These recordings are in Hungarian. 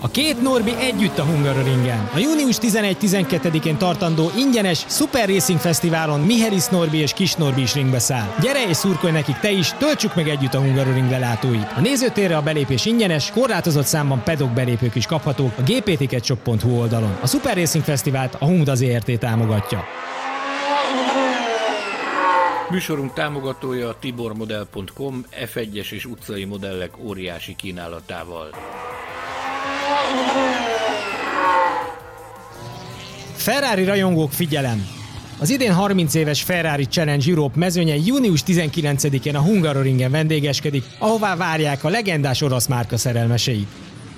A két Norbi együtt a Hungaroringen. A június 11-12-én tartandó ingyenes Super Racing Fesztiválon Mihelis Norbi és Kis Norbi is ringbe száll. Gyere és szurkolj nekik te is, töltsük meg együtt a Hungaroring lelátóit. A nézőtérre a belépés ingyenes, korlátozott számban pedok belépők is kaphatók a gpticketshop.hu oldalon. A Super Racing Fesztivált a Hungda ZRT támogatja. Műsorunk támogatója a tibormodel.com F1-es és utcai modellek óriási kínálatával. Ferrari rajongók figyelem! Az idén 30 éves Ferrari Challenge Europe mezőnye június 19-én a Hungaroringen vendégeskedik, ahová várják a legendás orosz márka szerelmeseit.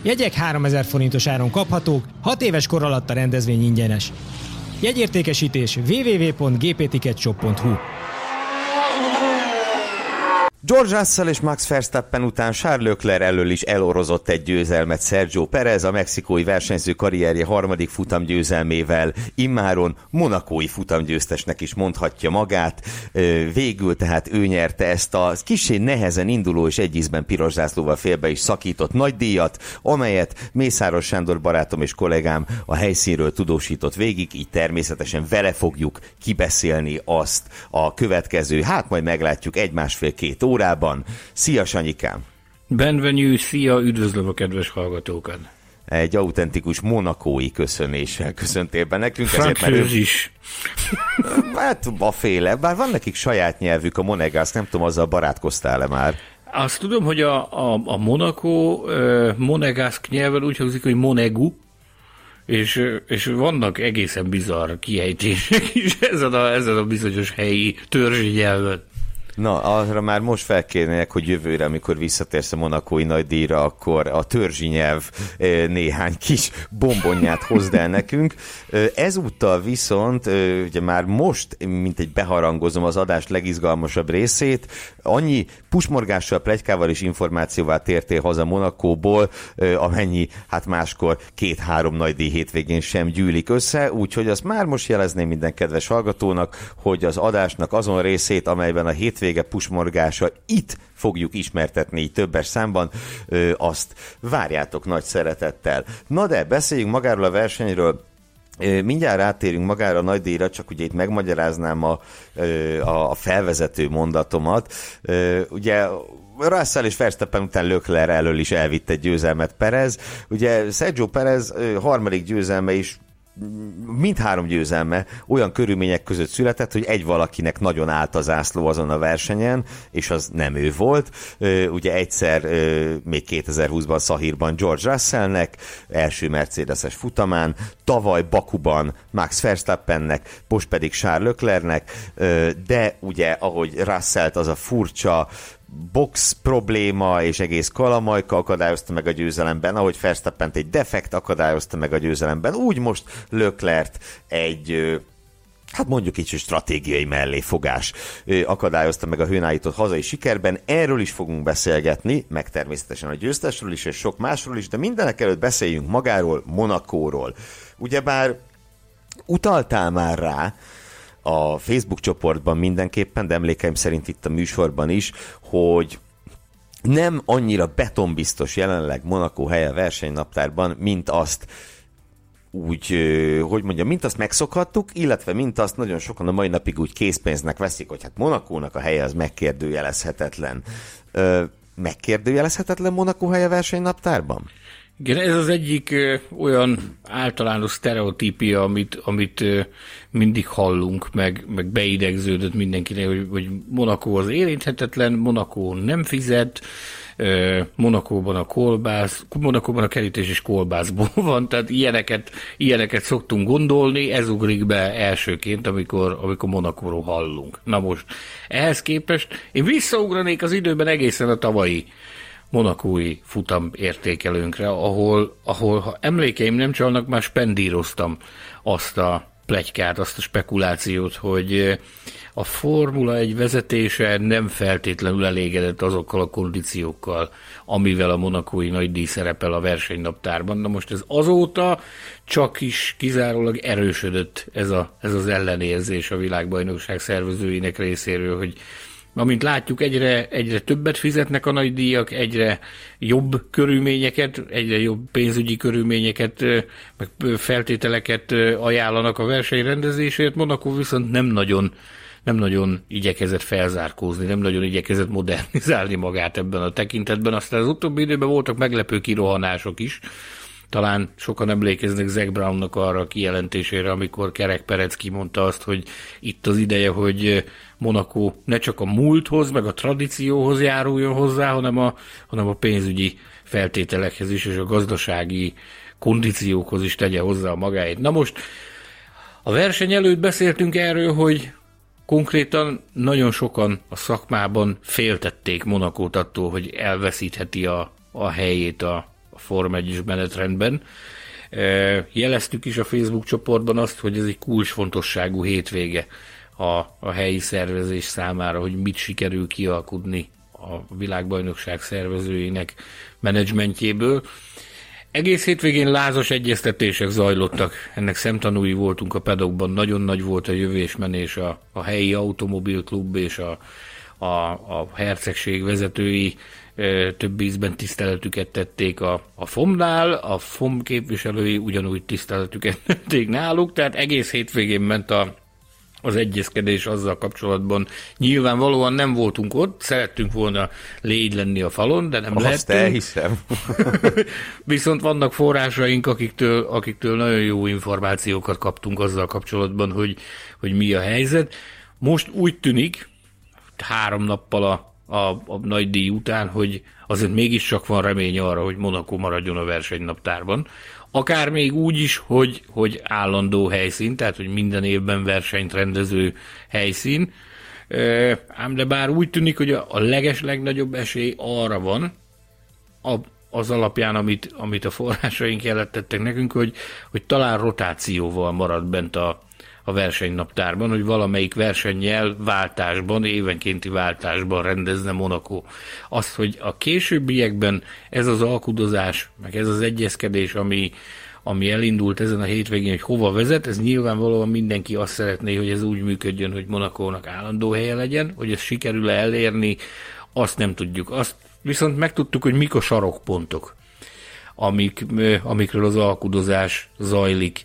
Jegyek 3000 forintos áron kaphatók, 6 éves kor alatt a rendezvény ingyenes. Jegyértékesítés www.gpticketshop.hu George Russell és Max Verstappen után Charles Leclerc elől is elorozott egy győzelmet Sergio Perez a mexikói versenyző karrierje harmadik futamgyőzelmével, immáron monakói futamgyőztesnek is mondhatja magát. Végül tehát ő nyerte ezt a kisé nehezen induló és egy ízben piros zászlóval félbe is szakított nagy díjat, amelyet Mészáros Sándor barátom és kollégám a helyszínről tudósított végig, így természetesen vele fogjuk kibeszélni azt a következő, hát majd meglátjuk egy-másfél-két órában. Szia, Sanyikám! Benvenue, szia, üdvözlöm a kedves hallgatókat! Egy autentikus monakói köszönéssel köszöntél be nekünk. Ezért, mert ő... is. Hát a féle, bár van nekik saját nyelvük, a monegász, nem tudom, azzal barátkoztál-e már? Azt tudom, hogy a, a, a Monaco monegászk nyelven úgy hangzik, hogy Monegu, és, és vannak egészen bizarr kiejtések is ezen a, ezen a bizonyos helyi törzsi nyelven. Na, arra már most felkérnének, hogy jövőre, amikor visszatérsz a monakói nagydíjra, akkor a törzsi nyelv néhány kis bombonját hozd el nekünk. Ezúttal viszont, ugye már most, mint egy beharangozom az adás legizgalmasabb részét, annyi pusmorgással, plegykával és információval tértél haza Monakóból, amennyi, hát máskor két-három nagydíj hétvégén sem gyűlik össze, úgyhogy azt már most jelezném minden kedves hallgatónak, hogy az adásnak azon részét, amelyben a hétvégén hétvége pusmorgása itt fogjuk ismertetni így többes számban, ö, azt várjátok nagy szeretettel. Na de beszéljünk magáról a versenyről, Mindjárt rátérünk magára a nagy díjra, csak ugye itt megmagyaráznám a, a felvezető mondatomat. Ugye Russell és Verstappen után Lökler elől is elvitte győzelmet Perez. Ugye Sergio Perez harmadik győzelme is mindhárom győzelme olyan körülmények között született, hogy egy valakinek nagyon állt az ászló azon a versenyen, és az nem ő volt. Ugye egyszer még 2020-ban Szahírban George Russellnek, első Mercedes-es futamán, tavaly Bakuban Max Verstappennek, most pedig Charles Leclernek, de ugye ahogy Russellt az a furcsa box probléma és egész kalamajka akadályozta meg a győzelemben, ahogy Verstappent egy defekt akadályozta meg a győzelemben, úgy most Löklert egy hát mondjuk így, hogy stratégiai melléfogás akadályozta meg a hőnállított hazai sikerben. Erről is fogunk beszélgetni, meg természetesen a győztesről is, és sok másról is, de mindenek előtt beszéljünk magáról, Monakóról. Ugyebár utaltál már rá, a Facebook csoportban mindenképpen, de emlékeim szerint itt a műsorban is, hogy nem annyira betonbiztos jelenleg Monaco helye versenynaptárban, mint azt úgy, hogy mondjam, mint azt megszokhattuk, illetve mint azt nagyon sokan a mai napig úgy készpénznek veszik, hogy hát Monakónak a helye az megkérdőjelezhetetlen. Megkérdőjelezhetetlen Monaco helye versenynaptárban? Igen, ez az egyik olyan általános sztereotípia, amit, amit mindig hallunk, meg, meg beidegződött mindenkinek, hogy, hogy Monaco az érinthetetlen, Monaco nem fizet, Monakóban a kolbász, Monakóban a kerítés is kolbászból van, tehát ilyeneket, ilyeneket szoktunk gondolni, ez ugrik be elsőként, amikor, amikor Monakóról hallunk. Na most, ehhez képest én visszaugranék az időben egészen a tavalyi monakói futam értékelőnkre, ahol, ahol ha emlékeim nem csalnak, már spendíroztam azt a plegykát, azt a spekulációt, hogy a Formula egy vezetése nem feltétlenül elégedett azokkal a kondíciókkal, amivel a monakói nagy díj szerepel a versenynaptárban. Na most ez azóta csak is kizárólag erősödött ez, a, ez az ellenérzés a világbajnokság szervezőinek részéről, hogy Amint látjuk, egyre, egyre többet fizetnek a nagy díjak, egyre jobb körülményeket, egyre jobb pénzügyi körülményeket, meg feltételeket ajánlanak a verseny rendezésért. Monaco viszont nem nagyon nem nagyon igyekezett felzárkózni, nem nagyon igyekezett modernizálni magát ebben a tekintetben. Aztán az utóbbi időben voltak meglepő kirohanások is, talán sokan emlékeznek Zack Brownnak arra a kijelentésére, amikor Kerek Perec kimondta azt, hogy itt az ideje, hogy Monaco ne csak a múlthoz, meg a tradícióhoz járuljon hozzá, hanem a, hanem a pénzügyi feltételekhez is, és a gazdasági kondíciókhoz is tegye hozzá a magáét. Na most a verseny előtt beszéltünk erről, hogy konkrétan nagyon sokan a szakmában féltették Monakót attól, hogy elveszítheti a, a helyét a, a Form 1 menetrendben. Jeleztük is a Facebook csoportban azt, hogy ez egy kulcsfontosságú hétvége a, a helyi szervezés számára, hogy mit sikerül kialkudni a világbajnokság szervezőinek menedzsmentjéből. Egész hétvégén lázas egyeztetések zajlottak, ennek szemtanúi voltunk a pedokban, nagyon nagy volt a jövésmenés, a, a helyi automobilklub és a, a, a hercegség vezetői. Több ízben tiszteletüket tették a, a FOM-nál, a FOM képviselői ugyanúgy tiszteletüket tették náluk, tehát egész hétvégén ment a, az egyezkedés azzal kapcsolatban. Nyilvánvalóan nem voltunk ott, szerettünk volna légy lenni a falon, de nem Azt lehetünk. elhiszem. Viszont vannak forrásaink, akiktől, akiktől nagyon jó információkat kaptunk azzal kapcsolatban, hogy, hogy mi a helyzet. Most úgy tűnik, három nappal a a, a nagy díj után, hogy azért mégiscsak van remény arra, hogy Monaco maradjon a versenynaptárban. Akár még úgy is, hogy, hogy állandó helyszín, tehát hogy minden évben versenyt rendező helyszín. Ám de bár úgy tűnik, hogy a, leges legnagyobb esély arra van, az alapján, amit, amit a forrásaink jelentettek nekünk, hogy, hogy talán rotációval marad bent a, a versenynaptárban, hogy valamelyik versennyel váltásban, évenkénti váltásban rendezne Monaco. Azt, hogy a későbbiekben ez az alkudozás, meg ez az egyezkedés, ami, ami elindult ezen a hétvégén, hogy hova vezet, ez nyilvánvalóan mindenki azt szeretné, hogy ez úgy működjön, hogy Monakónak állandó helye legyen, hogy ez sikerül-e elérni, azt nem tudjuk. Azt viszont megtudtuk, hogy mik a sarokpontok, amik, amikről az alkudozás zajlik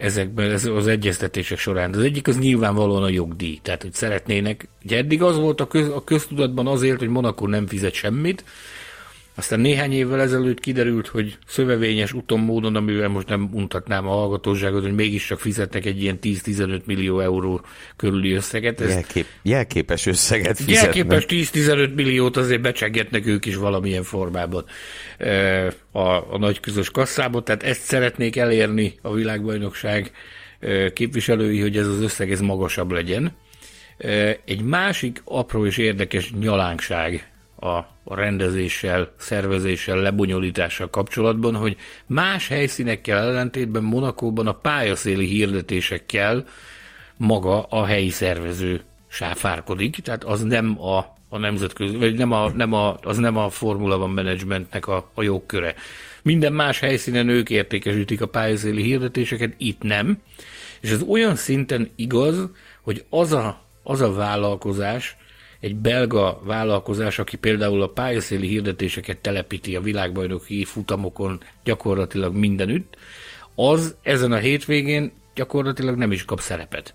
ezekben ez az egyeztetések során. Az egyik az nyilvánvalóan a jogdíj. Tehát, hogy szeretnének, ugye eddig az volt a, köz, a köztudatban azért, hogy Monaco nem fizet semmit, aztán néhány évvel ezelőtt kiderült, hogy szövevényes úton módon, amivel most nem mutatnám a hallgatóságot, hogy mégiscsak fizetnek egy ilyen 10-15 millió euró körüli összeget. Ez Jelkép, jelképes összeget fizetnek. Jelképes 10-15 milliót azért becsengetnek ők is valamilyen formában a, a nagy közös kasszába, tehát ezt szeretnék elérni a világbajnokság képviselői, hogy ez az összeg ez magasabb legyen. Egy másik apró és érdekes nyalánkság a, rendezéssel, szervezéssel, lebonyolítással kapcsolatban, hogy más helyszínekkel ellentétben Monakóban a pályaszéli hirdetésekkel maga a helyi szervező sáfárkodik, tehát az nem a, a nemzetközi, vagy nem a, nem a, az nem a Formula One Managementnek a, a jogköre. Minden más helyszínen ők értékesítik a pályaszéli hirdetéseket, itt nem. És ez olyan szinten igaz, hogy az a, az a vállalkozás, egy belga vállalkozás, aki például a pályaszéli hirdetéseket telepíti a világbajnoki futamokon gyakorlatilag mindenütt, az ezen a hétvégén gyakorlatilag nem is kap szerepet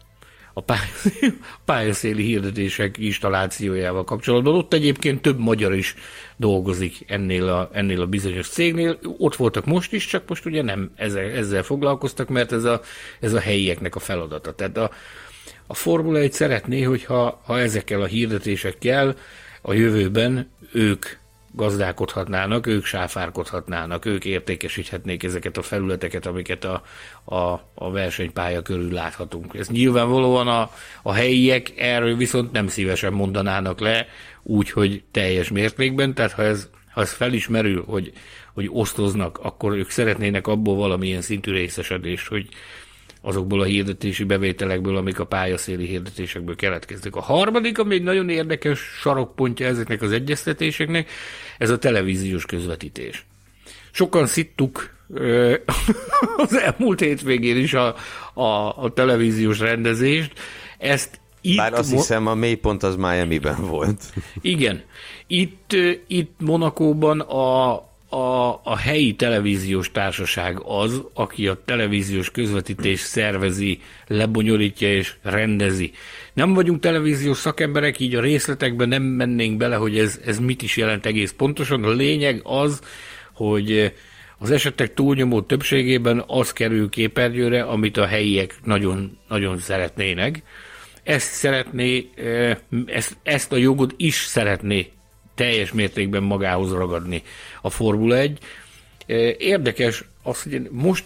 a pályaszéli hirdetések installációjával kapcsolatban. Ott egyébként több magyar is dolgozik ennél a, ennél a bizonyos cégnél. Ott voltak most is, csak most ugye nem ezzel, ezzel foglalkoztak, mert ez a, ez a helyieknek a feladata. Tehát a, a Formula 1 szeretné, hogyha ha ezekkel a hirdetésekkel a jövőben ők gazdálkodhatnának, ők sáfárkodhatnának, ők értékesíthetnék ezeket a felületeket, amiket a, a, a versenypálya körül láthatunk. Ez nyilvánvalóan a, a helyiek erről viszont nem szívesen mondanának le, úgy, hogy teljes mértékben, tehát ha ez, ha ez felismerül, hogy, hogy osztoznak, akkor ők szeretnének abból valamilyen szintű részesedést, hogy azokból a hirdetési bevételekből, amik a pályaszéli hirdetésekből keletkeznek. A harmadik, ami egy nagyon érdekes sarokpontja ezeknek az egyeztetéseknek, ez a televíziós közvetítés. Sokan szittuk az elmúlt hétvégén is a, a, a televíziós rendezést. Ezt itt Bár azt mo- hiszem, a mélypont az Miami-ben volt. Igen. Itt, itt Monakóban a, a, a helyi televíziós társaság az, aki a televíziós közvetítés szervezi, lebonyolítja és rendezi. Nem vagyunk televíziós szakemberek, így a részletekben nem mennénk bele, hogy ez, ez mit is jelent egész pontosan. A lényeg az, hogy az esetek túlnyomó többségében az kerül képernyőre, amit a helyiek nagyon, nagyon szeretnének. Ezt szeretné, ezt, ezt a jogot is szeretné teljes mértékben magához ragadni a Formula 1. Érdekes az, hogy most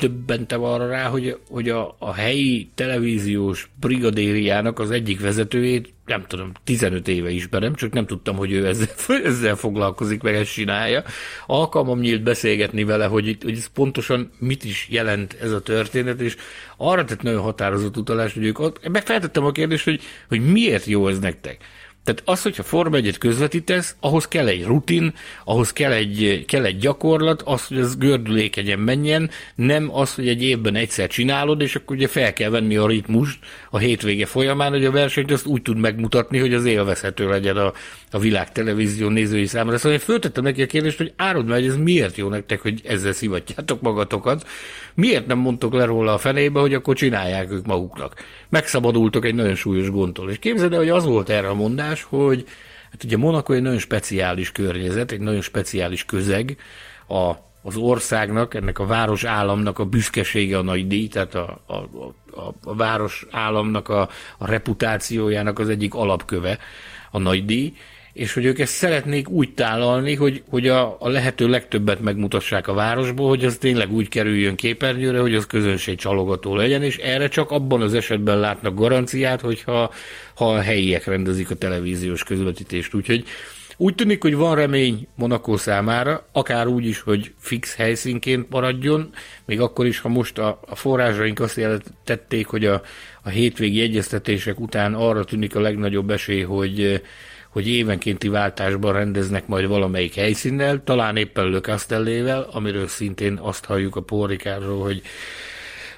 döbbentem arra rá, hogy, hogy a, a helyi televíziós brigadériának az egyik vezetőjét, nem tudom, 15 éve ismerem, csak nem tudtam, hogy ő ezzel, ezzel foglalkozik, meg ezt csinálja. Alkalmam nyílt beszélgetni vele, hogy, hogy ez pontosan mit is jelent ez a történet, és arra tett nagyon határozott utalást, hogy ők, megfeltettem a kérdést, hogy, hogy miért jó ez nektek. Tehát az, hogyha Forma 1 közvetítesz, ahhoz kell egy rutin, ahhoz kell egy, kell egy gyakorlat, az, hogy ez gördülékenyen menjen, nem az, hogy egy évben egyszer csinálod, és akkor ugye fel kell venni a ritmust a hétvége folyamán, hogy a versenyt azt úgy tud megmutatni, hogy az élvezhető legyen a, a világ televízió nézői számára. Szóval én föltettem neki a kérdést, hogy árod meg, ez miért jó nektek, hogy ezzel szivatjátok magatokat, miért nem mondtok le róla a fenébe, hogy akkor csinálják ők maguknak. Megszabadultok egy nagyon súlyos gondtól. És képzeld el, hogy az volt erre a mondás, hogy hát ugye Monaco egy nagyon speciális környezet, egy nagyon speciális közeg, a, az országnak, ennek a város államnak a büszkesége a nagy díj, tehát a, a, a, a város államnak a, a reputációjának az egyik alapköve a nagy díj, és hogy ők ezt szeretnék úgy tálalni, hogy, hogy a, a lehető legtöbbet megmutassák a városból, hogy az tényleg úgy kerüljön képernyőre, hogy az közönség csalogató legyen, és erre csak abban az esetben látnak garanciát, hogyha ha a helyiek rendezik a televíziós közvetítést. Úgyhogy úgy tűnik, hogy van remény Monaco számára, akár úgy is, hogy fix helyszínként maradjon, még akkor is, ha most a, a forrásaink azt jelentették, hogy a, a hétvégi egyeztetések után arra tűnik a legnagyobb esély, hogy hogy évenkénti váltásban rendeznek majd valamelyik helyszínnel, talán éppen Le Castellével, amiről szintén azt halljuk a Porrikárról, hogy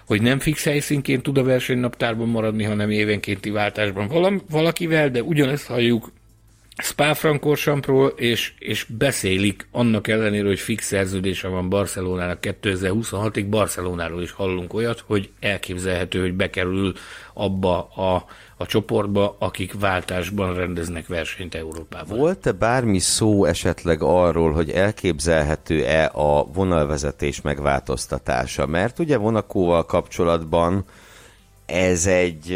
hogy nem fix helyszínként tud a versenynaptárban maradni, hanem évenkénti váltásban valakivel, de ugyanezt halljuk Spa-Francorchampról, és, és beszélik annak ellenére, hogy fix szerződése van Barcelonának 2026-ig, Barcelonáról is hallunk olyat, hogy elképzelhető, hogy bekerül abba a, a csoportba, akik váltásban rendeznek versenyt Európában. Volt-e bármi szó esetleg arról, hogy elképzelhető-e a vonalvezetés megváltoztatása? Mert ugye Vonakóval kapcsolatban ez egy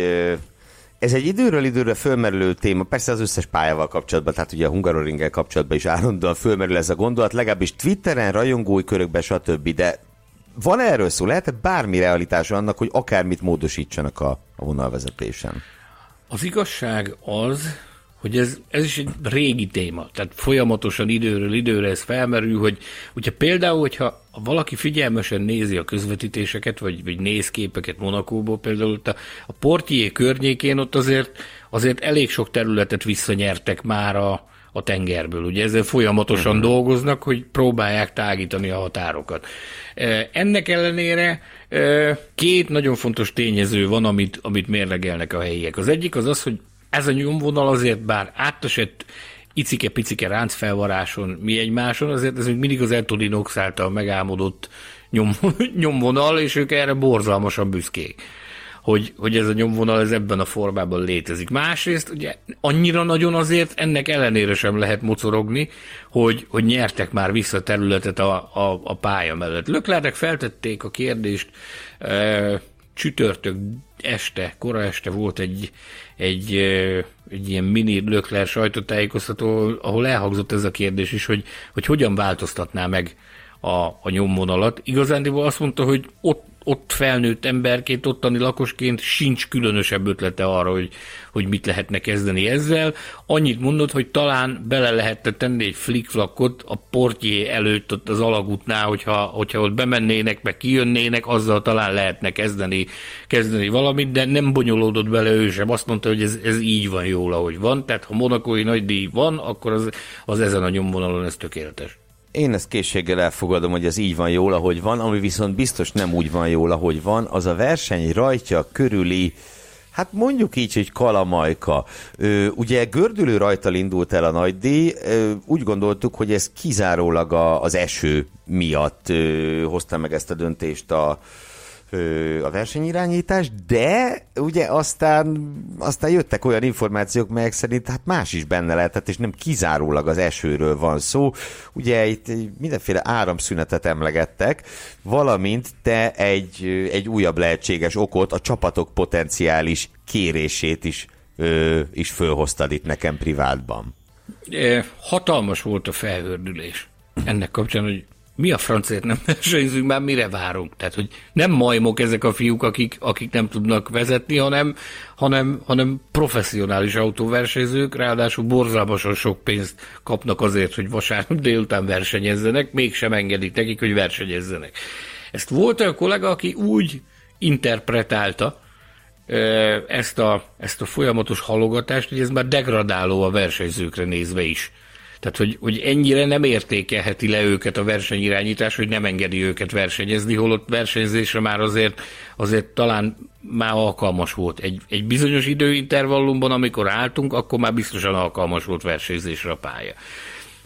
ez egy időről időre fölmerülő téma, persze az összes pályával kapcsolatban, tehát ugye a Hungaroringgel kapcsolatban is állandóan fölmerül ez a gondolat, legalábbis Twitteren, rajongói körökben, stb. De van erről szó? Lehet-e bármi realitása annak, hogy akármit módosítsanak a, a vonalvezetésen? Az igazság az, hogy ez, ez is egy régi téma, tehát folyamatosan időről időre ez felmerül, hogy ugye például, hogyha valaki figyelmesen nézi a közvetítéseket, vagy, vagy néz képeket Monakóból, például a, a Portier környékén ott azért, azért elég sok területet visszanyertek már a, a tengerből. Ugye ezzel folyamatosan uh-huh. dolgoznak, hogy próbálják tágítani a határokat. Ennek ellenére két nagyon fontos tényező van, amit, amit mérlegelnek a helyiek. Az egyik az az, hogy ez a nyomvonal azért bár átesett icike-picike ráncfelvaráson mi egymáson, azért ez még mindig az Etolinox által megálmodott nyom, nyomvonal, és ők erre borzalmasan büszkék hogy, hogy ez a nyomvonal ez ebben a formában létezik. Másrészt ugye annyira nagyon azért ennek ellenére sem lehet mocorogni, hogy, hogy nyertek már vissza területet a, a, a pálya mellett. Löklernek feltették a kérdést, e, csütörtök este, kora este volt egy, egy, egy ilyen mini Lökler sajtótájékoztató, ahol elhangzott ez a kérdés is, hogy, hogy hogyan változtatná meg a, a nyomvonalat. Igazándiból azt mondta, hogy ott ott felnőtt emberként, ottani lakosként sincs különösebb ötlete arra, hogy, hogy mit lehetne kezdeni ezzel. Annyit mondott, hogy talán bele lehetne tenni egy flikflakot a portjé előtt ott az alagútnál, hogyha, hogyha ott bemennének, meg kijönnének, azzal talán lehetne kezdeni, kezdeni valamit, de nem bonyolódott bele ő sem. Azt mondta, hogy ez, ez így van jól, ahogy van. Tehát ha monakói nagydíj van, akkor az, az ezen a nyomvonalon ez tökéletes. Én ezt készséggel elfogadom, hogy ez így van jól, ahogy van, ami viszont biztos nem úgy van jól, ahogy van, az a verseny rajtja körüli Hát mondjuk így, hogy kalamajka. Ö, ugye gördülő rajtal indult el a nagy díj, ö, úgy gondoltuk, hogy ez kizárólag a, az eső miatt ö, hozta meg ezt a döntést a, a versenyirányítás, de ugye aztán, aztán jöttek olyan információk, melyek szerint hát más is benne lehetett, és nem kizárólag az esőről van szó. Ugye itt mindenféle áramszünetet emlegettek, valamint te egy, egy újabb lehetséges okot, a csapatok potenciális kérését is, ö, is fölhoztad itt nekem privátban. Hatalmas volt a felhördülés ennek kapcsán, hogy mi a francért nem versenyzünk, már mire várunk? Tehát, hogy nem majmok ezek a fiúk, akik, akik nem tudnak vezetni, hanem, hanem, hanem professzionális autóversenyzők, ráadásul borzalmasan sok pénzt kapnak azért, hogy vasárnap délután versenyezzenek, mégsem engedik nekik, hogy versenyezzenek. Ezt volt a kollega, aki úgy interpretálta, ezt a, ezt a folyamatos halogatást, hogy ez már degradáló a versenyzőkre nézve is. Tehát, hogy, hogy ennyire nem értékelheti le őket a versenyirányítás, hogy nem engedi őket versenyezni, holott versenyzésre már azért, azért talán már alkalmas volt. Egy, egy bizonyos időintervallumban, amikor álltunk, akkor már biztosan alkalmas volt versenyzésre a pálya.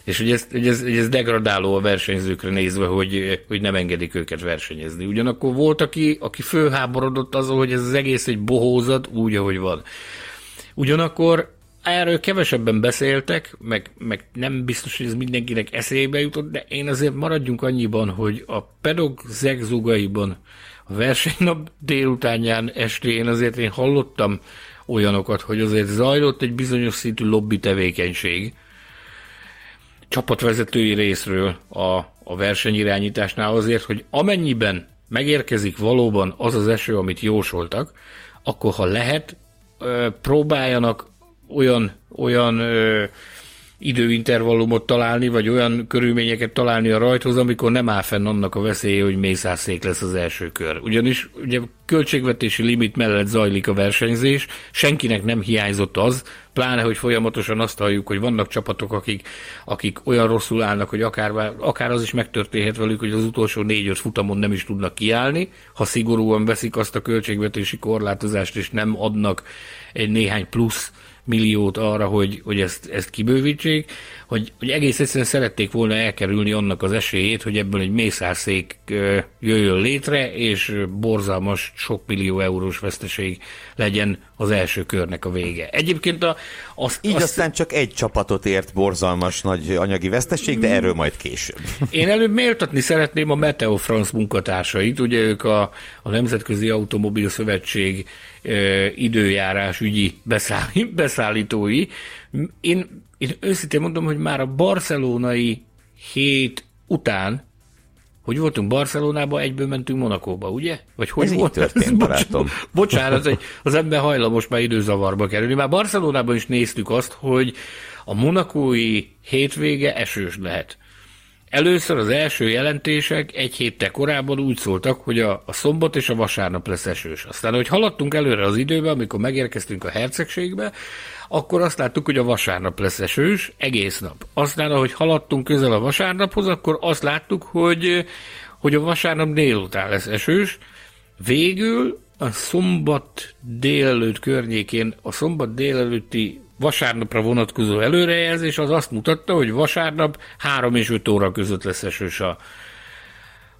És hogy ez, hogy ez, hogy ez degradáló a versenyzőkre nézve, hogy, hogy nem engedik őket versenyezni. Ugyanakkor volt, aki, aki főháborodott azon, hogy ez az egész egy bohózat, úgy, ahogy van. Ugyanakkor Erről kevesebben beszéltek, meg, meg nem biztos, hogy ez mindenkinek eszébe jutott, de én azért maradjunk annyiban, hogy a pedog zegzugaiban a versenynap délutánján estén azért én hallottam olyanokat, hogy azért zajlott egy bizonyos szintű lobby tevékenység csapatvezetői részről a, a versenyirányításnál azért, hogy amennyiben megérkezik valóban az az eső, amit jósoltak, akkor ha lehet, próbáljanak olyan, olyan ö, időintervallumot találni, vagy olyan körülményeket találni a rajthoz, amikor nem áll fenn annak a veszélye, hogy mészárszék lesz az első kör. Ugyanis ugye költségvetési limit mellett zajlik a versenyzés, senkinek nem hiányzott az, pláne, hogy folyamatosan azt halljuk, hogy vannak csapatok, akik, akik olyan rosszul állnak, hogy akár, akár az is megtörténhet velük, hogy az utolsó négy-öt futamon nem is tudnak kiállni, ha szigorúan veszik azt a költségvetési korlátozást, és nem adnak egy néhány plusz milliót arra, hogy, hogy ezt, ezt kibővítsék, hogy, hogy egész egyszerűen szerették volna elkerülni annak az esélyét, hogy ebből egy mészárszék jöjjön létre, és borzalmas sok millió eurós veszteség legyen az első körnek a vége. Egyébként a, azt, Így azt, aztán csak egy csapatot ért borzalmas nagy anyagi veszteség, de erről majd később. Én előbb méltatni szeretném a Meteo France munkatársait, ugye ők a, a Nemzetközi Automobil Szövetség időjárás ügyi beszállítói. Én, én őszintén mondom, hogy már a barcelonai hét után hogy voltunk Barcelonában, egyből mentünk Monakóba, ugye? Vagy hogy Ez volt? történt, barátom. Bocsánat, hogy az ember hajlamos már időzavarba kerülni. Már Barcelonában is néztük azt, hogy a monakói hétvége esős lehet. Először az első jelentések egy héttel korábban úgy szóltak, hogy a, a szombat és a vasárnap lesz esős. Aztán, hogy haladtunk előre az időbe, amikor megérkeztünk a hercegségbe, akkor azt láttuk, hogy a vasárnap lesz esős, egész nap. Aztán, ahogy haladtunk közel a vasárnaphoz, akkor azt láttuk, hogy, hogy a vasárnap délután lesz esős. Végül a szombat délelőtt környékén, a szombat délelőtti vasárnapra vonatkozó előrejelzés az azt mutatta, hogy vasárnap 3 és 5 óra között lesz esős a,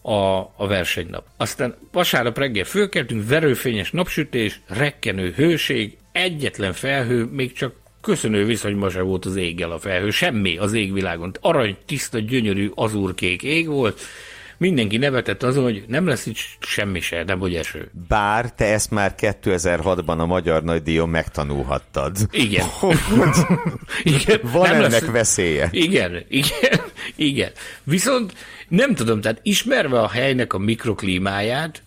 a, a versenynap. Aztán vasárnap reggel fölkeltünk, verőfényes napsütés, rekkenő hőség, egyetlen felhő, még csak köszönő viszonyban se volt az éggel a felhő, semmi az égvilágon. Arany, tiszta, gyönyörű, azurkék ég volt, mindenki nevetett azon, hogy nem lesz itt semmi se, nem hogy eső. Bár te ezt már 2006-ban a Magyar Nagydíjon megtanulhattad. Igen. igen. Van nem ennek lesz... veszélye. Igen, igen, igen. Viszont nem tudom, tehát ismerve a helynek a mikroklímáját,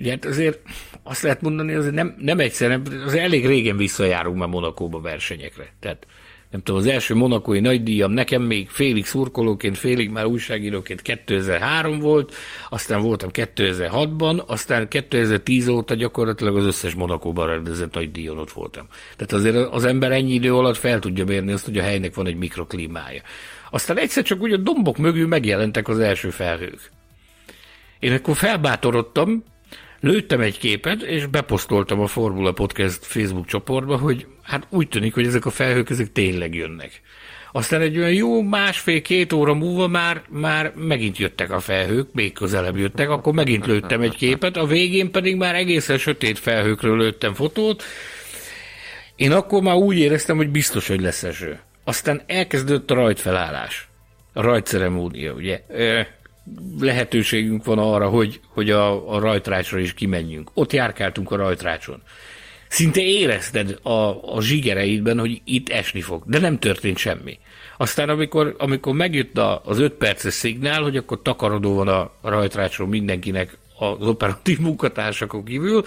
Ugye hát azért azt lehet mondani, hogy nem, nem egyszer, az elég régen visszajárunk már Monakóba versenyekre. Tehát nem tudom, az első monakói nagydíjam nekem még félig szurkolóként, félig már újságíróként 2003 volt, aztán voltam 2006-ban, aztán 2010 óta gyakorlatilag az összes Monakóban rendezett nagydíjon ott voltam. Tehát azért az ember ennyi idő alatt fel tudja mérni azt, hogy a helynek van egy mikroklímája. Aztán egyszer csak úgy a dombok mögül megjelentek az első felhők. Én akkor felbátorodtam, lőttem egy képet, és beposztoltam a Formula Podcast Facebook csoportba, hogy hát úgy tűnik, hogy ezek a felhők ezek tényleg jönnek. Aztán egy olyan jó másfél-két óra múlva már, már megint jöttek a felhők, még közelebb jöttek, akkor megint lőttem egy képet, a végén pedig már egészen sötét felhőkről lőttem fotót. Én akkor már úgy éreztem, hogy biztos, hogy lesz eső. Aztán elkezdődött a rajtfelállás. A rajtceremónia, ugye lehetőségünk van arra, hogy, hogy a, a rajtrácsra is kimenjünk. Ott járkáltunk a rajtrácson. Szinte érezted a, a zsigereidben, hogy itt esni fog, de nem történt semmi. Aztán amikor, amikor megjött a, az öt perces szignál, hogy akkor takarodó van a rajtrácsról mindenkinek az operatív munkatársakon kívül,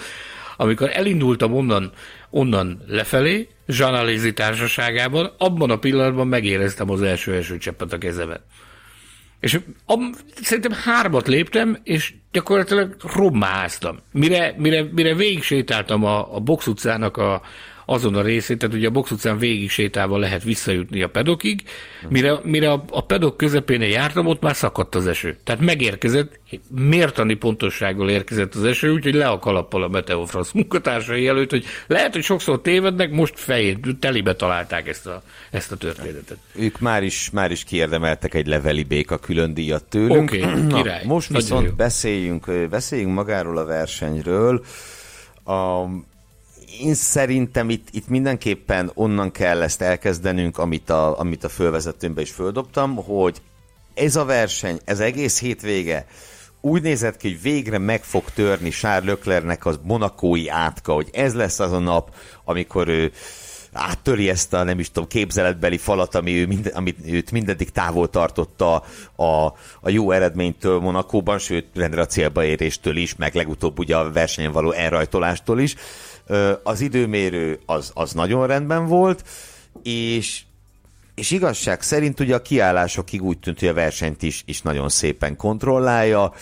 amikor elindultam onnan, onnan lefelé, Zsanálézi társaságában, abban a pillanatban megéreztem az első esőcseppet a kezemet. És am, szerintem hármat léptem, és gyakorlatilag rommáztam. Mire, mire, mire végig sétáltam a, a Box utcának a, azon a részét, tehát ugye a Box utcán végig sétával lehet visszajutni a pedokig, mire, mire a, a pedok közepén jártam, ott már szakadt az eső. Tehát megérkezett, mértani pontossággal érkezett az eső, úgyhogy le a kalappal a Meteofrance munkatársai előtt, hogy lehet, hogy sokszor tévednek, most fejét, telibe találták ezt a, ezt a történetet. Ők már is, már is kiérdemeltek egy leveli béka külön díjat tőlünk. Oké, okay, király. Na, most viszont beszéljünk, beszéljünk magáról a versenyről. A, én szerintem itt, itt mindenképpen onnan kell ezt elkezdenünk, amit a, amit a fölvezetőmbe is földobtam, hogy ez a verseny, ez egész hétvége úgy nézett ki, hogy végre meg fog törni Charles Leclercnek az monakói átka, hogy ez lesz az a nap, amikor ő áttöri ezt a, nem is tudom, képzeletbeli falat, ami ő mind, amit őt mindeddig távol tartotta a, a jó eredménytől Monakóban, sőt, rendre a célba éréstől is, meg legutóbb ugye a versenyen való elrajtolástól is az időmérő az, az nagyon rendben volt, és és igazság szerint ugye a kiállásokig úgy tűnt, hogy a versenyt is, is nagyon szépen kontrollálja.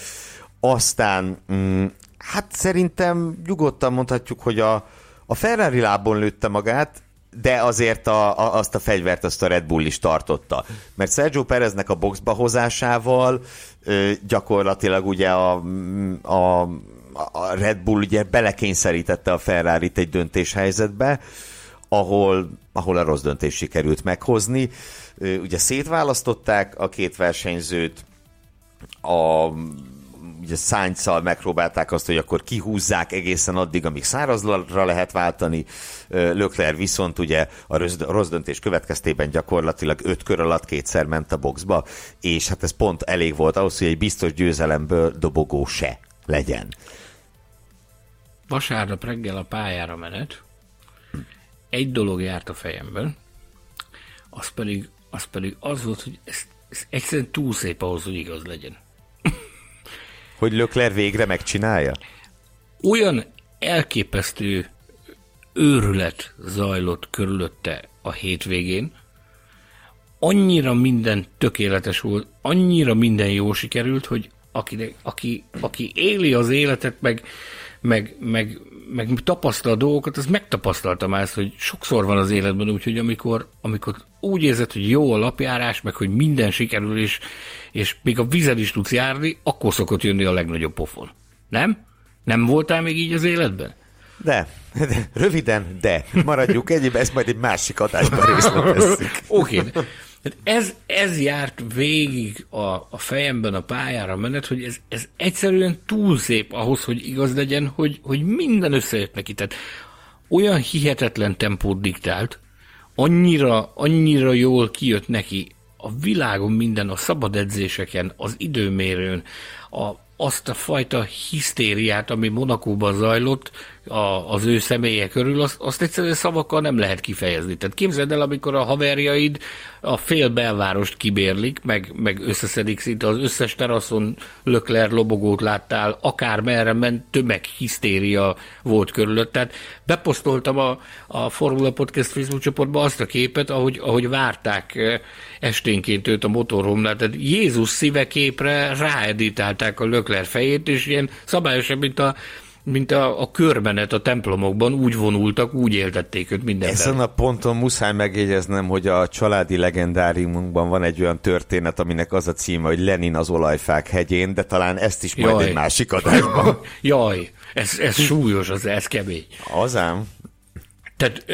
Aztán, mm, hát szerintem nyugodtan mondhatjuk, hogy a, a Ferrari lábon lőtte magát, de azért a, a, azt a fegyvert azt a Red Bull is tartotta. Mert Sergio Pereznek a boxba hozásával ö, gyakorlatilag ugye a, a a Red Bull ugye belekényszerítette a ferrari egy döntéshelyzetbe, ahol, ahol a rossz döntés sikerült meghozni. Ugye szétválasztották a két versenyzőt, a ugye Sainz-szal megpróbálták azt, hogy akkor kihúzzák egészen addig, amíg szárazra lehet váltani. Lökler viszont ugye a rossz döntés következtében gyakorlatilag öt kör alatt kétszer ment a boxba, és hát ez pont elég volt ahhoz, hogy egy biztos győzelemből dobogó se legyen vasárnap reggel a pályára menet, egy dolog járt a fejemben, az pedig az, pedig az volt, hogy ez, ez egyszerűen túl szép ahhoz, hogy igaz legyen. Hogy Lökler végre megcsinálja? Olyan elképesztő őrület zajlott körülötte a hétvégén, annyira minden tökéletes volt, annyira minden jó sikerült, hogy aki, aki, aki éli az életet, meg, meg, meg, meg tapasztal a dolgokat, az megtapasztaltam ezt, hogy sokszor van az életben úgy, hogy amikor, amikor úgy érzed, hogy jó a lapjárás, meg hogy minden sikerül, és, és még a vizen is tudsz járni, akkor szokott jönni a legnagyobb pofon. Nem? Nem voltál még így az életben? De, de röviden, de. Maradjuk egyéb, ezt majd egy másik adásban részletezzük. Oké. Okay. Ez, ez járt végig a, a fejemben a pályára menet, hogy ez, ez egyszerűen túl szép ahhoz, hogy igaz legyen, hogy, hogy minden összejött neki. Tehát olyan hihetetlen tempót diktált, annyira, annyira jól kijött neki a világon minden, a szabad edzéseken, az időmérőn, a, azt a fajta hisztériát, ami Monakóban zajlott, a, az ő személye körül, azt, azt egyszerűen szavakkal nem lehet kifejezni. Tehát képzeld el, amikor a haverjaid a fél belvárost kibérlik, meg, meg összeszedik szinte az összes teraszon lökler lobogót láttál, akár merre ment, tömeghisztéria volt körülött. Tehát beposztoltam a, a Formula Podcast Facebook csoportba azt a képet, ahogy, ahogy várták eh, esténként őt a motorhomnál. Tehát Jézus szíveképre ráeditálták a lökler fejét, és ilyen szabályosan, mint a mint a, a körbenet a templomokban, úgy vonultak, úgy éltették őt mindenben. Ezen a ponton muszáj megjegyeznem, hogy a családi legendáriumunkban van egy olyan történet, aminek az a címe, hogy Lenin az olajfák hegyén, de talán ezt is majd Jaj. egy másik adásban. Jaj, ez, ez súlyos, az, ez kemény. Azám. Tehát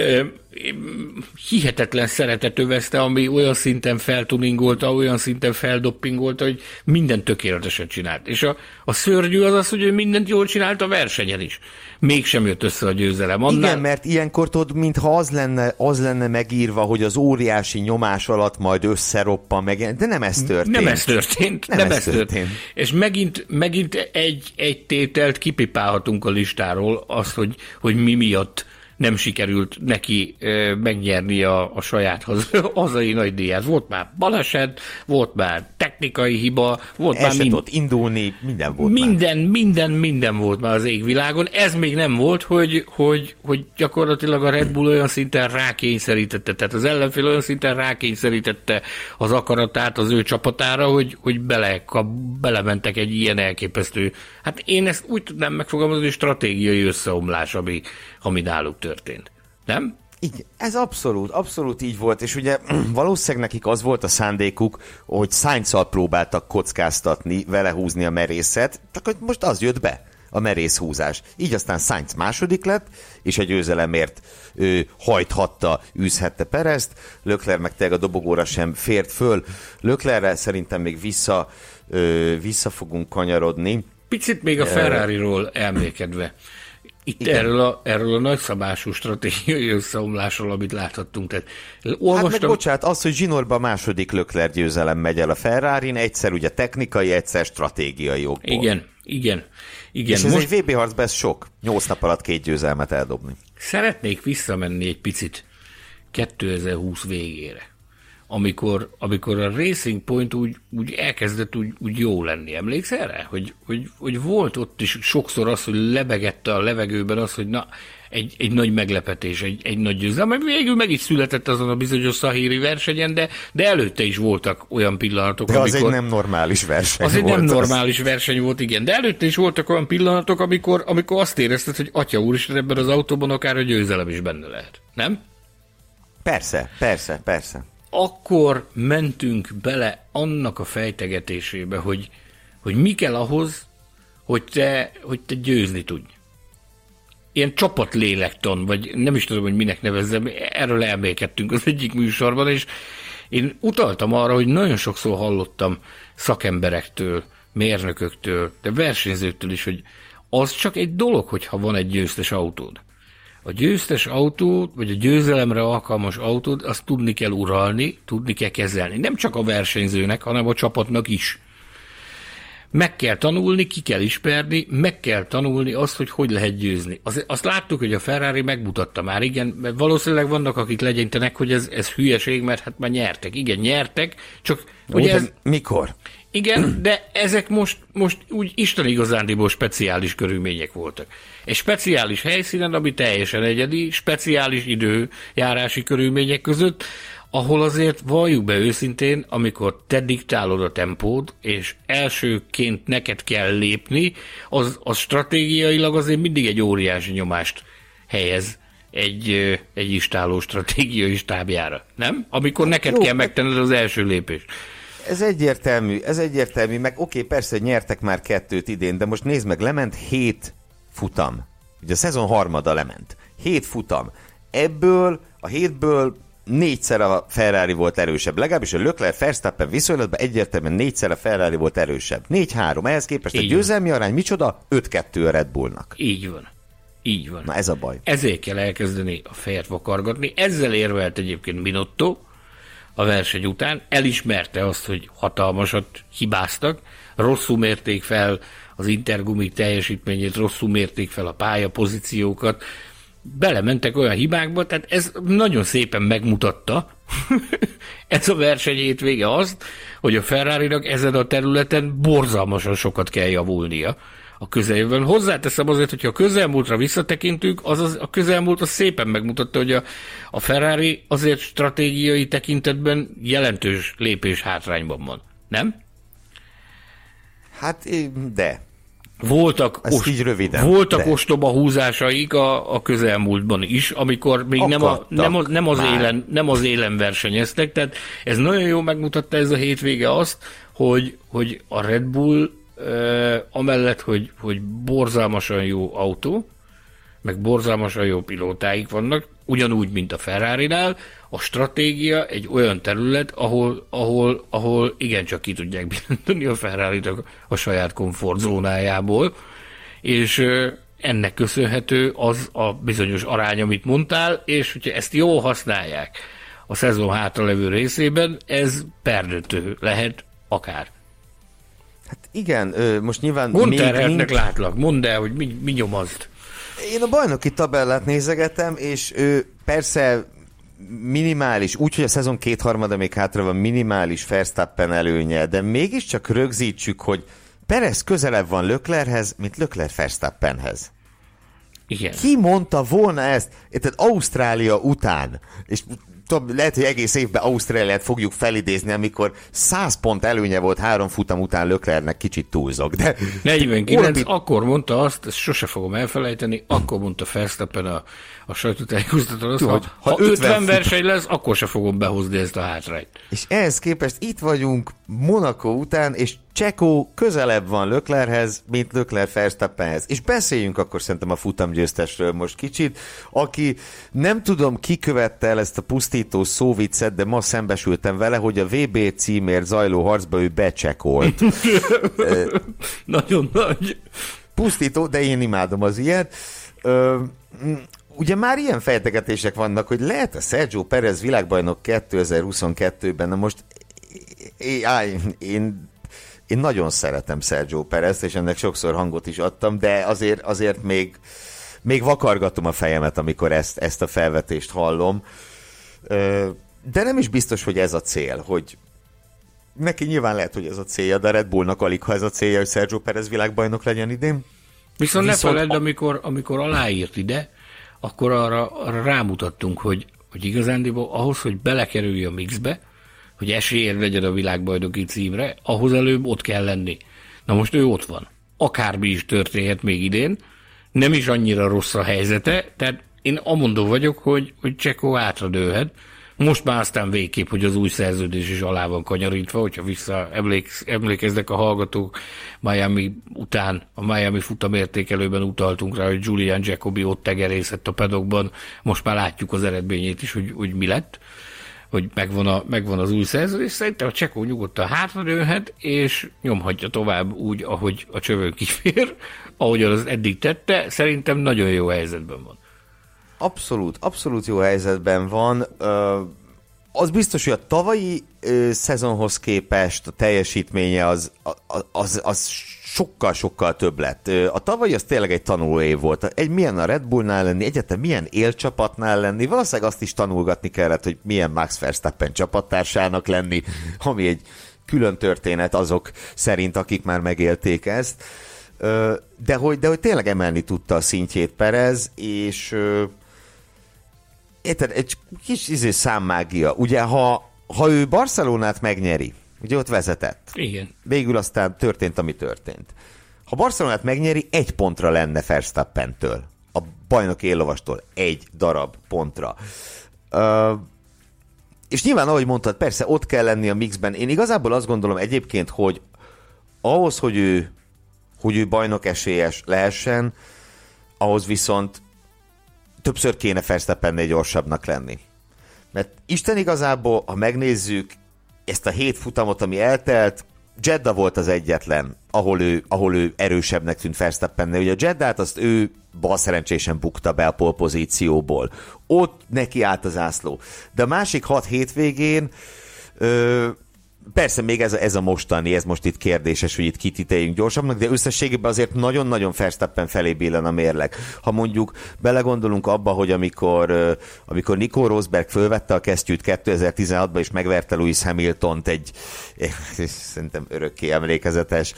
hihetetlen szeretet övezte, ami olyan szinten feltuningolta, olyan szinten feldoppingolta, hogy minden tökéletesen csinált. És a, a szörnyű az az, hogy ő mindent jól csinált a versenyen is. Mégsem jött össze a győzelem. Annál... Igen, mert ilyenkor tudod, mintha az lenne, az lenne megírva, hogy az óriási nyomás alatt majd összeroppan meg, de nem ez történt. Nem ez történt. Nem, nem ez történt. történt. És megint, megint egy, egy tételt kipipálhatunk a listáról, azt, hogy, hogy mi miatt nem sikerült neki megnyerni a, a saját haz, hazai nagydíját. Volt már baleset, volt már technikai hiba, volt El már mind... indulni, minden volt Minden, már. minden, minden volt már az égvilágon. Ez még nem volt, hogy, hogy, hogy gyakorlatilag a Red Bull olyan szinten rákényszerítette, tehát az ellenfél olyan szinten rákényszerítette az akaratát az ő csapatára, hogy, hogy bele, belementek egy ilyen elképesztő. Hát én ezt úgy tudnám megfogalmazni, hogy stratégiai összeomlás, ami, ami náluk történt. Nem? Igen, ez abszolút, abszolút így volt, és ugye valószínűleg nekik az volt a szándékuk, hogy sainz próbáltak kockáztatni, vele húzni a merészet, csak hogy most az jött be, a merész húzás. Így aztán Sainz második lett, és egy győzelemért ő hajthatta, űzhette Perezt, Lökler meg tényleg a dobogóra sem fért föl. Löklerre szerintem még vissza, ö, vissza fogunk kanyarodni. Picit még a Ferrari-ról emlékedve. Itt Igen. erről a, erről a nagyszabású stratégiai összeomlásról, amit láthattunk. Tehát olvastam... Hát meg bocsánat, az, hogy zsinórban második Lökler győzelem megy el a ferrari egyszer ugye technikai, egyszer stratégiai okból. Igen, igen. igen. És ez Most... egy VB harcban ez sok. Nyolc nap alatt két győzelmet eldobni. Szeretnék visszamenni egy picit 2020 végére amikor, amikor a Racing Point úgy, úgy elkezdett úgy, úgy jó lenni. Emlékszel erre? Hogy, hogy, hogy volt ott is sokszor az, hogy lebegette a levegőben az, hogy na, egy, egy nagy meglepetés, egy, egy nagy győzelem, mert végül meg is született azon a bizonyos szahíri versenyen, de, de előtte is voltak olyan pillanatok, de az amikor... egy nem normális verseny Az egy nem normális verseny volt, igen, de előtte is voltak olyan pillanatok, amikor, amikor azt érezted, hogy atya úr is ebben az autóban akár a győzelem is benne lehet. Nem? Persze, persze, persze akkor mentünk bele annak a fejtegetésébe, hogy, hogy mi kell ahhoz, hogy te, hogy te győzni tudj. Ilyen csapatlélekton, vagy nem is tudom, hogy minek nevezzem, erről elmélkedtünk az egyik műsorban, és én utaltam arra, hogy nagyon sokszor hallottam szakemberektől, mérnököktől, de versenyzőktől is, hogy az csak egy dolog, hogyha van egy győztes autód a győztes autót, vagy a győzelemre alkalmas autót, azt tudni kell uralni, tudni kell kezelni. Nem csak a versenyzőnek, hanem a csapatnak is. Meg kell tanulni, ki kell ismerni, meg kell tanulni azt, hogy hogy lehet győzni. Az, azt láttuk, hogy a Ferrari megmutatta már, igen, mert valószínűleg vannak, akik legyintenek, hogy ez, ez hülyeség, mert hát már nyertek. Igen, nyertek, csak ugye ez... Mikor? Igen, de ezek most, most úgy Isten igazándiból speciális körülmények voltak. Egy speciális helyszínen, ami teljesen egyedi, speciális időjárási körülmények között, ahol azért valljuk be őszintén, amikor te diktálod a tempód, és elsőként neked kell lépni, az, az stratégiailag azért mindig egy óriási nyomást helyez egy, egy istáló stratégiai stábjára, nem? Amikor neked Jó, kell megtenned az első lépést. Ez egyértelmű, ez egyértelmű, meg oké, persze nyertek már kettőt idén, de most nézd meg, lement hét futam. Ugye a szezon harmada lement. Hét futam. Ebből, a hétből négyszer a Ferrari volt erősebb. Legalábbis a Leclerc Verstappen viszonylatban egyértelműen négyszer a Ferrari volt erősebb. Négy-három. Ehhez képest Így a győzelmi van. arány micsoda? 5-2 a Red Bullnak. Így van. Így van. Na ez a baj. Ezért kell elkezdeni a fejét vakargatni. Ezzel érvelt egyébként Minotto, a verseny után, elismerte azt, hogy hatalmasat hibáztak, rosszul mérték fel az intergumi teljesítményét, rosszul mérték fel a pályapozíciókat, belementek olyan hibákba, tehát ez nagyon szépen megmutatta, ez a verseny hétvége azt, hogy a ferrari ezen a területen borzalmasan sokat kell javulnia a közeljövőben. Hozzáteszem azért, hogyha a közelmúltra visszatekintünk, az, az a közelmúlt az szépen megmutatta, hogy a, a Ferrari azért stratégiai tekintetben jelentős lépés hátrányban van. Nem? Hát, de. Voltak, ost- így röviden, voltak de. ostoba húzásaik a, a közelmúltban is, amikor még nem, a, nem, a, nem, az élen, nem az élen versenyeztek, tehát ez nagyon jól megmutatta ez a hétvége azt, hogy, hogy a Red Bull amellett, hogy, hogy borzalmasan jó autó, meg borzalmasan jó pilótáik vannak, ugyanúgy, mint a Ferrari-nál, a stratégia egy olyan terület, ahol, ahol, ahol igencsak ki tudják billenteni a ferrari a, a saját komfortzónájából, és ennek köszönhető az a bizonyos arány, amit mondtál, és hogyha ezt jól használják a szezon hátralevő részében, ez perdöntő lehet akár. Hát igen, most nyilván... Gunterheltnek mind... látlak, mondd el, hogy mi, mi nyomazd. Én a bajnoki tabellát nézegetem, és ő persze minimális, úgyhogy a szezon kétharmada még hátra van, minimális Verstappen előnye, de mégiscsak rögzítsük, hogy Perez közelebb van Löklerhez, mint Lökler Verstappenhez. Igen. Ki mondta volna ezt? Tehát Ausztrália után, és tudom, lehet, hogy egész évben Ausztráliát fogjuk felidézni, amikor 100 pont előnye volt három futam után Löklernek, kicsit túlzok, de... 49, Orbit... akkor mondta azt, ezt sose fogom elfelejteni, akkor mondta Verstappen a, a sajtótájékoztatón azt, hogy ha, ha 50, 50 verseny lesz, akkor se fogom behozni ezt a hátrányt. És ehhez képest itt vagyunk Monaco után, és Csekó közelebb van Löklerhez, mint Lökler Verstappenhez. És beszéljünk akkor szerintem a futamgyőztesről most kicsit, aki nem tudom ki követte el ezt a pusztító szóviccet, de ma szembesültem vele, hogy a VB címért zajló harcba ő becsekolt. Nagyon nagy. Pusztító, de én imádom az ilyet. Ö, ugye már ilyen fejtegetések vannak, hogy lehet a Sergio Perez világbajnok 2022-ben, na most én, én én nagyon szeretem Sergio Perez, és ennek sokszor hangot is adtam, de azért, azért még, még vakargatom a fejemet, amikor ezt, ezt a felvetést hallom. De nem is biztos, hogy ez a cél, hogy neki nyilván lehet, hogy ez a célja, de Red Bullnak alig, ha ez a célja, hogy Sergio Perez világbajnok legyen idén. Viszont, Viszont ne feledd, a... amikor, amikor aláírt ide, akkor arra, arra rámutattunk, hogy, hogy igazándiból ahhoz, hogy belekerülj a mixbe, hogy esélyed legyen a világbajnoki címre, ahhoz előbb ott kell lenni. Na most ő ott van. Akármi is történhet még idén, nem is annyira rossz a helyzete, tehát én amondó vagyok, hogy, hogy Csekó átradőhet. Most már aztán végképp, hogy az új szerződés is alá van kanyarítva, hogyha vissza emlékez, emlékeznek a hallgatók, Miami után, a Miami futamértékelőben utaltunk rá, hogy Julian Jacobi ott tegerészett a pedokban, most már látjuk az eredményét is, hogy, hogy mi lett hogy megvan, a, megvan az új szerződés, szerintem a Csekó nyugodtan hátradőhet, és nyomhatja tovább úgy, ahogy a csövő kifér, ahogy az eddig tette, szerintem nagyon jó helyzetben van. Abszolút, abszolút jó helyzetben van. Az biztos, hogy a tavalyi szezonhoz képest a teljesítménye az, az, az, az sokkal-sokkal több lett. A tavaly az tényleg egy tanuló év volt. Egy milyen a Red Bullnál lenni, egyetem milyen élcsapatnál lenni, valószínűleg azt is tanulgatni kellett, hogy milyen Max Verstappen csapattársának lenni, ami egy külön történet azok szerint, akik már megélték ezt. De hogy, de hogy tényleg emelni tudta a szintjét Perez, és érted, egy kis izé számmágia. Ugye, ha, ha ő Barcelonát megnyeri, Ugye ott vezetett. Igen. Végül aztán történt, ami történt. Ha Barcelonát megnyeri, egy pontra lenne Verstappentől. A bajnok éllovastól egy darab pontra. Uh, és nyilván, ahogy mondtad, persze ott kell lenni a mixben. Én igazából azt gondolom egyébként, hogy ahhoz, hogy ő, hogy ő bajnok esélyes lehessen, ahhoz viszont többször kéne Verstappennél gyorsabbnak lenni. Mert Isten igazából, ha megnézzük, ezt a hét futamot, ami eltelt, Jedda volt az egyetlen, ahol ő, ahol ő erősebbnek tűnt Verstappennél. Ugye a Jeddát azt ő bal szerencsésen bukta be a polpozícióból. Ott neki állt az ászló. De a másik hat hétvégén Persze még ez a, ez a mostani, ez most itt kérdéses, hogy itt kitíteljünk gyorsabbnak, de összességében azért nagyon-nagyon Verstappen felé billen a mérleg. Ha mondjuk belegondolunk abba, hogy amikor, amikor Nico Rosberg fölvette a kesztyűt 2016-ban és megverte Lewis Hamilton-t egy szerintem örökké emlékezetes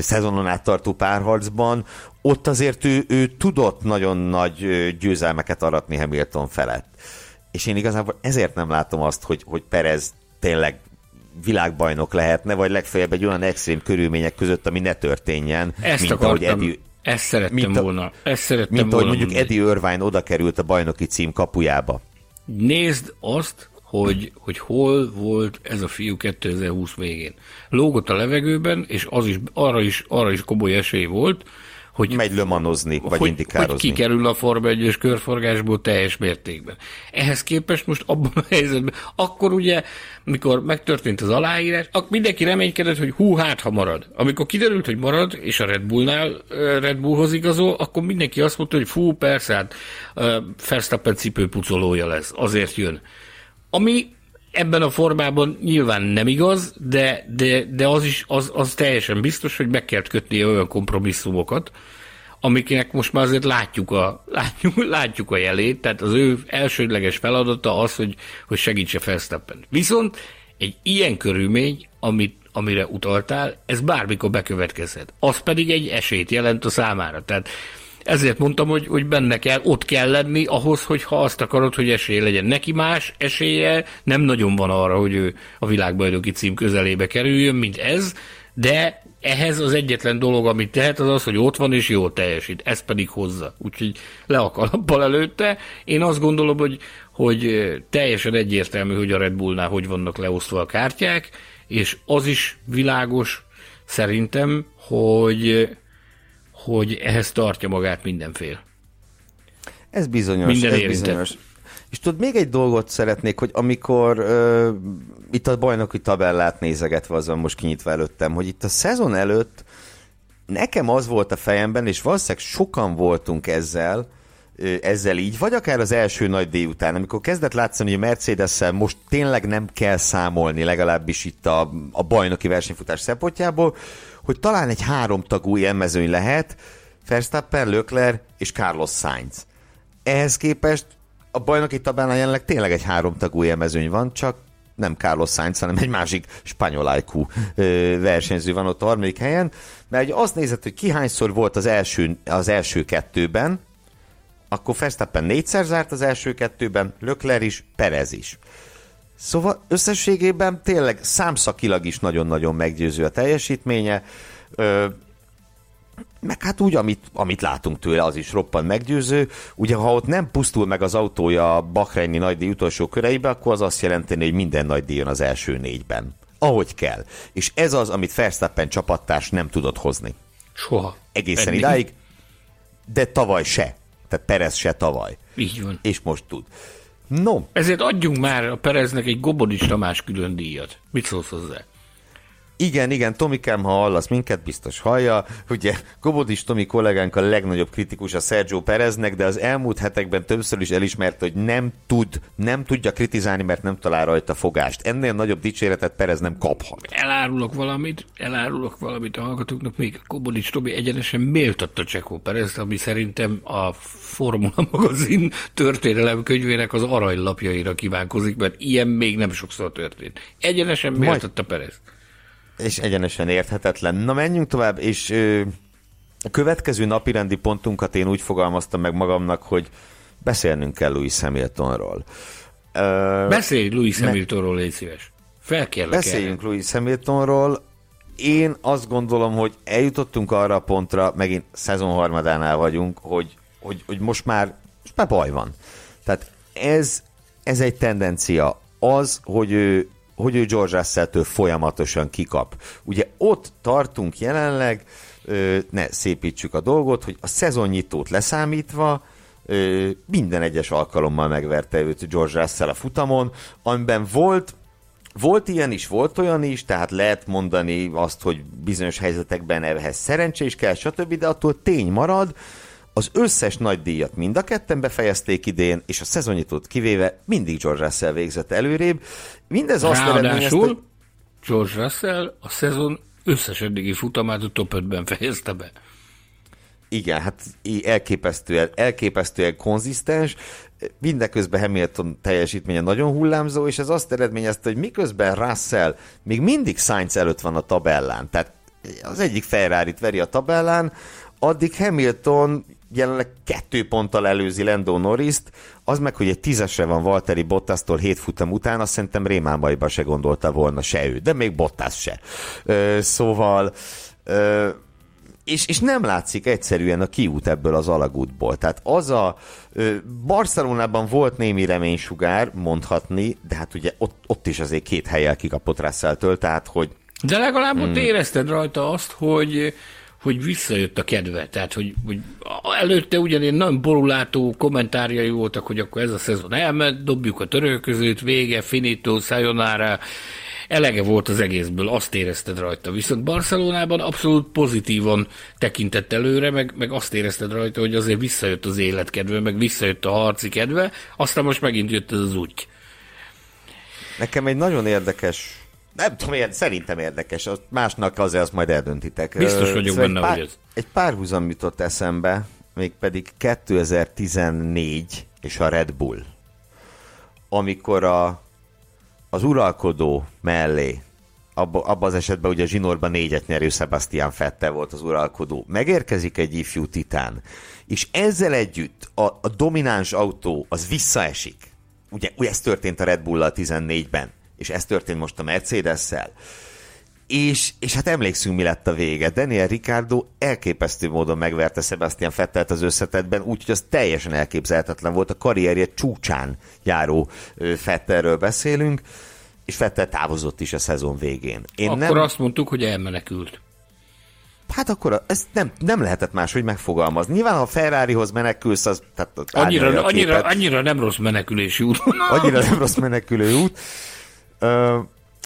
szezonon át tartó párharcban, ott azért ő, ő tudott nagyon nagy győzelmeket aratni Hamilton felett. És én igazából ezért nem látom azt, hogy, hogy Perez tényleg világbajnok lehetne, vagy legfeljebb egy olyan extrém körülmények között, ami ne történjen, Ezt mint akartam. ahogy Eddie, ezt szerettem mint a, volna. Ezt szerettem mint volna ahogy mondjuk Eddie Irvine oda került a bajnoki cím kapujába. Nézd azt, hogy, hogy hol volt ez a fiú 2020 végén. Lógott a levegőben, és az is, arra, is, arra is komoly esély volt, hogy megy lömanozni, vagy hogy, indikározni. Hogy kikerül a Forma 1 körforgásból teljes mértékben. Ehhez képest most abban a helyzetben, akkor ugye, mikor megtörtént az aláírás, akkor mindenki reménykedett, hogy hú, hát ha marad. Amikor kiderült, hogy marad, és a Red Bullnál Red Bullhoz igazol, akkor mindenki azt mondta, hogy fú, persze, hát Verstappen cipőpucolója lesz, azért jön. Ami ebben a formában nyilván nem igaz, de, de, de az is az, az teljesen biztos, hogy meg kell kötnie olyan kompromisszumokat, amiknek most már azért látjuk a, látjuk, látjuk a jelét, tehát az ő elsődleges feladata az, hogy, hogy segítse Verstappen. Viszont egy ilyen körülmény, amit, amire utaltál, ez bármikor bekövetkezhet. Az pedig egy esélyt jelent a számára. Tehát ezért mondtam, hogy, hogy benne kell, ott kell lenni ahhoz, hogy ha azt akarod, hogy esély legyen. Neki más esélye nem nagyon van arra, hogy ő a világbajnoki cím közelébe kerüljön, mint ez, de ehhez az egyetlen dolog, amit tehet, az az, hogy ott van és jó teljesít. Ez pedig hozza. Úgyhogy le a kalappal előtte. Én azt gondolom, hogy, hogy teljesen egyértelmű, hogy a Red Bullnál hogy vannak leosztva a kártyák, és az is világos szerintem, hogy hogy ehhez tartja magát mindenfél. Ez bizonyos. Minden ez bizonyos. És tudod, még egy dolgot szeretnék, hogy amikor uh, itt a bajnoki tabellát nézegetve, azon most kinyitva előttem, hogy itt a szezon előtt nekem az volt a fejemben, és valószínűleg sokan voltunk ezzel, ezzel így, vagy akár az első nagy díj után, amikor kezdett látszani, hogy a mercedes most tényleg nem kell számolni, legalábbis itt a, a bajnoki versenyfutás szempontjából, hogy talán egy háromtagú ilyen mezőny lehet, Verstappen, Lökler és Carlos Sainz. Ehhez képest a bajnoki tabellán jelenleg tényleg egy háromtagú ilyen mezőny van, csak nem Carlos Sainz, hanem egy másik spanyol IQ versenyző van ott a harmadik helyen, mert azt nézett, hogy ki hányszor volt az első, az első kettőben, akkor Verstappen négyszer zárt az első kettőben, Lökler is, Perez is. Szóval összességében tényleg számszakilag is nagyon-nagyon meggyőző a teljesítménye, ö, meg hát úgy, amit, amit látunk tőle, az is roppan meggyőző. Ugye, ha ott nem pusztul meg az autója a Bahreini nagydíj utolsó köreibe, akkor az azt jelenteni, hogy minden nagydíj jön az első négyben. Ahogy kell. És ez az, amit Verstappen csapattárs nem tudott hozni. Soha. Egészen Eddig. idáig, de tavaly se. Tehát Perez se tavaly. Így van. És most tud. No. Ezért adjunk már a Pereznek egy Gobodics Tamás külön díjat. Mit szólsz hozzá? Igen, igen, Tomikám, ha hallasz minket, biztos hallja. Ugye Gobodis Tomi kollégánk a legnagyobb kritikus a Sergio Pereznek, de az elmúlt hetekben többször is elismerte, hogy nem tud, nem tudja kritizálni, mert nem talál rajta fogást. Ennél nagyobb dicséretet Perez nem kaphat. Elárulok valamit, elárulok valamit a hallgatóknak, még Gobodis Tomi egyenesen méltatta Csekó Perez, ami szerintem a Formula magazin történelem könyvének az aranylapjaira kívánkozik, mert ilyen még nem sokszor történt. Egyenesen méltatta Perez és egyenesen érthetetlen. Na menjünk tovább, és ö, a következő napirendi pontunkat én úgy fogalmaztam meg magamnak, hogy beszélnünk kell Louis Hamiltonról. Ö, Beszélj Louis Hamiltonról, légy szíves. Felkérlek Beszéljünk erre. Louis Hamiltonról. Én azt gondolom, hogy eljutottunk arra a pontra, megint szezon harmadánál vagyunk, hogy, hogy, hogy most már, most már baj van. Tehát ez, ez egy tendencia. Az, hogy ő hogy ő George Russell-től folyamatosan kikap. Ugye ott tartunk jelenleg, ne szépítsük a dolgot, hogy a szezonnyitót leszámítva, minden egyes alkalommal megverte őt George Russell a futamon, amiben volt volt ilyen is, volt olyan is, tehát lehet mondani azt, hogy bizonyos helyzetekben ehhez szerencse is kell, stb., de attól tény marad, az összes nagy díjat mind a ketten befejezték idén, és a szezonnyitót kivéve mindig George Russell végzett előrébb. Mindez azt eredményezte... George Russell a szezon összes eddigi futamát a top 5-ben fejezte be. Igen, hát elképesztően, elképesztően konzisztens, mindeközben Hamilton teljesítménye nagyon hullámzó, és ez azt eredményezte, hogy miközben Russell még mindig Sainz előtt van a tabellán, tehát az egyik ferrari veri a tabellán, addig Hamilton jelenleg kettő ponttal előzi Lando Norris-t, az meg, hogy egy tízesre van Valtteri Bottasztól hét futam után, azt szerintem Rémánbaiba se gondolta volna se ő, de még Bottas se. Ö, szóval ö, és, és nem látszik egyszerűen a kiút ebből az alagútból. Tehát az a ö, Barcelonában volt némi reménysugár, mondhatni, de hát ugye ott, ott is azért két helyel kikapott Russell-től, tehát hogy... De legalább ott érezted rajta azt, hogy hogy visszajött a kedve. Tehát, hogy, hogy előtte ugyanilyen nagyon borulátó kommentárjai voltak, hogy akkor ez a szezon elment, dobjuk a törölközőt, vége, finito, sayonara, elege volt az egészből, azt érezted rajta. Viszont Barcelonában abszolút pozitívan tekintett előre, meg, meg azt érezted rajta, hogy azért visszajött az életkedve, meg visszajött a harci kedve, aztán most megint jött ez az úgy. Nekem egy nagyon érdekes nem tudom, ilyen, szerintem érdekes, másnak azért azt majd eldöntitek. Biztos vagyok szóval benne, pár, hogy ez. Egy párhuzam jutott eszembe, mégpedig 2014 és a Red Bull. Amikor a, az uralkodó mellé, abba, abba az esetben ugye a zsinórban négyet nyerő Sebastian Fettel volt az uralkodó, megérkezik egy ifjú titán, és ezzel együtt a, a domináns autó az visszaesik. Ugye, ugye ez történt a Red Bull-al 14-ben és ez történt most a Mercedes-szel. És, és hát emlékszünk, mi lett a vége. Daniel Ricardo elképesztő módon megverte Sebastian Fettelt az összetetben, úgyhogy az teljesen elképzelhetetlen volt. A karrierje csúcsán járó Fettelről beszélünk, és Fettel távozott is a szezon végén. Én akkor nem... azt mondtuk, hogy elmenekült. Hát akkor ezt nem, nem lehetett máshogy megfogalmazni. Nyilván, ha Ferrarihoz menekülsz, az... Tehát annyira, annyira, annyira nem rossz menekülési út. annyira nem rossz menekülő út.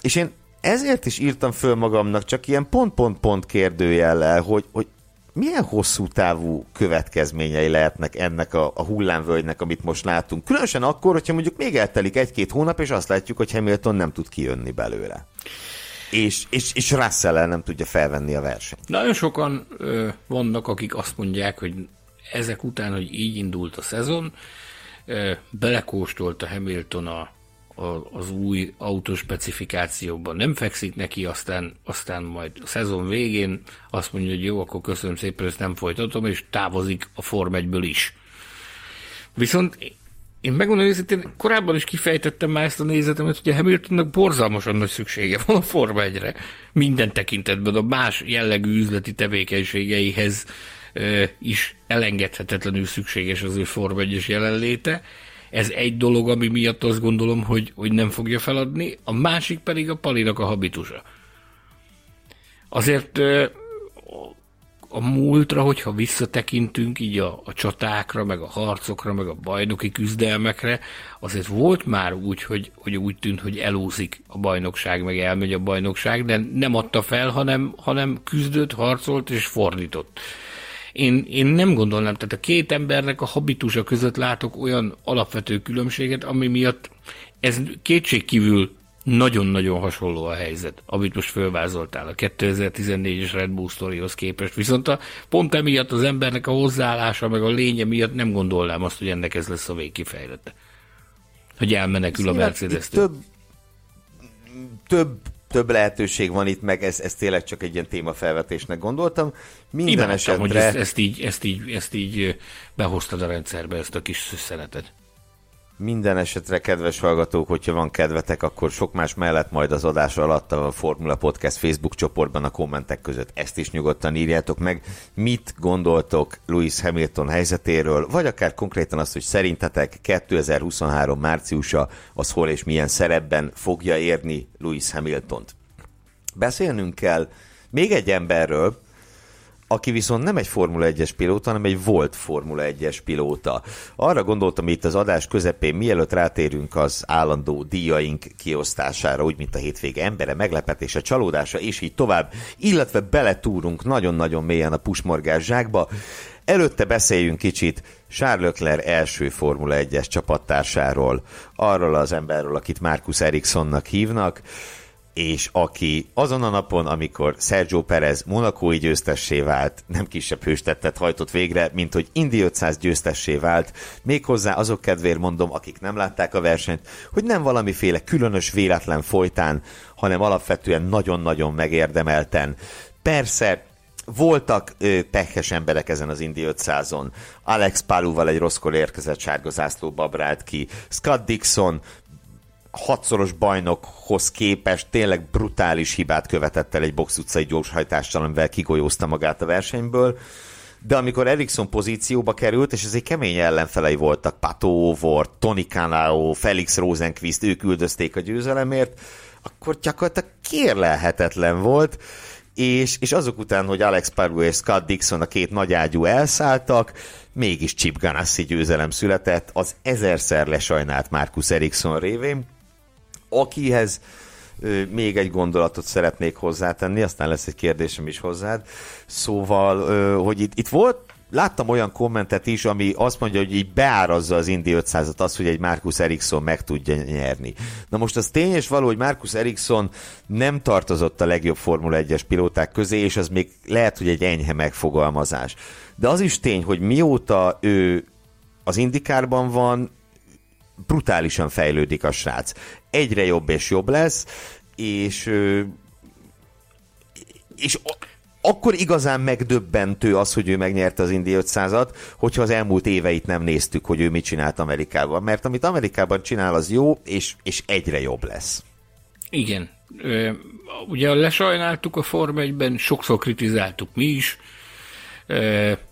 És én ezért is írtam föl magamnak csak ilyen pont-pont-pont kérdőjellel, hogy, hogy milyen hosszú távú következményei lehetnek ennek a, a hullámvölgynek, amit most látunk. Különösen akkor, hogyha mondjuk még eltelik egy-két hónap, és azt látjuk, hogy Hamilton nem tud kijönni belőle. És, és, és russell nem tudja felvenni a versenyt. Nagyon sokan ö, vannak, akik azt mondják, hogy ezek után, hogy így indult a szezon, ö, belekóstolt a Hamilton a az új autóspecifikációban nem fekszik neki, aztán, aztán majd a szezon végén azt mondja, hogy jó, akkor köszönöm szépen, ezt nem folytatom, és távozik a Form 1 is. Viszont én megmondom őszintén, korábban is kifejtettem már ezt a nézetemet, hogy a Hamiltonnak borzalmasan nagy szüksége van a Form 1-re. Minden tekintetben a más jellegű üzleti tevékenységeihez is elengedhetetlenül szükséges az ő Form 1 jelenléte ez egy dolog, ami miatt azt gondolom, hogy, hogy nem fogja feladni, a másik pedig a Palinak a habitusa. Azért a múltra, hogyha visszatekintünk így a, a csatákra, meg a harcokra, meg a bajnoki küzdelmekre, azért volt már úgy, hogy, hogy úgy tűnt, hogy elúszik a bajnokság, meg elmegy a bajnokság, de nem adta fel, hanem, hanem küzdött, harcolt és fordított. Én, én nem gondolnám, tehát a két embernek a habitusa között látok olyan alapvető különbséget, ami miatt ez kétségkívül nagyon-nagyon hasonló a helyzet, amit most fölvázoltál a 2014-es Red Bull sztorihoz képest. Viszont a, pont emiatt az embernek a hozzáállása, meg a lénye miatt nem gondolnám azt, hogy ennek ez lesz a végkifejlete. Hogy elmenekül a mercedes Több, több több lehetőség van itt, meg ez, ez tényleg csak egy ilyen témafelvetésnek gondoltam. Minden Imádtam, esetre... hogy ezt, ezt, így, ezt, így, ezt így behoztad a rendszerbe, ezt a kis szüsszenetet. Minden esetre, kedves hallgatók, hogyha van kedvetek, akkor sok más mellett majd az adás alatt a Formula Podcast Facebook csoportban a kommentek között ezt is nyugodtan írjátok meg. Mit gondoltok Lewis Hamilton helyzetéről, vagy akár konkrétan azt, hogy szerintetek 2023 márciusa az hol és milyen szerepben fogja érni Lewis Hamiltont. Beszélnünk kell még egy emberről, aki viszont nem egy Formula 1-es pilóta, hanem egy volt Formula 1-es pilóta. Arra gondoltam itt az adás közepén, mielőtt rátérünk az állandó díjaink kiosztására, úgy, mint a hétvége embere, meglepetése, csalódása, és így tovább, illetve beletúrunk nagyon-nagyon mélyen a pusmorgás zsákba. Előtte beszéljünk kicsit Charles Leclerc első Formula 1-es csapattársáról, arról az emberről, akit Marcus Ericssonnak hívnak, és aki azon a napon, amikor Sergio Perez Monakói győztessé vált, nem kisebb hőstettet hajtott végre, mint hogy Indi 500 győztessé vált, méghozzá azok kedvéért mondom, akik nem látták a versenyt, hogy nem valamiféle különös véletlen folytán, hanem alapvetően nagyon-nagyon megérdemelten. Persze, voltak ö, pehes emberek ezen az Indi 500-on. Alex Paluval egy rosszkor érkezett sárga zászlóba brált ki. Scott Dixon hatszoros bajnokhoz képest tényleg brutális hibát követett el egy box utcai gyorshajtással, amivel kigolyózta magát a versenyből. De amikor Eriksson pozícióba került, és ezért kemény ellenfelei voltak, Pato Ovor, Tony Canao, Felix Rosenquist, ők üldözték a győzelemért, akkor gyakorlatilag kérlelhetetlen volt, és, és azok után, hogy Alex Paru és Scott Dixon a két nagyágyú elszálltak, mégis Chip Ganassi győzelem született az ezerszer lesajnált Marcus Eriksson révén, akihez még egy gondolatot szeretnék hozzátenni, aztán lesz egy kérdésem is hozzád. Szóval, hogy itt, itt volt láttam olyan kommentet is, ami azt mondja, hogy így beárazza az Indi 500-at az, hogy egy Marcus Ericsson meg tudja nyerni. Na most az tény és való, hogy Marcus Ericsson nem tartozott a legjobb Formula 1-es pilóták közé, és az még lehet, hogy egy enyhe megfogalmazás. De az is tény, hogy mióta ő az indikárban van, brutálisan fejlődik a srác. Egyre jobb és jobb lesz, és és akkor igazán megdöbbentő az, hogy ő megnyerte az Indi 500-at, hogyha az elmúlt éveit nem néztük, hogy ő mit csinált Amerikában. Mert amit Amerikában csinál, az jó, és, és egyre jobb lesz. Igen. Ugye lesajnáltuk a Form 1-ben, sokszor kritizáltuk mi is,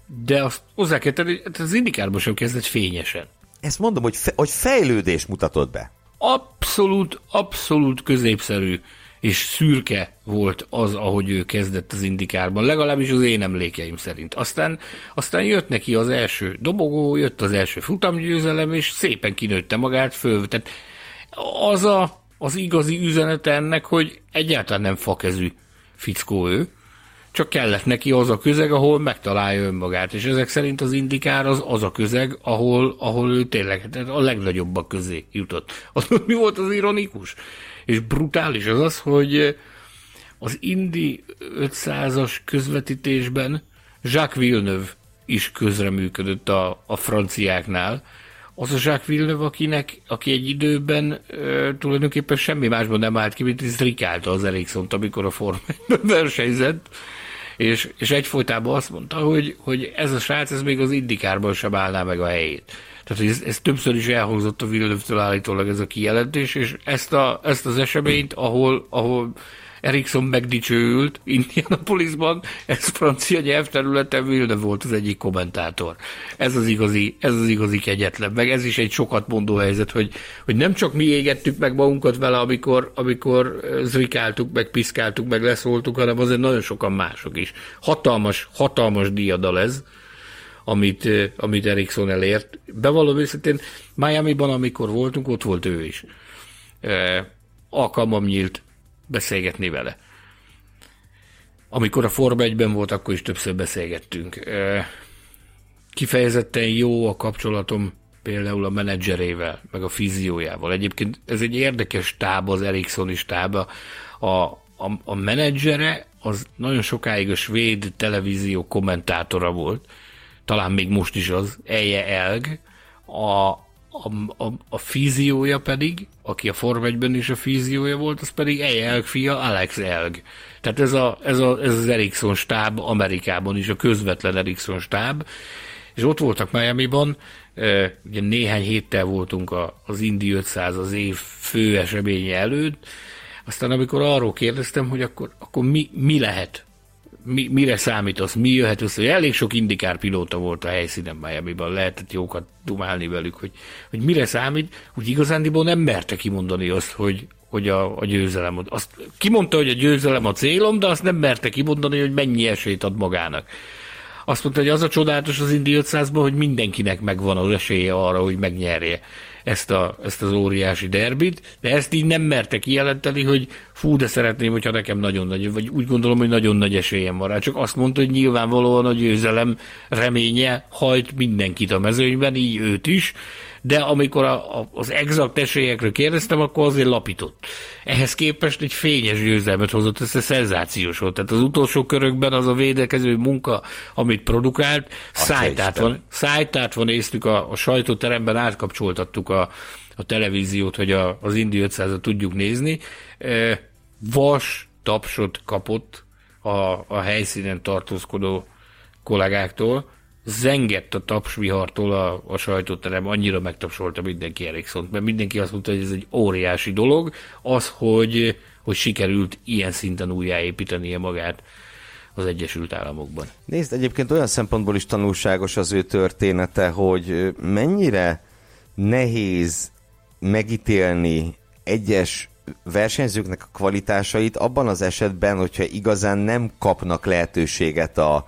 de azt hozzá kell tenni, az indikárban sem kezdett fényesen. Ezt mondom, hogy, fe, hogy fejlődés mutatott be. Abszolút, abszolút középszerű és szürke volt az, ahogy ő kezdett az indikárban, legalábbis az én emlékeim szerint. Aztán, aztán jött neki az első dobogó, jött az első futamgyőzelem, és szépen kinőtte magát föl. Tehát az a, az igazi üzenet ennek, hogy egyáltalán nem fakezű fickó ő, csak kellett neki az a közeg, ahol megtalálja önmagát, és ezek szerint az indikár az az a közeg, ahol, ahol ő tényleg a legnagyobbak közé jutott. Az, mi volt az ironikus? És brutális az az, hogy az Indi 500-as közvetítésben Jacques Villeneuve is közreműködött a, a franciáknál. Az a Jacques Villeneuve, akinek, aki egy időben e, tulajdonképpen semmi másban nem állt ki, mint rikálta az ericsson amikor a Forma versenyzett, és, és egyfolytában azt mondta, hogy, hogy ez a srác, ez még az indikárban sem állná meg a helyét. Tehát, ez, ez többször is elhangzott a Villeneuve-től állítólag ez a kijelentés, és ezt, a, ezt az eseményt, ahol, ahol Erikson megdicsőült Indianapolisban, ez francia nyelvterületen Villeneuve volt az egyik kommentátor. Ez az igazi, ez az igazi kegyetlen, meg ez is egy sokat mondó helyzet, hogy, hogy nem csak mi égettük meg magunkat vele, amikor, amikor zrikáltuk, meg piszkáltuk, meg leszóltuk, hanem azért nagyon sokan mások is. Hatalmas, hatalmas diadal ez, amit, amit Erikson elért. Bevallom őszintén, Miami-ban, amikor voltunk, ott volt ő is. Alkalmam nyílt beszélgetni vele. Amikor a Forma 1-ben volt, akkor is többször beszélgettünk. Kifejezetten jó a kapcsolatom például a menedzserével, meg a fiziójával. Egyébként ez egy érdekes táb, az Erikssoni tába. A, a, a menedzsere az nagyon sokáig a svéd televízió kommentátora volt, talán még most is az, Eje Elg, a, a, a, a fíziója pedig, aki a Form 1 is a fíziója volt, az pedig Elg fia Alex Elg. Tehát ez, a, ez, a, ez az Ericsson stáb Amerikában is, a közvetlen Ericsson stáb, és ott voltak Miami-ban, ugye néhány héttel voltunk az Indi 500 az év fő eseménye előtt, aztán amikor arról kérdeztem, hogy akkor, akkor mi, mi lehet mi, mire számítasz, mi jöhet össze, elég sok indikár pilóta volt a helyszínen Miami-ban, lehetett jókat dumálni velük, hogy, hogy mire számít, úgy igazándiból nem merte kimondani azt, hogy, hogy a, a győzelem. Azt kimondta, hogy a győzelem a célom, de azt nem merte kimondani, hogy mennyi esélyt ad magának. Azt mondta, hogy az a csodálatos az Indi 500-ban, hogy mindenkinek megvan az esélye arra, hogy megnyerje ezt, a, ezt az óriási derbit, de ezt így nem merte kijelenteni, hogy fú, de szeretném, hogyha nekem nagyon nagy, vagy úgy gondolom, hogy nagyon nagy esélyem van rá. Csak azt mondta, hogy nyilvánvalóan a győzelem reménye hajt mindenkit a mezőnyben, így őt is, de amikor a, a, az exakt esélyekről kérdeztem, akkor azért lapított. Ehhez képest egy fényes győzelmet hozott, ez szenzációs volt. Tehát az utolsó körökben az a védekező munka, amit produkált, szájtát van, szájtát van, néztük a, a sajtóteremben, átkapcsoltattuk a, a televíziót, hogy a, az Indi 500-at tudjuk nézni. E, vas tapsot kapott a, a helyszínen tartózkodó kollégáktól, zengett a tapsvihartól a, a sajtóterem, annyira megtapsolta mindenki ericsson mert mindenki azt mondta, hogy ez egy óriási dolog, az, hogy, hogy sikerült ilyen szinten újjáépítenie magát az Egyesült Államokban. Nézd, egyébként olyan szempontból is tanulságos az ő története, hogy mennyire nehéz megítélni egyes versenyzőknek a kvalitásait abban az esetben, hogyha igazán nem kapnak lehetőséget a,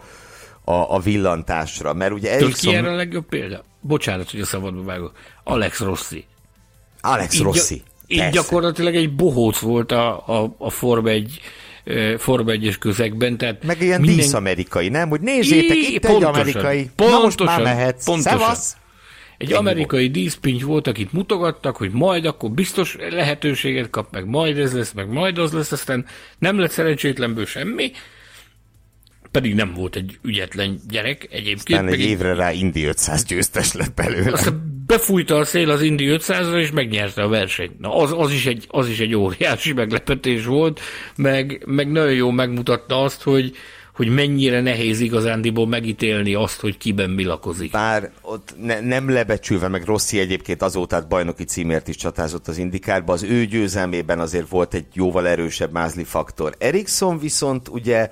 a, a villantásra. Mert ugye Tudod, ki erre a legjobb példa? Bocsánat, hogy a szabadba vágok. Alex Rossi. Alex így Rossi. Így gyakorlatilag egy bohóc volt a, a, a Forma 1 Forma 1 közegben. Tehát Meg ilyen minden... dísz-amerikai, nem? Hogy nézzétek, itt pontosan, egy amerikai. Pontosan, Na most már mehetsz. Pontosan. Szevasz. Egy amerikai díszpinty volt, akit mutogattak, hogy majd akkor biztos lehetőséget kap, meg majd ez lesz, meg majd az lesz, aztán nem lett szerencsétlenből semmi, pedig nem volt egy ügyetlen gyerek egyébként. Aztán egy évre rá Indi 500 győztes lett belőle. Aztán befújta a szél az Indi 500-ra, és megnyerte a versenyt. Na, az, az, is egy, az is egy óriási meglepetés volt, meg, meg nagyon jól megmutatta azt, hogy, hogy mennyire nehéz igazándiból megítélni azt, hogy kiben mi lakozik. Bár ott ne, nem lebecsülve, meg Rossi egyébként azóta bajnoki címért is csatázott az indikárba, az ő győzelmében azért volt egy jóval erősebb mázli faktor. Erikson viszont ugye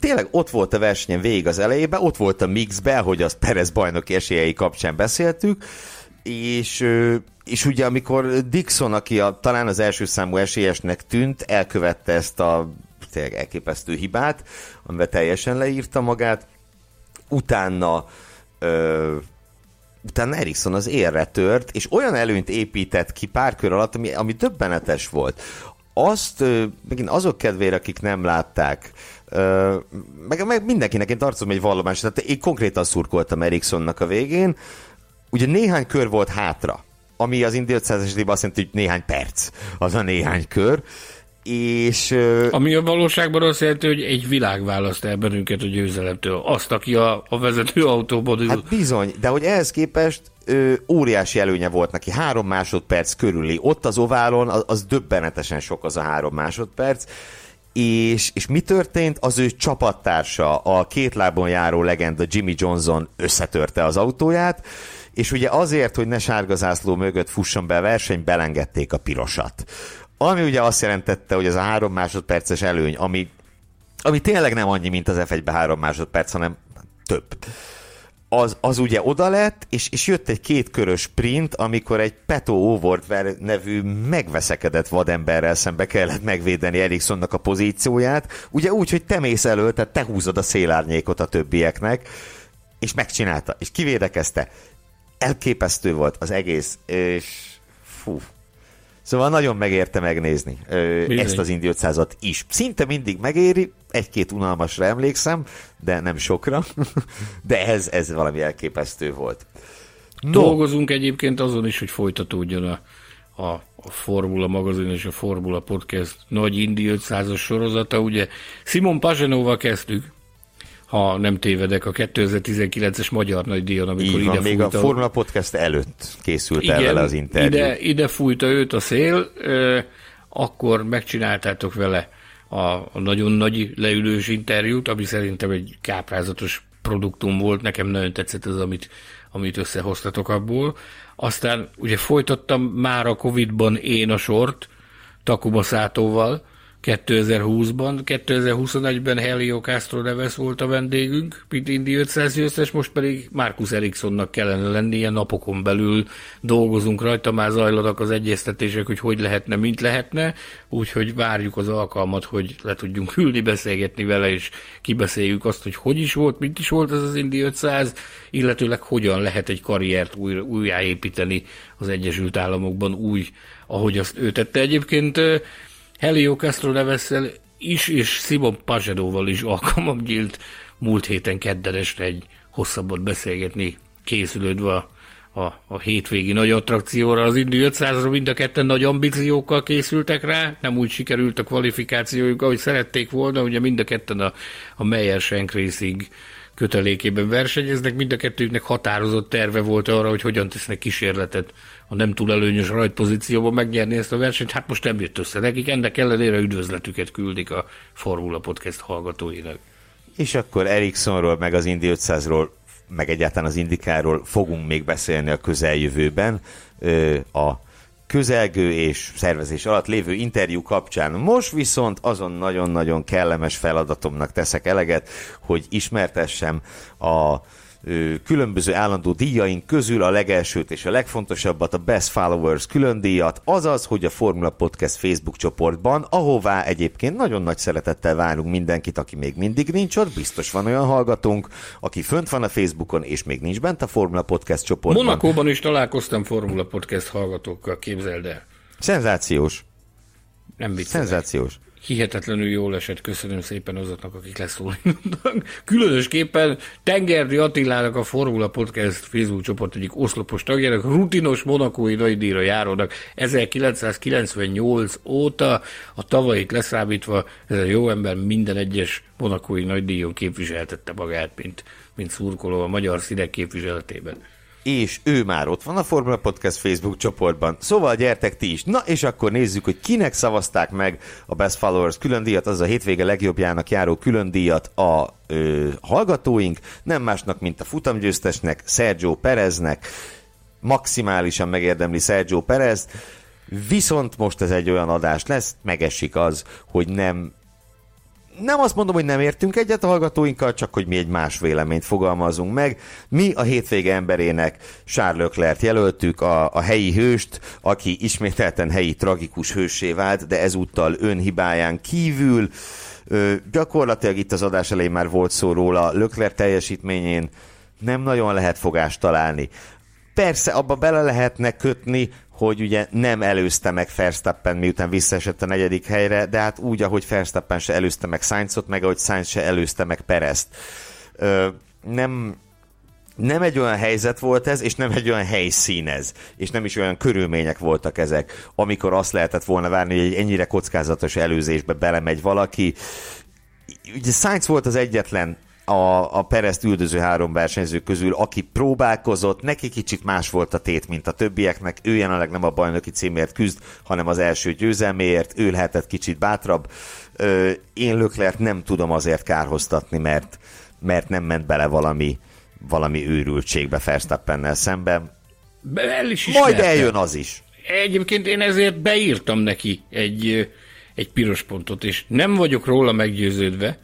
tényleg ott volt a versenyen végig az elejében, ott volt a mixbe, hogy az Perez bajnoki esélyei kapcsán beszéltük, és, és ugye amikor Dixon, aki a, talán az első számú esélyesnek tűnt, elkövette ezt a tényleg elképesztő hibát, amivel teljesen leírta magát, utána ö, utána Ericsson az érre tört, és olyan előnyt épített ki pár kör alatt, ami, ami döbbenetes volt. Azt, ö, megint azok kedvére, akik nem látták, meg, meg mindenkinek én tartozom egy vallomás, tehát én konkrétan szurkoltam Ericssonnak a végén, ugye néhány kör volt hátra, ami az Indi 500 esetében azt jelenti, hogy néhány perc az a néhány kör, és... Ami a valóságban azt jelenti, hogy egy világ választ el bennünket a győzelemtől. Azt, aki a, a vezető autóban ül. Hát bizony, de hogy ehhez képest ö, óriási előnye volt neki, három másodperc körüli. Ott az oválon az, az döbbenetesen sok az a három másodperc. És, és mi történt? Az ő csapattársa, a két lábon járó legenda Jimmy Johnson összetörte az autóját, és ugye azért, hogy ne sárgazászló mögött fusson be a verseny, belengedték a pirosat. Ami ugye azt jelentette, hogy ez a három másodperces előny, ami, ami tényleg nem annyi, mint az F1-ben három másodperc, hanem több. Az, az ugye oda lett, és, és jött egy kétkörös sprint, amikor egy Peto Overtver nevű megveszekedett vademberrel szembe kellett megvédeni Ericssonnak a pozícióját, ugye úgy, hogy te mész elő, tehát te húzod a szélárnyékot a többieknek, és megcsinálta, és kivédekezte. Elképesztő volt az egész, és fú, Szóval nagyon megérte megnézni ö, ezt az Indi 500-at is. Szinte mindig megéri, egy-két unalmasra emlékszem, de nem sokra, de ez, ez valami elképesztő volt. No. Dolgozunk egyébként azon is, hogy folytatódjon a, a, a Formula magazin és a Formula Podcast nagy Indi 500-as sorozata. Ugye Simon Pazsenóval kezdtük, ha nem tévedek, a 2019-es Magyar Nagydíjon, amikor Így van, ide még a Formula Podcast előtt készült igen, el vele az interjú. Ide, ide fújta őt a szél, akkor megcsináltátok vele a, a nagyon nagy leülős interjút, ami szerintem egy káprázatos produktum volt, nekem nagyon tetszett az, amit, amit összehoztatok abból. Aztán ugye folytattam már a Covid-ban én a sort, Takuma Szátóval, 2020-ban, 2021-ben Helio Castro Neves volt a vendégünk, mint Indi 500 győztes, most pedig Markus Ericssonnak kellene lennie, napokon belül dolgozunk rajta, már zajlanak az egyeztetések, hogy hogy lehetne, mint lehetne, úgyhogy várjuk az alkalmat, hogy le tudjunk ülni, beszélgetni vele, és kibeszéljük azt, hogy hogy is volt, mint is volt ez az Indi 500, illetőleg hogyan lehet egy karriert új, újjáépíteni az Egyesült Államokban úgy, ahogy azt ő tette. Egyébként Helio Castro Nevessel is, és Simon Pazsedóval is alkalmam nyílt múlt héten kedden este egy hosszabbat beszélgetni, készülődve a, a, a hétvégi nagy attrakcióra, az Indy 500-ra mind a ketten nagy ambíciókkal készültek rá, nem úgy sikerült a kvalifikációjuk, ahogy szerették volna, ugye mind a ketten a, a Meyer Shank Racing kötelékében versenyeznek, mind a kettőknek határozott terve volt arra, hogy hogyan tesznek kísérletet a nem túl előnyös rajtpozícióban megnyerni ezt a versenyt. Hát most nem jött össze nekik, ennek ellenére üdvözletüket küldik a Formula Podcast hallgatóinak. És akkor Ericssonról, meg az Indy 500-ról, meg egyáltalán az Indikáról fogunk még beszélni a közeljövőben. A közelgő és szervezés alatt lévő interjú kapcsán. Most viszont azon nagyon-nagyon kellemes feladatomnak teszek eleget, hogy ismertessem a különböző állandó díjaink közül a legelsőt és a legfontosabbat, a Best Followers külön díjat, azaz, hogy a Formula Podcast Facebook csoportban, ahová egyébként nagyon nagy szeretettel várunk mindenkit, aki még mindig nincs ott, biztos van olyan hallgatónk, aki fönt van a Facebookon, és még nincs bent a Formula Podcast csoportban. Monakóban is találkoztam Formula Podcast hallgatókkal, képzeld el. Szenzációs. Nem viccelek. Szenzációs hihetetlenül jól esett, köszönöm szépen azoknak, akik leszólítottak. Különösképpen Tengerdi Attilának a Formula Podcast Facebook csoport egyik oszlopos tagjának, rutinos monakói nagydíjra járónak. 1998 óta, a tavait leszámítva, ez a jó ember minden egyes monakói nagydíjon képviseltette magát, mint, mint szurkoló a magyar színek képviseletében és ő már ott van a Formula Podcast Facebook csoportban. Szóval gyertek ti is. Na, és akkor nézzük, hogy kinek szavazták meg a Best Followers külön díjat, az a hétvége legjobbjának járó külön díjat a ö, hallgatóink, nem másnak, mint a futamgyőztesnek, Sergio Pereznek, maximálisan megérdemli Sergio Perez, viszont most ez egy olyan adás lesz, megesik az, hogy nem nem azt mondom, hogy nem értünk egyet a hallgatóinkkal, csak hogy mi egy más véleményt fogalmazunk meg. Mi a hétvége emberének Charles Leclerc jelöltük, a, a helyi hőst, aki ismételten helyi tragikus hőssé vált, de ezúttal önhibáján kívül. Ö, gyakorlatilag itt az adás elején már volt szó róla, Leclerc teljesítményén nem nagyon lehet fogást találni. Persze abba bele lehetne kötni, hogy ugye nem előzte meg Verstappen, miután visszaesett a negyedik helyre, de hát úgy, ahogy Verstappen se előzte meg Sainzot, meg ahogy Sainz se előzte meg Perezt. Nem, nem egy olyan helyzet volt ez, és nem egy olyan helyszín ez, és nem is olyan körülmények voltak ezek, amikor azt lehetett volna várni, hogy egy ennyire kockázatos előzésbe belemegy valaki. Ugye Sainz volt az egyetlen a, a Perezt üldöző három versenyző közül, aki próbálkozott, neki kicsit más volt a tét, mint a többieknek, ő jelenleg nem a bajnoki címért küzd, hanem az első győzelméért, ő lehetett kicsit bátrabb. Én Löklert nem tudom azért kárhoztatni, mert, mert nem ment bele valami, valami őrültségbe Verstappennel szemben. El is Majd eljön az is. Egyébként én ezért beírtam neki egy, egy piros pontot, és nem vagyok róla meggyőződve,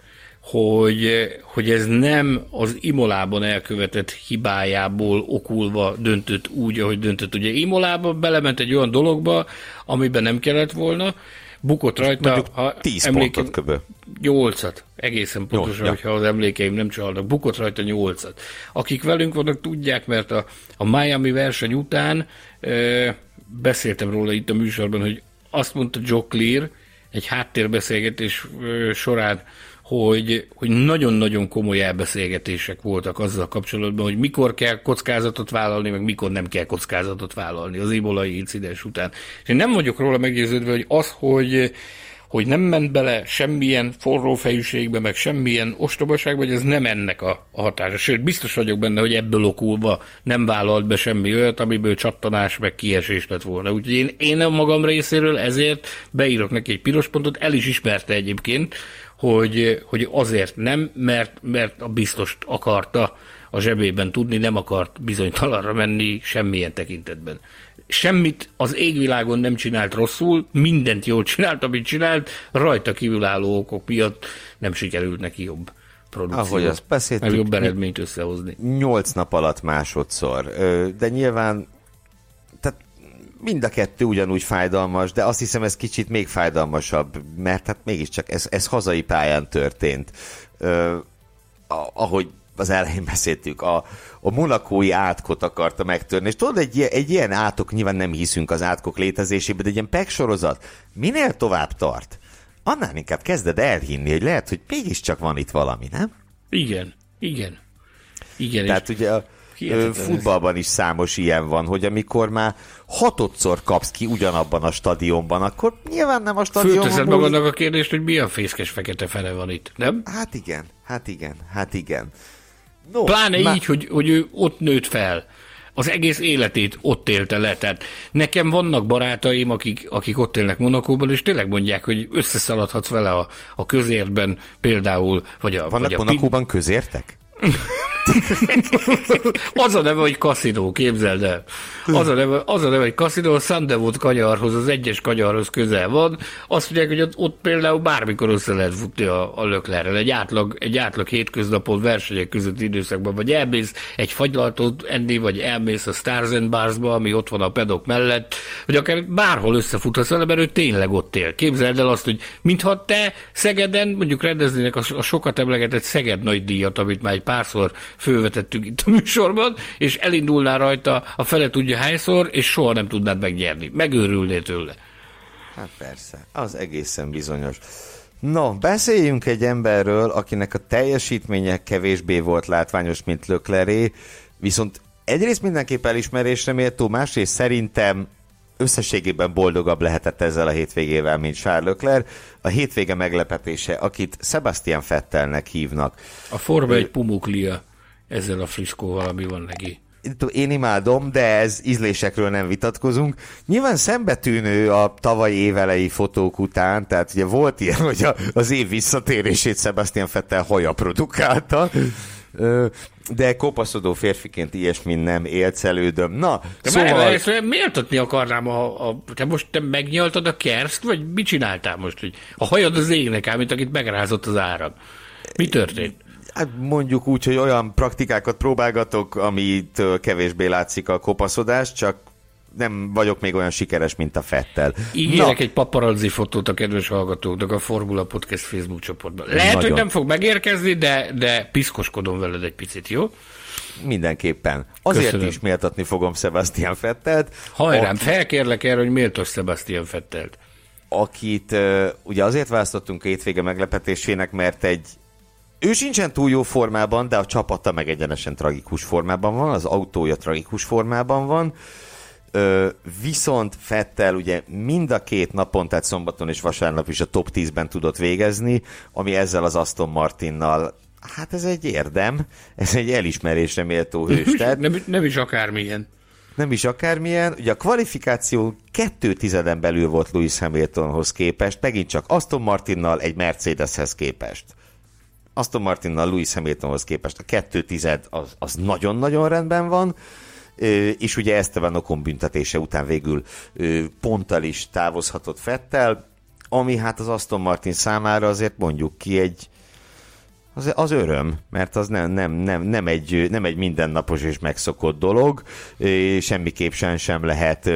hogy, hogy ez nem az Imolában elkövetett hibájából okulva döntött úgy, ahogy döntött. Ugye Imolában belement egy olyan dologba, amiben nem kellett volna, bukott rajta, Mondjuk ha 10 emlékeim, pontot köbö. 8-at, egészen pontosan, Jó, hogyha ja. az emlékeim nem csalnak, bukott rajta 8-at. Akik velünk vannak, tudják, mert a, a Miami verseny után e, beszéltem róla itt a műsorban, hogy azt mondta Joe Clear egy háttérbeszélgetés során, hogy, hogy nagyon-nagyon komoly elbeszélgetések voltak azzal kapcsolatban, hogy mikor kell kockázatot vállalni, meg mikor nem kell kockázatot vállalni az ibolai incidens után. És én nem vagyok róla meggyőződve, hogy az, hogy hogy nem ment bele semmilyen forró fejűségbe, meg semmilyen ostobaságba, hogy ez nem ennek a, a hatása. Sőt, biztos vagyok benne, hogy ebből okulva nem vállalt be semmi olyat, amiből csattanás, meg kiesés lett volna. Úgyhogy én, én a magam részéről ezért beírok neki egy piros pontot, el is ismerte egyébként, hogy, hogy azért nem, mert, mert a biztost akarta a zsebében tudni, nem akart bizonytalanra menni semmilyen tekintetben. Semmit az égvilágon nem csinált rosszul, mindent jól csinált, amit csinált, rajta kívülálló okok miatt nem sikerült neki jobb produkció. Ahogy azt beszéltük. Jobb eredményt összehozni. Nyolc nap alatt másodszor. De nyilván mind a kettő ugyanúgy fájdalmas, de azt hiszem ez kicsit még fájdalmasabb, mert hát mégiscsak ez, ez hazai pályán történt. Ö, ahogy az elején beszéltük, a, a monakói átkot akarta megtörni, és tudod, egy, egy ilyen átok, nyilván nem hiszünk az átkok létezésében, de egy ilyen PEG sorozat minél tovább tart, annál inkább kezded elhinni, hogy lehet, hogy mégiscsak van itt valami, nem? Igen, igen. Igen. Tehát ugye a, Hihetetlen futballban is számos ilyen van, hogy amikor már hatodszor kapsz ki ugyanabban a stadionban, akkor nyilván nem a stadionban... Fölteszed magadnak a kérdést, hogy milyen fészkes fekete fele van itt, nem? Hát igen, hát igen, hát igen. No, Pláne má... így, hogy, hogy ő ott nőtt fel. Az egész életét ott élte le. Tehát nekem vannak barátaim, akik, akik ott élnek Monakóban, és tényleg mondják, hogy összeszaladhatsz vele a, a közértben például. Vagy a, vannak vagy a Monakóban pin... közértek? az a neve, hogy kaszinó, képzeld el. Az a neve, az a neve hogy kaszinó, a Sandevot kanyarhoz, az egyes kanyarhoz közel van. Azt mondják, hogy ott, ott például bármikor össze lehet futni a, a löklerrel. Egy átlag, egy átlag hétköznapon versenyek közötti időszakban, vagy elmész egy fagylaltot enni, vagy elmész a Stars and Barsba, ami ott van a pedok mellett, vagy akár bárhol összefuthatsz vele, mert ő tényleg ott él. Képzeld el azt, hogy mintha te Szegeden, mondjuk rendeznének a, a sokat emlegetett Szeged nagy díjat, amit már egy párszor fölvetettük itt a műsorban, és elindulná rajta a fele tudja hányszor, és soha nem tudnád megnyerni. Megőrülnél tőle. Hát persze, az egészen bizonyos. No, beszéljünk egy emberről, akinek a teljesítménye kevésbé volt látványos, mint Lökleré, viszont egyrészt mindenképp elismerésre méltó, másrészt szerintem összességében boldogabb lehetett ezzel a hétvégével, mint Charles Leclerc. A hétvége meglepetése, akit Sebastian Fettelnek hívnak. A Forma egy pumuklia ezzel a friskóval, ami van neki. Én imádom, de ez ízlésekről nem vitatkozunk. Nyilván szembetűnő a tavalyi évelei fotók után, tehát ugye volt ilyen, hogy az év visszatérését Sebastian Fettel haja produkálta, de kopaszodó férfiként ilyesmin nem élcelődöm. Na, de szóval... Már, már méltatni akarnám a, a, Te most te megnyaltad a kerszt, vagy mit csináltál most? Hogy a hajad az égnek áll, mint akit megrázott az áram. Mi történt? Hát mondjuk úgy, hogy olyan praktikákat próbálgatok, amit kevésbé látszik a kopaszodás, csak nem vagyok még olyan sikeres, mint a Fettel. Ígérek egy paparazzi fotót a kedves hallgatóknak a Formula Podcast Facebook csoportban. Lehet, Nagyon. hogy nem fog megérkezni, de, de piszkoskodom veled egy picit, jó? Mindenképpen. Azért Köszönöm. is méltatni fogom Sebastian Fettelt. Hajrám, aki... felkérlek erre, hogy méltos Sebastian Fettelt. Akit uh, ugye azért választottunk a hétvége meglepetésének, mert egy ő sincsen túl jó formában, de a csapata meg egyenesen tragikus formában van, az autója tragikus formában van. Ö, viszont Fettel ugye mind a két napon, tehát szombaton és vasárnap is a top 10-ben tudott végezni, ami ezzel az Aston Martinnal hát ez egy érdem, ez egy elismerésre méltó hős. Tehát... nem, nem is akármilyen. Nem is akármilyen. Ugye a kvalifikáció kettő tizeden belül volt Lewis Hamiltonhoz képest, megint csak Aston Martinnal egy Mercedeshez képest. Aston Martinnal Lewis Hamiltonhoz képest a kettő tized az, az nagyon-nagyon rendben van, és ugye Esteban Ocon büntetése után végül ponttal is távozhatott Fettel, ami hát az Aston Martin számára azért mondjuk ki egy az, az öröm, mert az nem, nem, nem, nem, egy, nem egy mindennapos és megszokott dolog, semmiképp sem, sem lehet,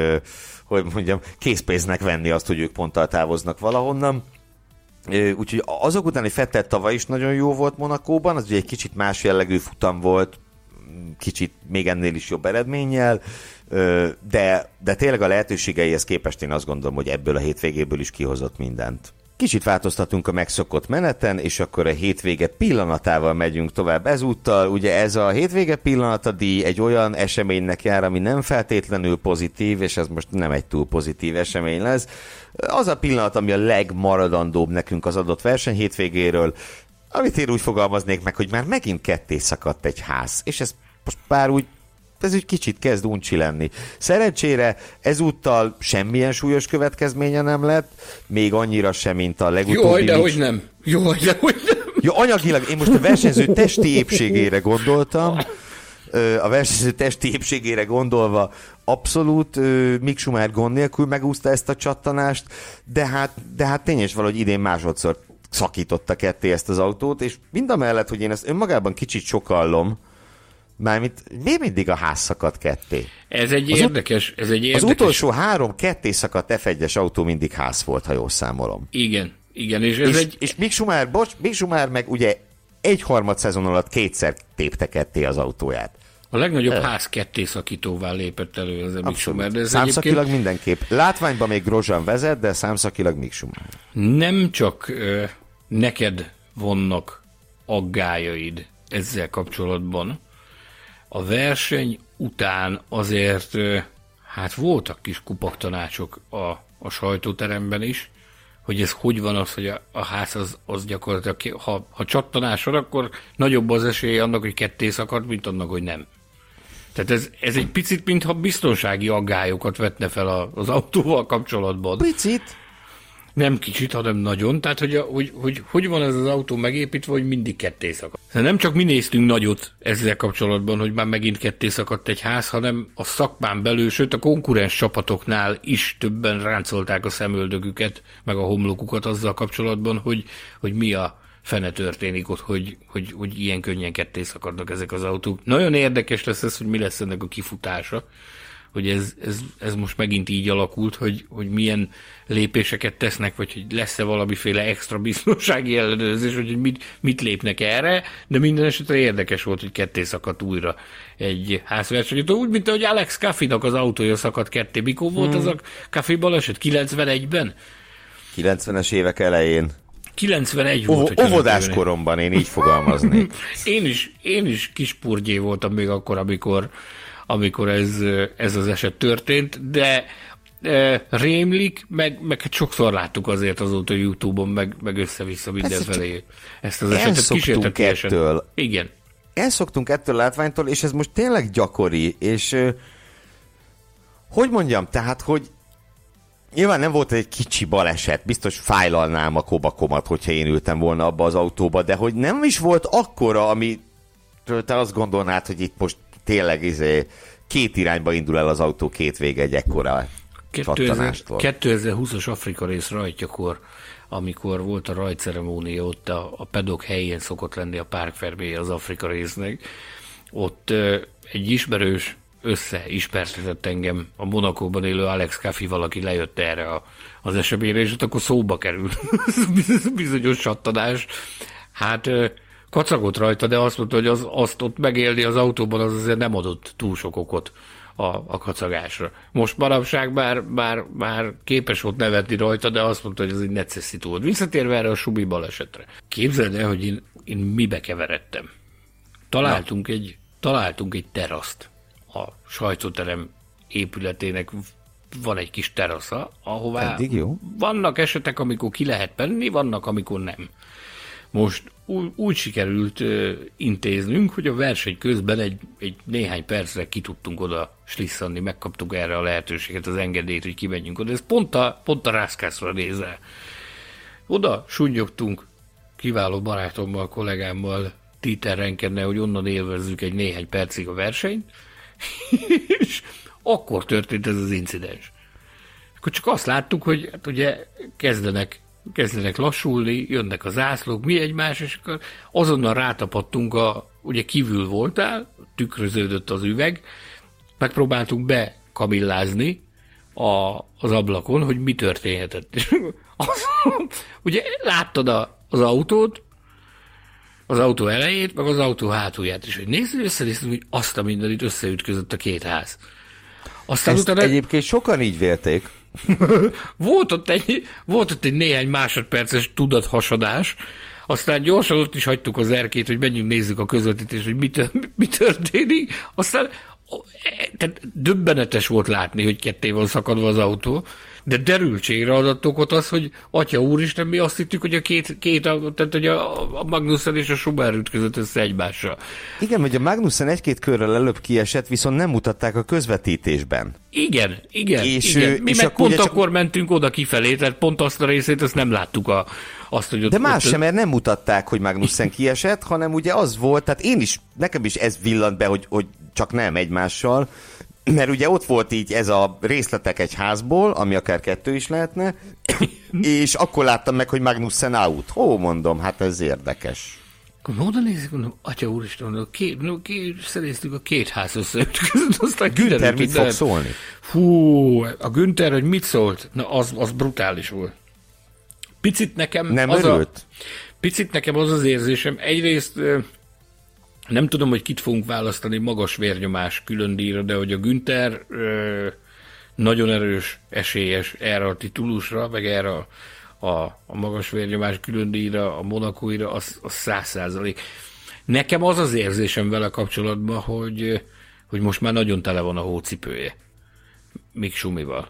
hogy mondjam, készpénznek venni azt, hogy ők ponttal távoznak valahonnan. Úgyhogy azok után, hogy Fettel tavaly is nagyon jó volt Monakóban, az ugye egy kicsit más jellegű futam volt, kicsit még ennél is jobb eredménnyel, de, de tényleg a lehetőségeihez képest én azt gondolom, hogy ebből a hétvégéből is kihozott mindent. Kicsit változtatunk a megszokott meneten, és akkor a hétvége pillanatával megyünk tovább ezúttal. Ugye ez a hétvége pillanata díj egy olyan eseménynek jár, ami nem feltétlenül pozitív, és ez most nem egy túl pozitív esemény lesz. Az a pillanat, ami a legmaradandóbb nekünk az adott verseny hétvégéről, amit én úgy fogalmaznék meg, hogy már megint ketté szakadt egy ház, és ez most bár úgy ez egy kicsit kezd uncsi lenni. Szerencsére ezúttal semmilyen súlyos következménye nem lett, még annyira sem, mint a legutóbbi... Jó, de hogy nem. Jó, de hogy nem. Jó, anyagilag én most a versenyző testi épségére gondoltam, a versenyző testi épségére gondolva abszolút Mick Schumacher gond nélkül megúszta ezt a csattanást, de hát, de hát tényes valahogy idén másodszor szakította ketté ezt az autót, és mind a mellett, hogy én ezt önmagában kicsit sokallom, Mármint miért mindig a ház szakadt ketté? Ez egy az érdekes, ez egy érdekes. Az utolsó három ketté szakadt f autó mindig ház volt, ha jól számolom. Igen, igen. És, ez és, egy... és Mick Schumacher, bocs, Mick Schumacher meg ugye egy harmad szezon alatt kétszer tépte ketté az autóját. A legnagyobb uh, ház ketté szakítóvá lépett elő az Mick Schumacher. De ez számszakilag egyébként... mindenképp. Látványban még Grosjean vezet, de számszakilag Mick Schumacher. Nem csak uh, neked vannak aggájaid ezzel kapcsolatban, a verseny után azért hát voltak kis kupaktanácsok a, a sajtóteremben is, hogy ez hogy van az, hogy a, a ház az, az gyakorlatilag, ha, ha csattanás van, akkor nagyobb az esély annak, hogy ketté szakad, mint annak, hogy nem. Tehát ez, ez egy picit, mintha biztonsági aggályokat vetne fel az autóval kapcsolatban. Picit? Nem kicsit, hanem nagyon. Tehát, hogy, hogy, hogy, hogy van ez az autó megépítve, hogy mindig ketté szakad. Nem csak mi néztünk nagyot ezzel kapcsolatban, hogy már megint ketté szakadt egy ház, hanem a szakmán belül, sőt a konkurens csapatoknál is többen ráncolták a szemöldögüket, meg a homlokukat azzal kapcsolatban, hogy, hogy mi a fene történik ott, hogy, hogy, hogy ilyen könnyen ketté szakadnak ezek az autók. Nagyon érdekes lesz ez, hogy mi lesz ennek a kifutása hogy ez, ez, ez most megint így alakult, hogy, hogy milyen lépéseket tesznek, vagy hogy lesz-e valamiféle extra biztonsági ellenőrzés, hogy mit, mit lépnek erre, de minden esetre érdekes volt, hogy ketté szakadt újra egy házversenyítő, úgy, mint ahogy Alex Kaffinak az autója szakadt ketté. Mikor volt hmm. az a Kaffi baleset? 91-ben? 90-es évek elején. 91 volt. O- óvodás koromban én így fogalmaznék. én is, én is kispurgyé voltam még akkor, amikor amikor ez, ez az eset történt, de rémlik, meg, meg sokszor láttuk azért azóta Youtube-on, meg, meg össze-vissza mindenfelé ezt az esetet kísértetiesen. ettől. Igen. Elszoktunk ettől a látványtól, és ez most tényleg gyakori, és hogy mondjam, tehát, hogy Nyilván nem volt egy kicsi baleset, biztos fájlalnám a kobakomat, hogyha én ültem volna abba az autóba, de hogy nem is volt akkora, ami te azt gondolnád, hogy itt most tényleg izé, két irányba indul el az autó, két vége egy ekkora 2020-as Afrika rész rajtjakor, amikor volt a rajtceremónia, ott a, a pedok helyén szokott lenni a párkferméje az Afrika résznek, ott ö, egy ismerős összeismertetett engem a Monakóban élő Alex Caffi valaki lejött erre a, az eseményre, és ott akkor szóba került. Bizonyos sattanás. Hát kacagott rajta, de azt mondta, hogy az, azt ott megélni az autóban az azért nem adott túl sok okot a, a kacagásra. Most manapság bár, bár, bár képes volt nevetni rajta, de azt mondta, hogy ez egy necessity volt. Visszatérve erre a subi balesetre. Képzeld el, hogy én, én mibe keveredtem. Találtunk egy, találtunk egy teraszt a sajtóterem épületének van egy kis terasza, ahová Eddig jó. vannak esetek, amikor ki lehet menni, vannak, amikor nem. Most úgy, úgy sikerült ö, intéznünk, hogy a verseny közben egy, egy néhány percre ki tudtunk oda slisszanni, megkaptuk erre a lehetőséget, az engedélyt, hogy kimenjünk oda. Ez pont a, pont a rászkászra nézel. Oda sunyogtunk kiváló barátommal, kollégámmal, Títer Renkenne, hogy onnan élvezzük egy néhány percig a versenyt, és akkor történt ez az incidens. Akkor csak azt láttuk, hogy hát ugye kezdenek kezdenek lassulni, jönnek a zászlók, mi egymás, és akkor azonnal rátapadtunk a, ugye kívül voltál, tükröződött az üveg, megpróbáltunk bekamillázni a, az ablakon, hogy mi történhetett. És az, ugye láttad a, az autót, az autó elejét, meg az autó hátulját, és hogy nézzük, összenéztük, hogy azt a mindenit összeütközött a két ház. Aztán Ezt utána... egyébként sokan így vélték. Volt, ott egy, volt ott egy néhány másodperces tudathasadás, aztán gyorsan ott is hagytuk az erkét, hogy menjünk nézzük a közvetítést, hogy mi, mi történik. Aztán tehát döbbenetes volt látni, hogy ketté van szakadva az autó, de derültségre adott okot az, hogy Atya Úristen, mi azt hittük, hogy a két, két tehát hogy a, a Magnussen és a Schumacher ütközött össze egymással. Igen, hogy a Magnussen egy-két körrel előbb kiesett, viszont nem mutatták a közvetítésben. Igen, igen. És, igen. Mi és meg akkor pont akkor csak... mentünk oda kifelé, tehát pont azt a részét, azt nem láttuk a, azt, hogy ott, De más ott... sem, mert nem mutatták, hogy Magnussen kiesett, hanem ugye az volt, tehát én is, nekem is ez villant be, hogy, hogy csak nem egymással, mert ugye ott volt így ez a részletek egy házból, ami akár kettő is lehetne, és akkor láttam meg, hogy Magnussen out. Hó, mondom, hát ez érdekes. Akkor oda nézik, mondom, atya úristen, mondom, két, no, két, szereztük a két ház összeütközött, aztán Günther mit fog szólni? Fú, a Günther, hogy mit szólt? Na, az, az brutális volt. Picit nekem Nem az örült? A, picit nekem az az érzésem, egyrészt nem tudom, hogy kit fogunk választani magas vérnyomás külön díjra, de hogy a Günther ö, nagyon erős esélyes erre a titulusra, meg erre a, a, a magas vérnyomás külön díjra, a monakóira, az száz százalék. Nekem az az érzésem vele kapcsolatban, hogy, hogy most már nagyon tele van a hócipője. Még Sumival.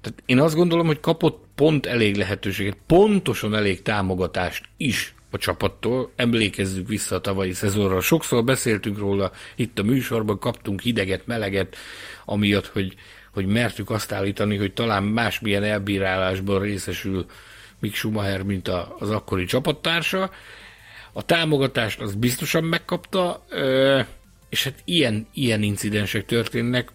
Tehát én azt gondolom, hogy kapott pont elég lehetőséget, pontosan elég támogatást is a csapattól. Emlékezzük vissza a tavalyi szezonra. Sokszor beszéltünk róla itt a műsorban, kaptunk hideget, meleget, amiatt, hogy, hogy mertük azt állítani, hogy talán másmilyen elbírálásban részesül Mick Schumacher, mint a, az akkori csapattársa. A támogatást az biztosan megkapta, és hát ilyen, ilyen incidensek történnek,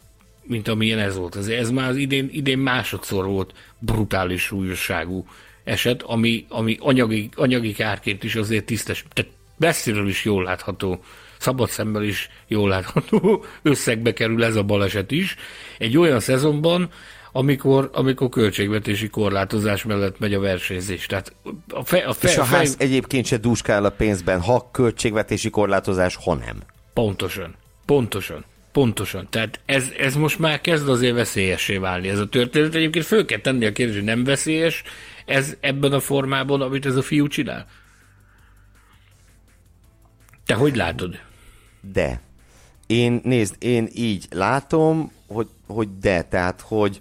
mint amilyen ez volt. Ez, ez már az idén, idén másodszor volt brutális súlyosságú eset, ami, ami anyagi, anyagi kárként is azért tisztes, tehát messziről is jól látható, szabad szemmel is jól látható összegbe kerül ez a baleset is. Egy olyan szezonban, amikor, amikor költségvetési korlátozás mellett megy a versenyzés. Tehát a fe, a fe, És a fej... ház egyébként se dúskál a pénzben, ha költségvetési korlátozás, ha nem. Pontosan. Pontosan. Pontosan. Tehát ez, ez most már kezd azért veszélyessé válni ez a történet. Egyébként föl kell tenni a kérdés, hogy nem veszélyes ez ebben a formában, amit ez a fiú csinál? Te hogy látod? De. Én, nézd, én így látom, hogy, hogy de, tehát, hogy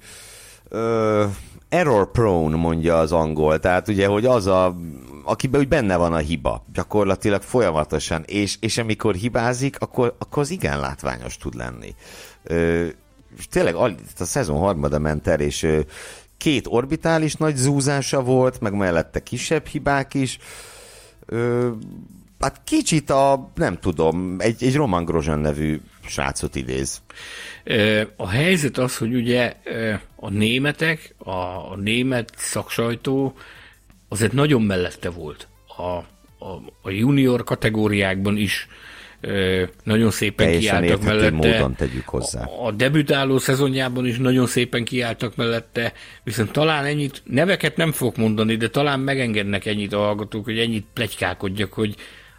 ö, error prone, mondja az angol, tehát ugye, hogy az a, akiben úgy benne van a hiba, gyakorlatilag folyamatosan, és, és amikor hibázik, akkor, akkor az igen látványos tud lenni. Ö, és tényleg a szezon harmada ment el, és két orbitális nagy zúzása volt, meg mellette kisebb hibák is. Ö, hát kicsit a, nem tudom, egy, egy Roman Grozan nevű srácot idéz. A helyzet az, hogy ugye a németek, a, a német szaksajtó azért nagyon mellette volt a, a, a junior kategóriákban is nagyon szépen Teljesen kiálltak mellette. módon tegyük hozzá. A, a debütáló szezonjában is nagyon szépen kiálltak mellette, viszont talán ennyit, neveket nem fogok mondani, de talán megengednek ennyit a hallgatók, hogy ennyit plegykálkodjak, hogy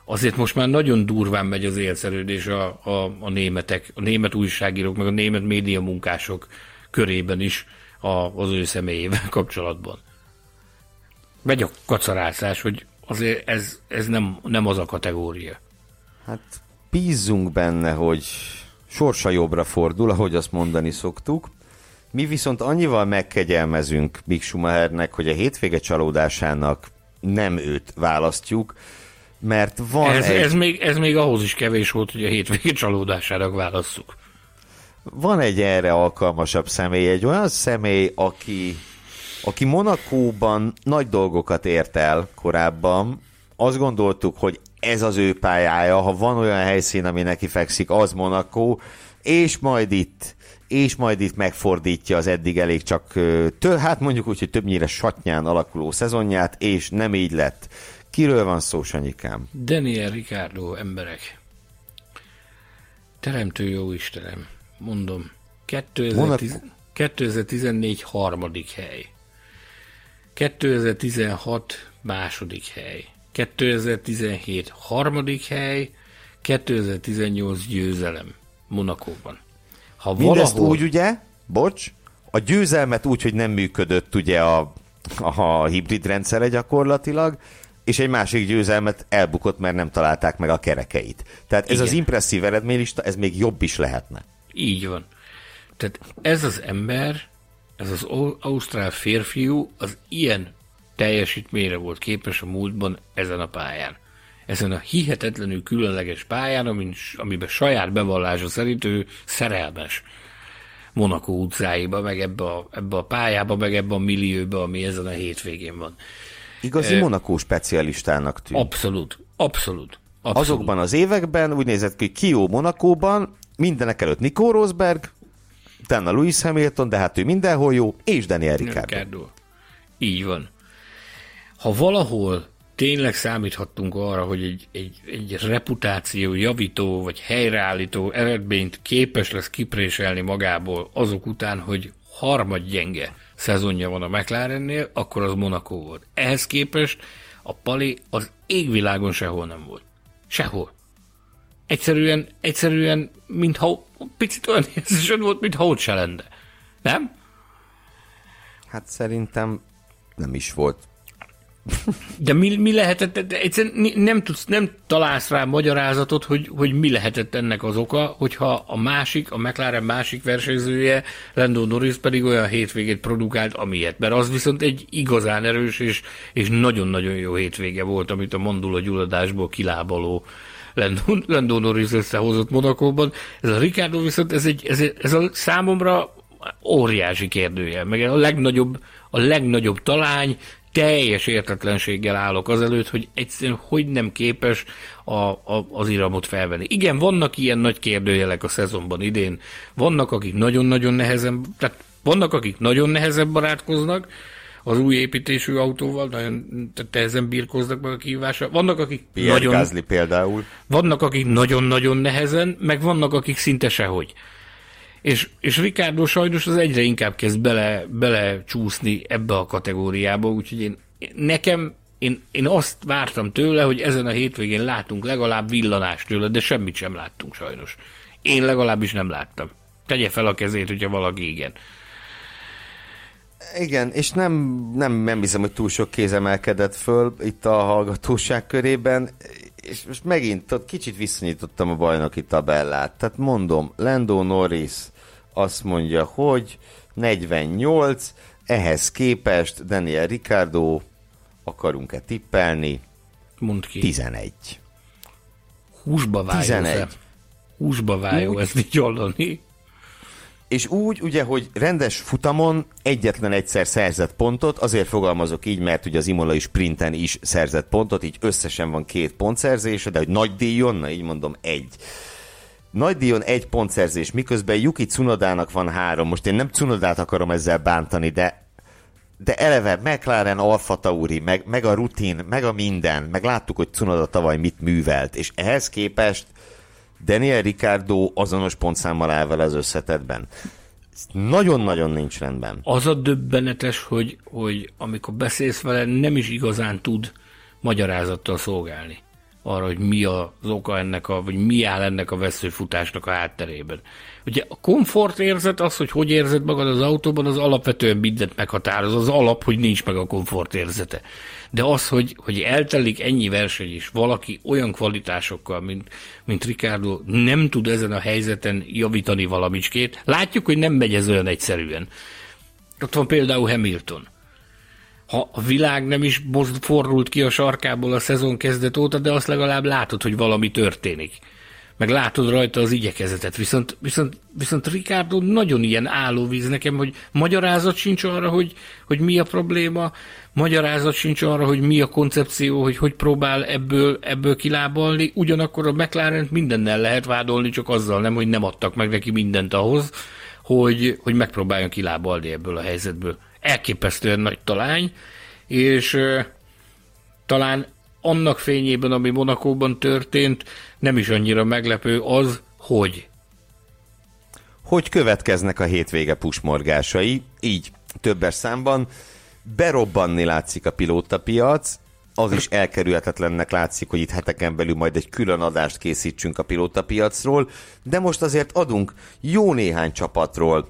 azért most már nagyon durván megy az élszerődés a, a, a németek, a német újságírók, meg a német média munkások körében is a, az ő személyével kapcsolatban. Megy a kacarászás, hogy azért ez, ez nem, nem az a kategória. Hát bízzunk benne, hogy sorsa jobbra fordul, ahogy azt mondani szoktuk. Mi viszont annyival megkegyelmezünk Mick Schumachernek, hogy a hétvége csalódásának nem őt választjuk, mert van ez, egy... ez, még, ez még ahhoz is kevés volt, hogy a hétvége csalódásának válasszuk. Van egy erre alkalmasabb személy, egy olyan személy, aki, aki Monakóban nagy dolgokat ért el korábban. Azt gondoltuk, hogy ez az ő pályája, ha van olyan helyszín, ami neki fekszik, az Monakó, és majd itt és majd itt megfordítja az eddig elég csak, tő, hát mondjuk úgy, hogy többnyire satnyán alakuló szezonját, és nem így lett. Kiről van szó, Sanyikám? Daniel Ricardo emberek. Teremtő jó Istenem, mondom. 2010, 2014 harmadik hely. 2016 második hely. 2017 harmadik hely, 2018 győzelem Monakóban. Ha Mindezt valahol... úgy, ugye, bocs, a győzelmet úgy, hogy nem működött ugye a, a hibrid rendszere gyakorlatilag, és egy másik győzelmet elbukott, mert nem találták meg a kerekeit. Tehát ez Igen. az impresszív eredménylista, ez még jobb is lehetne. Így van. Tehát ez az ember, ez az ausztrál férfiú, az ilyen teljesítményre volt képes a múltban ezen a pályán. Ezen a hihetetlenül különleges pályán, amin, amiben saját bevallása szerint ő szerelmes. Monaco utcáiba, meg ebbe a, ebbe a pályába, meg ebbe a millióba, ami ezen a hétvégén van. Igazi e, Monaco specialistának tűnt. Abszolút, abszolút, abszolút. Azokban az években úgy nézett ki, Kio Monakóban, mindenek előtt Nico Rosberg, utána Louis Hamilton, de hát ő mindenhol jó, és Daniel. Ricciardo. Így van. Ha valahol tényleg számíthattunk arra, hogy egy, egy, egy reputáció javító vagy helyreállító eredményt képes lesz kipréselni magából azok után, hogy harmad gyenge szezonja van a McLarennél, akkor az Monaco volt. Ehhez képest a Pali az égvilágon sehol nem volt. Sehol. Egyszerűen, egyszerűen, mintha picit olyan érzésed volt, mintha ott se lenne. Nem? Hát szerintem nem is volt De mi, mi lehetett, de egyszerűen nem, tudsz, nem találsz rá magyarázatot, hogy, hogy mi lehetett ennek az oka, hogyha a másik, a McLaren másik versenyzője, Lando Norris pedig olyan hétvégét produkált, amilyet. Mert az viszont egy igazán erős és, és nagyon-nagyon jó hétvége volt, amit a mandula gyulladásból kilábaló Lando Norris összehozott Monakóban. Ez a Ricardo viszont ez, egy, ez, ez a számomra óriási kérdője, meg a legnagyobb, a legnagyobb talány, teljes értetlenséggel állok azelőtt, hogy egyszerűen hogy nem képes a, a, az iramot felvenni. Igen, vannak ilyen nagy kérdőjelek a szezonban idén, vannak, akik nagyon-nagyon nehezen, tehát vannak, akik nagyon nehezen barátkoznak, az új építésű autóval, nagyon nehezen birkoznak meg a kihívásra. Vannak, akik Pierre nagyon... Gasly például. Vannak, akik nagyon-nagyon nehezen, meg vannak, akik szinte sehogy. És, és Ricardo sajnos az egyre inkább kezd bele, bele csúszni ebbe a kategóriába, úgyhogy én, nekem én, én azt vártam tőle, hogy ezen a hétvégén látunk legalább villanást tőle, de semmit sem láttunk sajnos. Én legalábbis nem láttam. Tegye fel a kezét, hogyha valaki igen. Igen, és nem, nem, nem hiszem, hogy túl sok kéz emelkedett föl itt a hallgatóság körében, és most megint ott kicsit visszanyitottam a bajnoki tabellát. Tehát mondom, Lando Norris azt mondja, hogy 48, ehhez képest Daniel Ricardo akarunk-e tippelni? Mond ki. 11. Húsba váljó. 11. Húsba váljó ezt így hallani és úgy ugye, hogy rendes futamon egyetlen egyszer szerzett pontot, azért fogalmazok így, mert ugye az Imolai sprinten is szerzett pontot, így összesen van két pontszerzése, de hogy nagy díjon, na így mondom, egy. Nagy díjon egy pontszerzés, miközben Yuki Cunodának van három. Most én nem Cunodát akarom ezzel bántani, de de eleve McLaren Alfa Tauri, meg, meg a rutin, meg a minden, meg láttuk, hogy Cunoda tavaly mit művelt, és ehhez képest Daniel Ricardo azonos pontszámmal áll vele az összetetben. Nagyon-nagyon nincs rendben. Az a döbbenetes, hogy, hogy amikor beszélsz vele, nem is igazán tud magyarázattal szolgálni arra, hogy mi az oka ennek a, vagy mi áll ennek a veszőfutásnak a hátterében. Ugye a komfortérzet, az, hogy hogy érzed magad az autóban, az alapvetően mindent meghatároz. Az alap, hogy nincs meg a komfortérzete. De az, hogy, hogy eltelik ennyi verseny, és valaki olyan kvalitásokkal, mint, mint Ricardo, nem tud ezen a helyzeten javítani valamicskét, látjuk, hogy nem megy ez olyan egyszerűen. Ott van például Hamilton ha a világ nem is most fordult ki a sarkából a szezon kezdet óta, de azt legalább látod, hogy valami történik. Meg látod rajta az igyekezetet. Viszont, viszont, viszont Ricardo nagyon ilyen állóvíz nekem, hogy magyarázat sincs arra, hogy, hogy mi a probléma, magyarázat sincs arra, hogy mi a koncepció, hogy hogy próbál ebből, ebből kilábalni. Ugyanakkor a McLaren mindennel lehet vádolni, csak azzal nem, hogy nem adtak meg neki mindent ahhoz, hogy, hogy megpróbáljon kilábalni ebből a helyzetből elképesztően nagy talány, és talán annak fényében, ami Monakóban történt, nem is annyira meglepő az, hogy. Hogy következnek a hétvége pusmorgásai, így többes számban. Berobbanni látszik a pilótapiac, az is elkerülhetetlennek látszik, hogy itt heteken belül majd egy külön adást készítsünk a pilótapiacról, de most azért adunk jó néhány csapatról.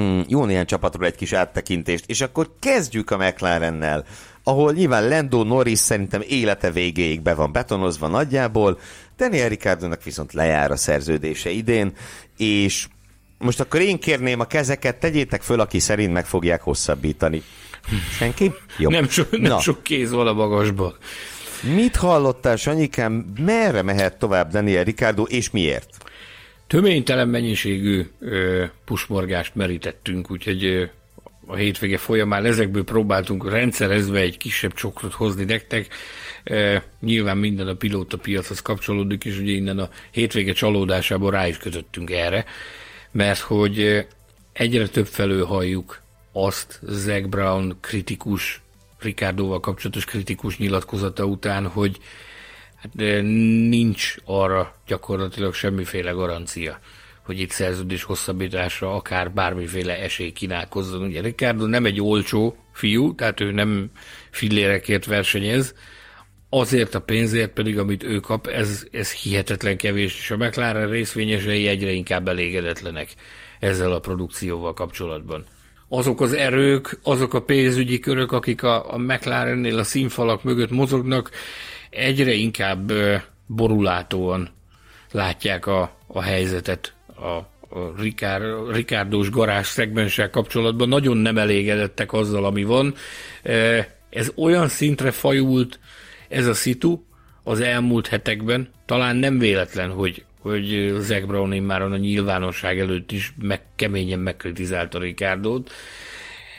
Mm, jó néhány csapatról egy kis áttekintést, és akkor kezdjük a McLarennel, ahol nyilván Lando Norris szerintem élete végéig be van betonozva nagyjából, Daniel Ricciardo-nak viszont lejár a szerződése idén, és most akkor én kérném a kezeket, tegyétek föl, aki szerint meg fogják hosszabbítani. Senki? Jó. Nem, so, nem Na. sok kéz van a magasban. Mit hallottál, Sanyikám, merre mehet tovább Daniel Ricardo, és miért? Töménytelen mennyiségű ö, pusmorgást merítettünk, úgyhogy ö, a hétvége folyamán ezekből próbáltunk rendszerezve egy kisebb csokrot hozni nektek. E, nyilván minden a pilóta piachoz kapcsolódik, és ugye innen a hétvége csalódásából rá is kötöttünk erre, mert hogy egyre több felől halljuk azt Zack Brown kritikus, Ricardoval kapcsolatos kritikus nyilatkozata után, hogy hát nincs arra gyakorlatilag semmiféle garancia, hogy itt szerződés hosszabbításra akár bármiféle esély kínálkozzon. Ugye Ricardo nem egy olcsó fiú, tehát ő nem fillérekért versenyez, azért a pénzért pedig, amit ő kap, ez, ez hihetetlen kevés, és a McLaren részvényesei egyre inkább elégedetlenek ezzel a produkcióval kapcsolatban. azok az erők, azok a pénzügyi körök, akik a, a McLarennél a színfalak mögött mozognak, egyre inkább borulátóan látják a, a helyzetet a, a Ricard, Ricardos garázs szegmenssel kapcsolatban. Nagyon nem elégedettek azzal, ami van. Ez olyan szintre fajult ez a szitu az elmúlt hetekben, talán nem véletlen, hogy hogy Zach Brown már a nyilvánosság előtt is meg, keményen megkritizálta Ricardót.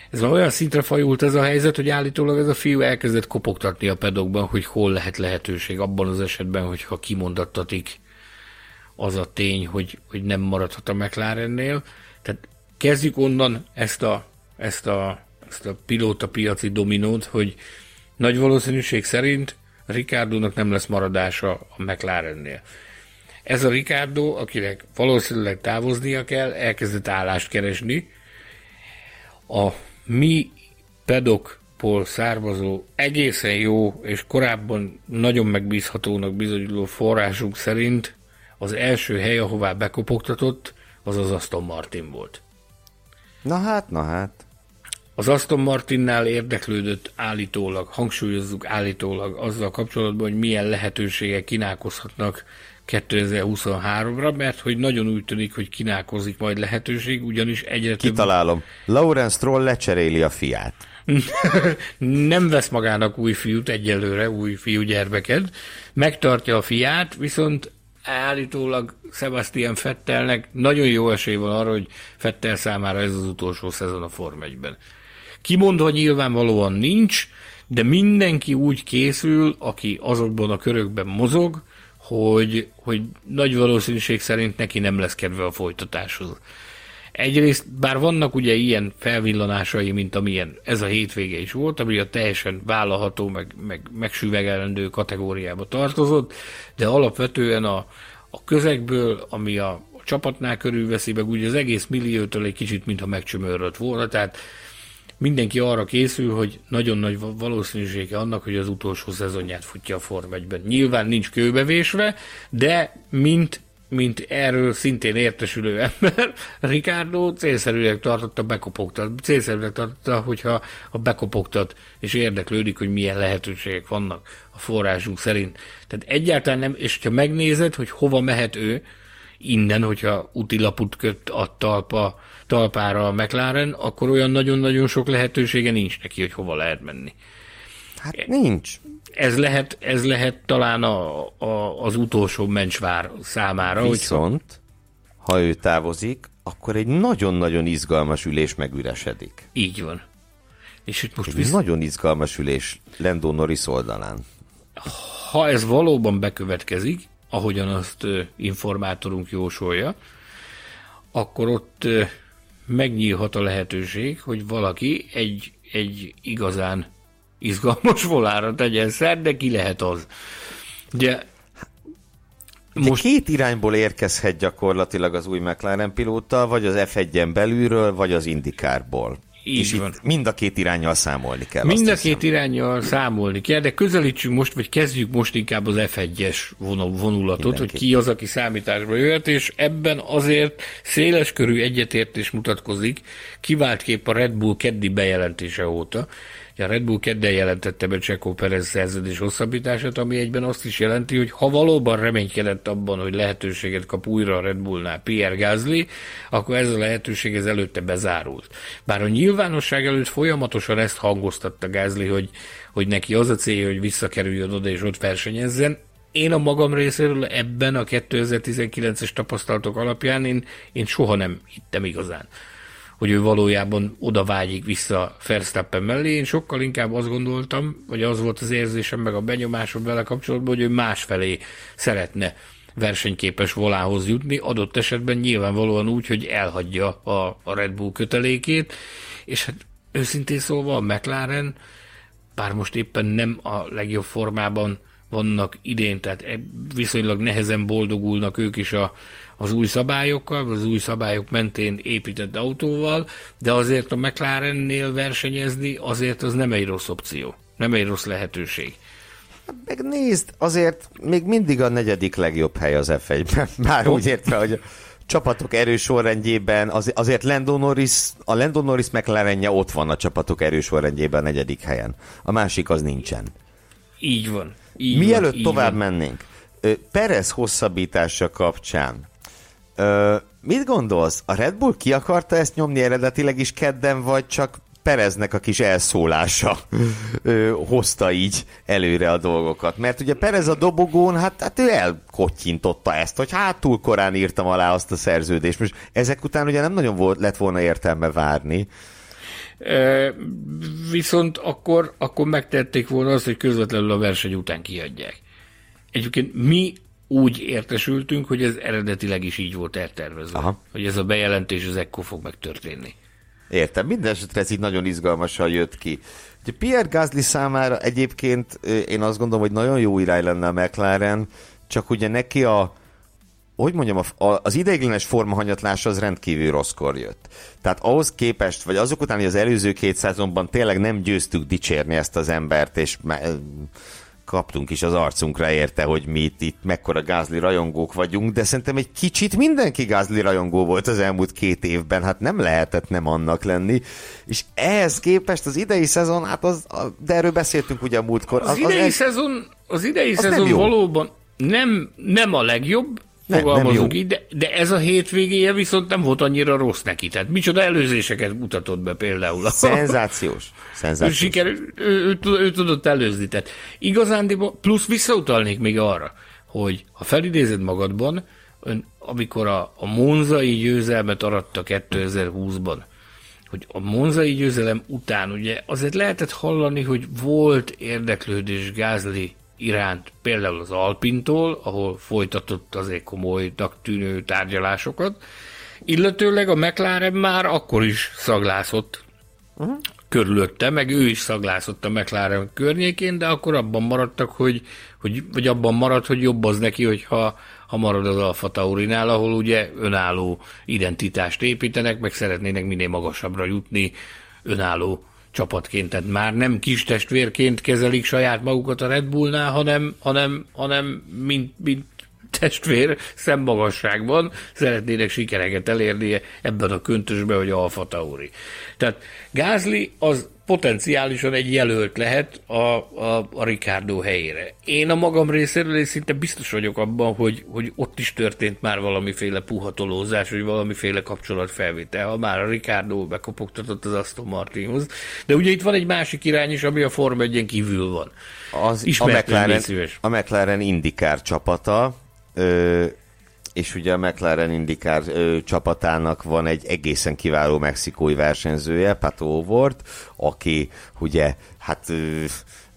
Ez már olyan szintre fajult ez a helyzet, hogy állítólag ez a fiú elkezdett kopogtatni a pedokban, hogy hol lehet lehetőség abban az esetben, hogyha kimondattatik az a tény, hogy, hogy nem maradhat a McLarennél. Tehát kezdjük onnan ezt a, ezt a, ezt a pilóta piaci dominót, hogy nagy valószínűség szerint Ricardo-nak nem lesz maradása a McLarennél. Ez a Ricardo, akinek valószínűleg távoznia kell, elkezdett állást keresni. A mi pedokból származó, egészen jó és korábban nagyon megbízhatónak bizonyuló forrásunk szerint az első hely, ahová bekopogtatott, az az Aston Martin volt. Na hát, na hát. Az Aston Martinnál érdeklődött állítólag, hangsúlyozzuk állítólag azzal kapcsolatban, hogy milyen lehetőségek kínálkozhatnak 2023-ra, mert hogy nagyon úgy tűnik, hogy kínálkozik majd lehetőség, ugyanis egyre több... Kitalálom. Lawrence Troll lecseréli a fiát. nem vesz magának új fiút egyelőre, új fiúgyermeket, megtartja a fiát, viszont állítólag Sebastian Fettelnek nagyon jó esély van arra, hogy Fettel számára ez az utolsó szezon a Form 1-ben. Kimondva nyilvánvalóan nincs, de mindenki úgy készül, aki azokban a körökben mozog, hogy, hogy nagy valószínűség szerint neki nem lesz kedve a folytatáshoz. Egyrészt, bár vannak ugye ilyen felvillanásai, mint amilyen ez a hétvége is volt, ami a teljesen vállalható, meg, meg megsüvegelendő kategóriába tartozott, de alapvetően a, a közegből, ami a, a csapatnál körülveszi, meg ugye az egész milliótól egy kicsit, mintha megcsömörött volna, tehát mindenki arra készül, hogy nagyon nagy valószínűsége annak, hogy az utolsó szezonját futja a Form 1-ben. Nyilván nincs kőbevésve, de mint mint erről szintén értesülő ember, Ricardo célszerűleg tartotta, bekopogtat. Célszerűleg tartotta, hogyha a bekopogtat, és érdeklődik, hogy milyen lehetőségek vannak a forrásunk szerint. Tehát egyáltalán nem, és ha megnézed, hogy hova mehet ő, innen, hogyha utilaput köt a talpa talpára a McLaren, akkor olyan nagyon-nagyon sok lehetősége nincs neki, hogy hova lehet menni. Hát nincs. Ez lehet, ez lehet talán a, a, az utolsó mencsvár számára. Viszont, hogyha... ha ő távozik, akkor egy nagyon-nagyon izgalmas ülés megüresedik. Így van. És itt most egy visz... nagyon izgalmas ülés Lando Norris oldalán. Ha ez valóban bekövetkezik, ahogyan azt informátorunk jósolja, akkor ott megnyílhat a lehetőség, hogy valaki egy, egy igazán izgalmas volára tegyen szer, de ki lehet az. Ugye most... két irányból érkezhet gyakorlatilag az új McLaren pilóta, vagy az F1-en belülről, vagy az Indikárból. Így és van. itt mind a két irányjal számolni kell. Mind a két irányjal számolni kell, de közelítsünk most, vagy kezdjük most inkább az F1-es vonulatot, Mindenki. hogy ki az, aki számításba jöhet, és ebben azért széleskörű egyetértés mutatkozik, kép a Red Bull keddi bejelentése óta, a Red Bull kedden jelentette be Csekó Perez szerződés hosszabbítását, ami egyben azt is jelenti, hogy ha valóban reménykedett abban, hogy lehetőséget kap újra a Red Bullnál Pierre Gasly, akkor ez a lehetőség ez előtte bezárult. Bár a nyilvánosság előtt folyamatosan ezt hangoztatta Gasly, hogy, hogy neki az a célja, hogy visszakerüljön oda és ott versenyezzen, én a magam részéről ebben a 2019-es tapasztalatok alapján én, én soha nem hittem igazán hogy ő valójában oda vágyik vissza Verstappen mellé. Én sokkal inkább azt gondoltam, vagy az volt az érzésem, meg a benyomásom vele kapcsolatban, hogy ő másfelé szeretne versenyképes volához jutni, adott esetben nyilvánvalóan úgy, hogy elhagyja a, a Red Bull kötelékét, és hát őszintén szólva a McLaren, bár most éppen nem a legjobb formában vannak idén, tehát e- viszonylag nehezen boldogulnak ők is a, az új szabályokkal, az új szabályok mentén épített autóval, de azért a McLarennél versenyezni, azért az nem egy rossz opció, nem egy rossz lehetőség. Meg nézd, azért még mindig a negyedik legjobb hely az F1-ben. Már úgy értve, hogy csapatok erős sorrendjében, az, azért Lando Norris, a Lando Norris McLarenje ott van a csapatok erős sorrendjében a negyedik helyen. A másik az nincsen. Így van. Így Mielőtt van, így tovább van. mennénk, Perez hosszabbítása kapcsán, ö, mit gondolsz? A Red Bull ki akarta ezt nyomni eredetileg is kedden, vagy csak Pereznek a kis elszólása ö, hozta így előre a dolgokat. Mert ugye Perez a dobogón, hát, hát ő elkottyintotta ezt, hogy hát túl korán írtam alá azt a szerződést. Most ezek után ugye nem nagyon volt, lett volna értelme várni. E, viszont akkor, akkor megtették volna azt, hogy közvetlenül a verseny után kiadják. Egyébként mi úgy értesültünk, hogy ez eredetileg is így volt eltervezve. Aha. Hogy ez a bejelentés az ekkor fog megtörténni. Értem, minden esetre ez így nagyon izgalmasan jött ki. Ugye Pierre Gasly számára egyébként én azt gondolom, hogy nagyon jó irány lenne a McLaren, csak ugye neki a hogy mondjam, a, az ideiglenes formahanyatlása az rendkívül rosszkor jött. Tehát ahhoz képest, vagy azok után, hogy az előző két szezonban tényleg nem győztük dicsérni ezt az embert, és kaptunk is az arcunkra érte, hogy mi itt, itt mekkora gázli rajongók vagyunk, de szerintem egy kicsit mindenki gázli rajongó volt az elmúlt két évben, hát nem lehetett nem annak lenni, és ehhez képest az idei szezon, hát az, de erről beszéltünk ugye a múltkor. Az, az idei egy- szezon, az idei az szezon valóban nem, nem a legjobb, Nem, fogalmazunk nem így, de, de ez a hétvégéje viszont nem volt annyira rossz neki. Tehát micsoda előzéseket mutatott be például. Szenzációs. Szenzációs. siker, ő, ő, ő, ő tudott előzni. Tehát igazán, plusz visszautalnék még arra, hogy ha felidézed magadban, ön, amikor a, a monzai győzelmet aratta 2020-ban, hogy a monzai győzelem után ugye azért lehetett hallani, hogy volt érdeklődés Gázli iránt, például az Alpintól, ahol folytatott azért komolynak tűnő tárgyalásokat, illetőleg a McLaren már akkor is szaglászott uh-huh. körülötte, meg ő is szaglászott a McLaren környékén, de akkor abban maradtak, hogy, hogy vagy abban maradt, hogy jobb az neki, hogyha ha marad az Alfa Taurinál, ahol ugye önálló identitást építenek, meg szeretnének minél magasabbra jutni önálló csapatként. Tehát már nem kis testvérként kezelik saját magukat a Red Bullnál, hanem, hanem, hanem mint, mint testvér szemmagasságban szeretnének sikereket elérni ebben a köntösben, hogy Alfa Tauri. Tehát Gázli az potenciálisan egy jelölt lehet a, a, a Ricardo helyére. Én a magam részéről én szinte biztos vagyok abban, hogy, hogy ott is történt már valamiféle puhatolózás, vagy valamiféle kapcsolatfelvétel, ha már a Ricardo bekopogtatott az Aston Martinhoz. De ugye itt van egy másik irány is, ami a Form 1 kívül van. Az, a, McLaren, a McLaren Indikár csapata, ö, és ugye a McLaren Indikár csapatának van egy egészen kiváló mexikói versenyzője, Pato O'Ward, aki ugye, hát ö,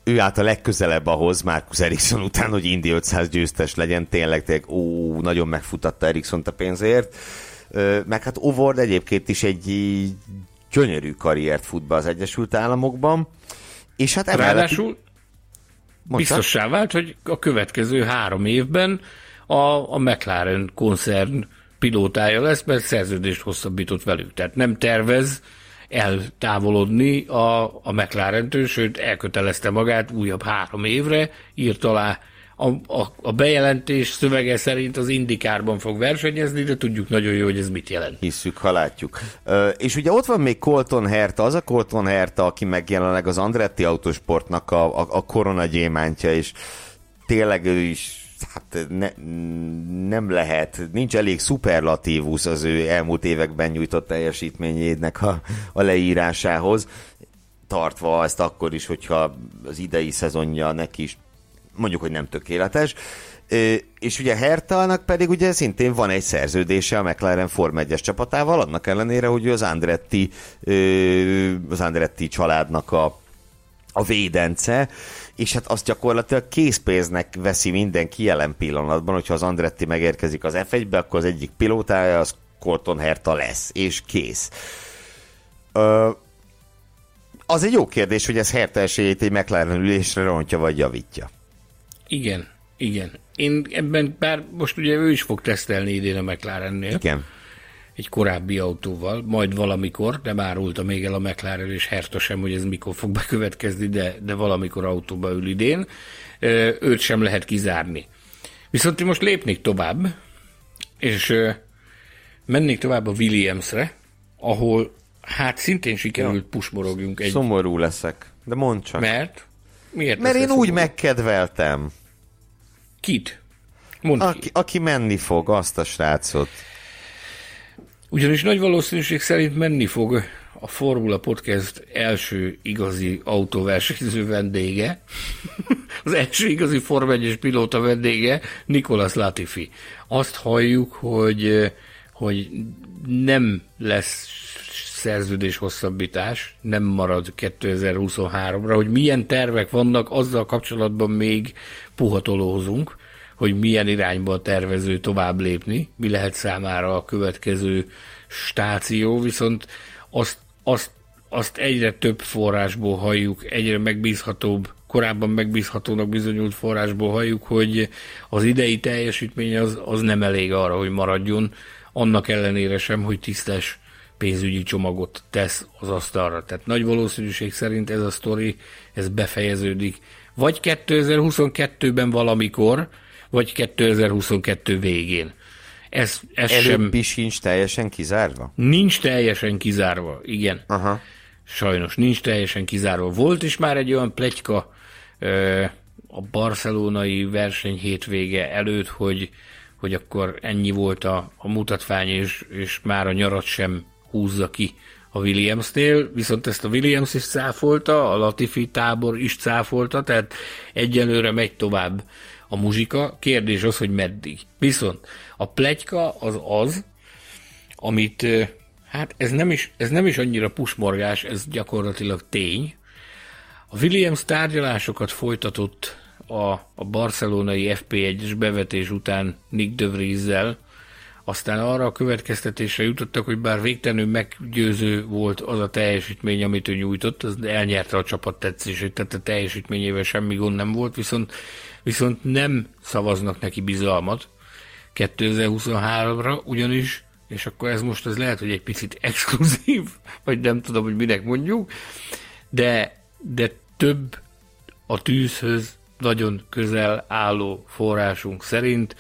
ő állt a legközelebb ahhoz Marcus Ericsson után, hogy Indy 500 győztes legyen, tényleg, tényleg ó, nagyon megfutatta ericsson a pénzért. Ö, meg hát O'Ward egyébként is egy gyönyörű karriert fut be az Egyesült Államokban, és hát emellett... Ráadásul Mondtad? biztossá vált, hogy a következő három évben a, a McLaren koncern pilótája lesz, mert szerződést hosszabbított velük. Tehát nem tervez eltávolodni a, a McLaren-től, sőt elkötelezte magát újabb három évre, írt alá a, a, a bejelentés szövege szerint az Indikárban fog versenyezni, de tudjuk nagyon jó, hogy ez mit jelent. hisszük, ha látjuk. Ö, és ugye ott van még Colton Herta, az a Colton Herta, aki meg jelenleg az Andretti Autosportnak a, a, a koronagyémántja, és tényleg ő is hát ne, nem lehet, nincs elég szuperlatívus az ő elmúlt években nyújtott teljesítményének a, a leírásához, tartva ezt akkor is, hogyha az idei szezonja neki is mondjuk, hogy nem tökéletes. És ugye Hertalnak pedig ugye szintén van egy szerződése a McLaren Form 1-es csapatával, annak ellenére, hogy az Andretti, az Andretti családnak a, a védence, és hát azt gyakorlatilag készpénznek veszi mindenki jelen pillanatban, hogyha az Andretti megérkezik az F1-be, akkor az egyik pilótája az Colton Herta lesz, és kész. Ö, az egy jó kérdés, hogy ez Herta esélyét egy McLaren ülésre rontja vagy javítja. Igen, igen. Én ebben, bár most ugye ő is fog tesztelni idén a McLarennél. Igen. Egy korábbi autóval, majd valamikor, nem árulta még el a McLaren és Herta sem, hogy ez mikor fog bekövetkezni, de, de valamikor autóba ül idén. Őt sem lehet kizárni. Viszont én most lépnék tovább, és mennék tovább a Williamsre, ahol hát szintén sikerült ja. pusmorogjunk egy... Szomorú leszek, de mondd csak. Mert? Miért Mert én úgy megkedveltem. Kit? Mondd aki, ki. aki menni fog, azt a srácot. Ugyanis nagy valószínűség szerint menni fog a Formula Podcast első igazi autóversenyző vendége, az első igazi Form 1 pilóta vendége, Nikolas Latifi. Azt halljuk, hogy, hogy nem lesz szerződés hosszabbítás, nem marad 2023-ra, hogy milyen tervek vannak, azzal kapcsolatban még puhatolózunk, hogy milyen irányba tervező tovább lépni, mi lehet számára a következő stáció, viszont azt, azt, azt egyre több forrásból halljuk, egyre megbízhatóbb, korábban megbízhatónak bizonyult forrásból halljuk, hogy az idei teljesítmény az, az nem elég arra, hogy maradjon, annak ellenére sem, hogy tisztes pénzügyi csomagot tesz az asztalra. Tehát nagy valószínűség szerint ez a sztori, ez befejeződik. Vagy 2022-ben valamikor, vagy 2022 végén. Ez, ez Előbb sem... sincs teljesen kizárva? Nincs teljesen kizárva, igen. Aha. Sajnos nincs teljesen kizárva. Volt is már egy olyan pletyka a barcelonai verseny hétvége előtt, hogy, hogy akkor ennyi volt a, a mutatvány, és, és már a nyarat sem húzza ki a Williams-nél, viszont ezt a Williams is cáfolta, a Latifi tábor is cáfolta, tehát egyelőre megy tovább a muzsika, kérdés az, hogy meddig. Viszont a pletyka az az, amit, hát ez nem is, ez nem is annyira pusmorgás, ez gyakorlatilag tény. A Williams tárgyalásokat folytatott a, a barcelonai FP1-es bevetés után Nick de Vries-zel, aztán arra a következtetésre jutottak, hogy bár végtelenül meggyőző volt az a teljesítmény, amit ő nyújtott, az elnyerte a csapat tetszését, tehát a teljesítményével semmi gond nem volt, viszont, viszont nem szavaznak neki bizalmat 2023-ra, ugyanis, és akkor ez most az lehet, hogy egy picit exkluzív, vagy nem tudom, hogy minek mondjuk, de, de több a tűzhöz nagyon közel álló forrásunk szerint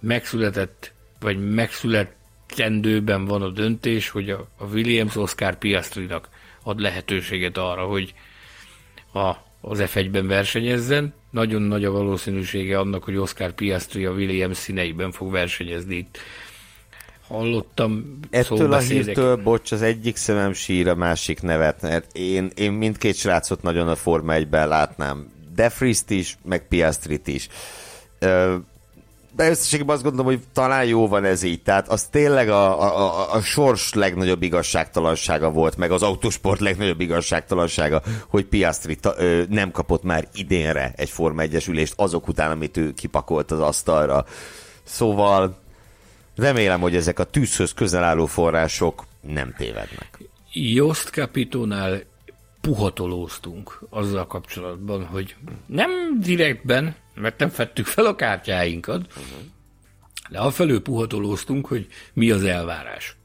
megszületett vagy megszületendőben van a döntés, hogy a, a Williams Oscar Piastrinak ad lehetőséget arra, hogy a, az F1-ben versenyezzen. Nagyon nagy a valószínűsége annak, hogy Oscar Piastri a Williams színeiben fog versenyezni itt. Hallottam Ettől a hírtől, bocs, az egyik szemem sír, a másik nevet, mert én, én mindkét srácot nagyon a Forma 1-ben látnám. Defrist is, meg Piastrit is de összességében azt gondolom, hogy talán jó van ez így. Tehát az tényleg a, a, a, sors legnagyobb igazságtalansága volt, meg az autósport legnagyobb igazságtalansága, hogy Piastri ta, ö, nem kapott már idénre egy Forma 1 ülést azok után, amit ő kipakolt az asztalra. Szóval remélem, hogy ezek a tűzhöz közel álló források nem tévednek. Jost Capitonál puhatolóztunk azzal kapcsolatban, hogy nem direktben, mert nem fettük fel a kártyáinkat, de afelől puhatolóztunk, hogy mi az elvárás.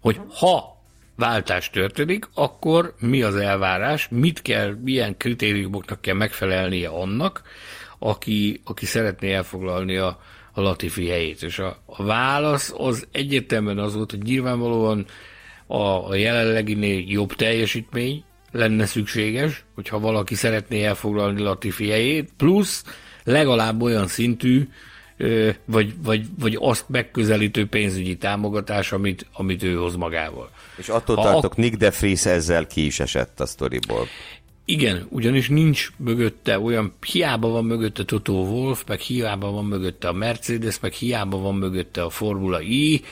Hogy ha váltás történik, akkor mi az elvárás, mit kell, milyen kritériumoknak kell megfelelnie annak, aki, aki szeretné elfoglalni a, a Latifi helyét. És a, a válasz az egyértelműen az volt, hogy nyilvánvalóan a, a jelenleginél jobb teljesítmény lenne szükséges, hogyha valaki szeretné elfoglalni Latifi helyét, plusz legalább olyan szintű, vagy, vagy, vagy azt megközelítő pénzügyi támogatás, amit, amit ő hoz magával. És attól ha tartok, a... Nick de Vries ezzel ki is esett a sztoriból. Igen, ugyanis nincs mögötte olyan, hiába van mögötte Toto Wolf, meg hiába van mögötte a Mercedes, meg hiába van mögötte a Formula I,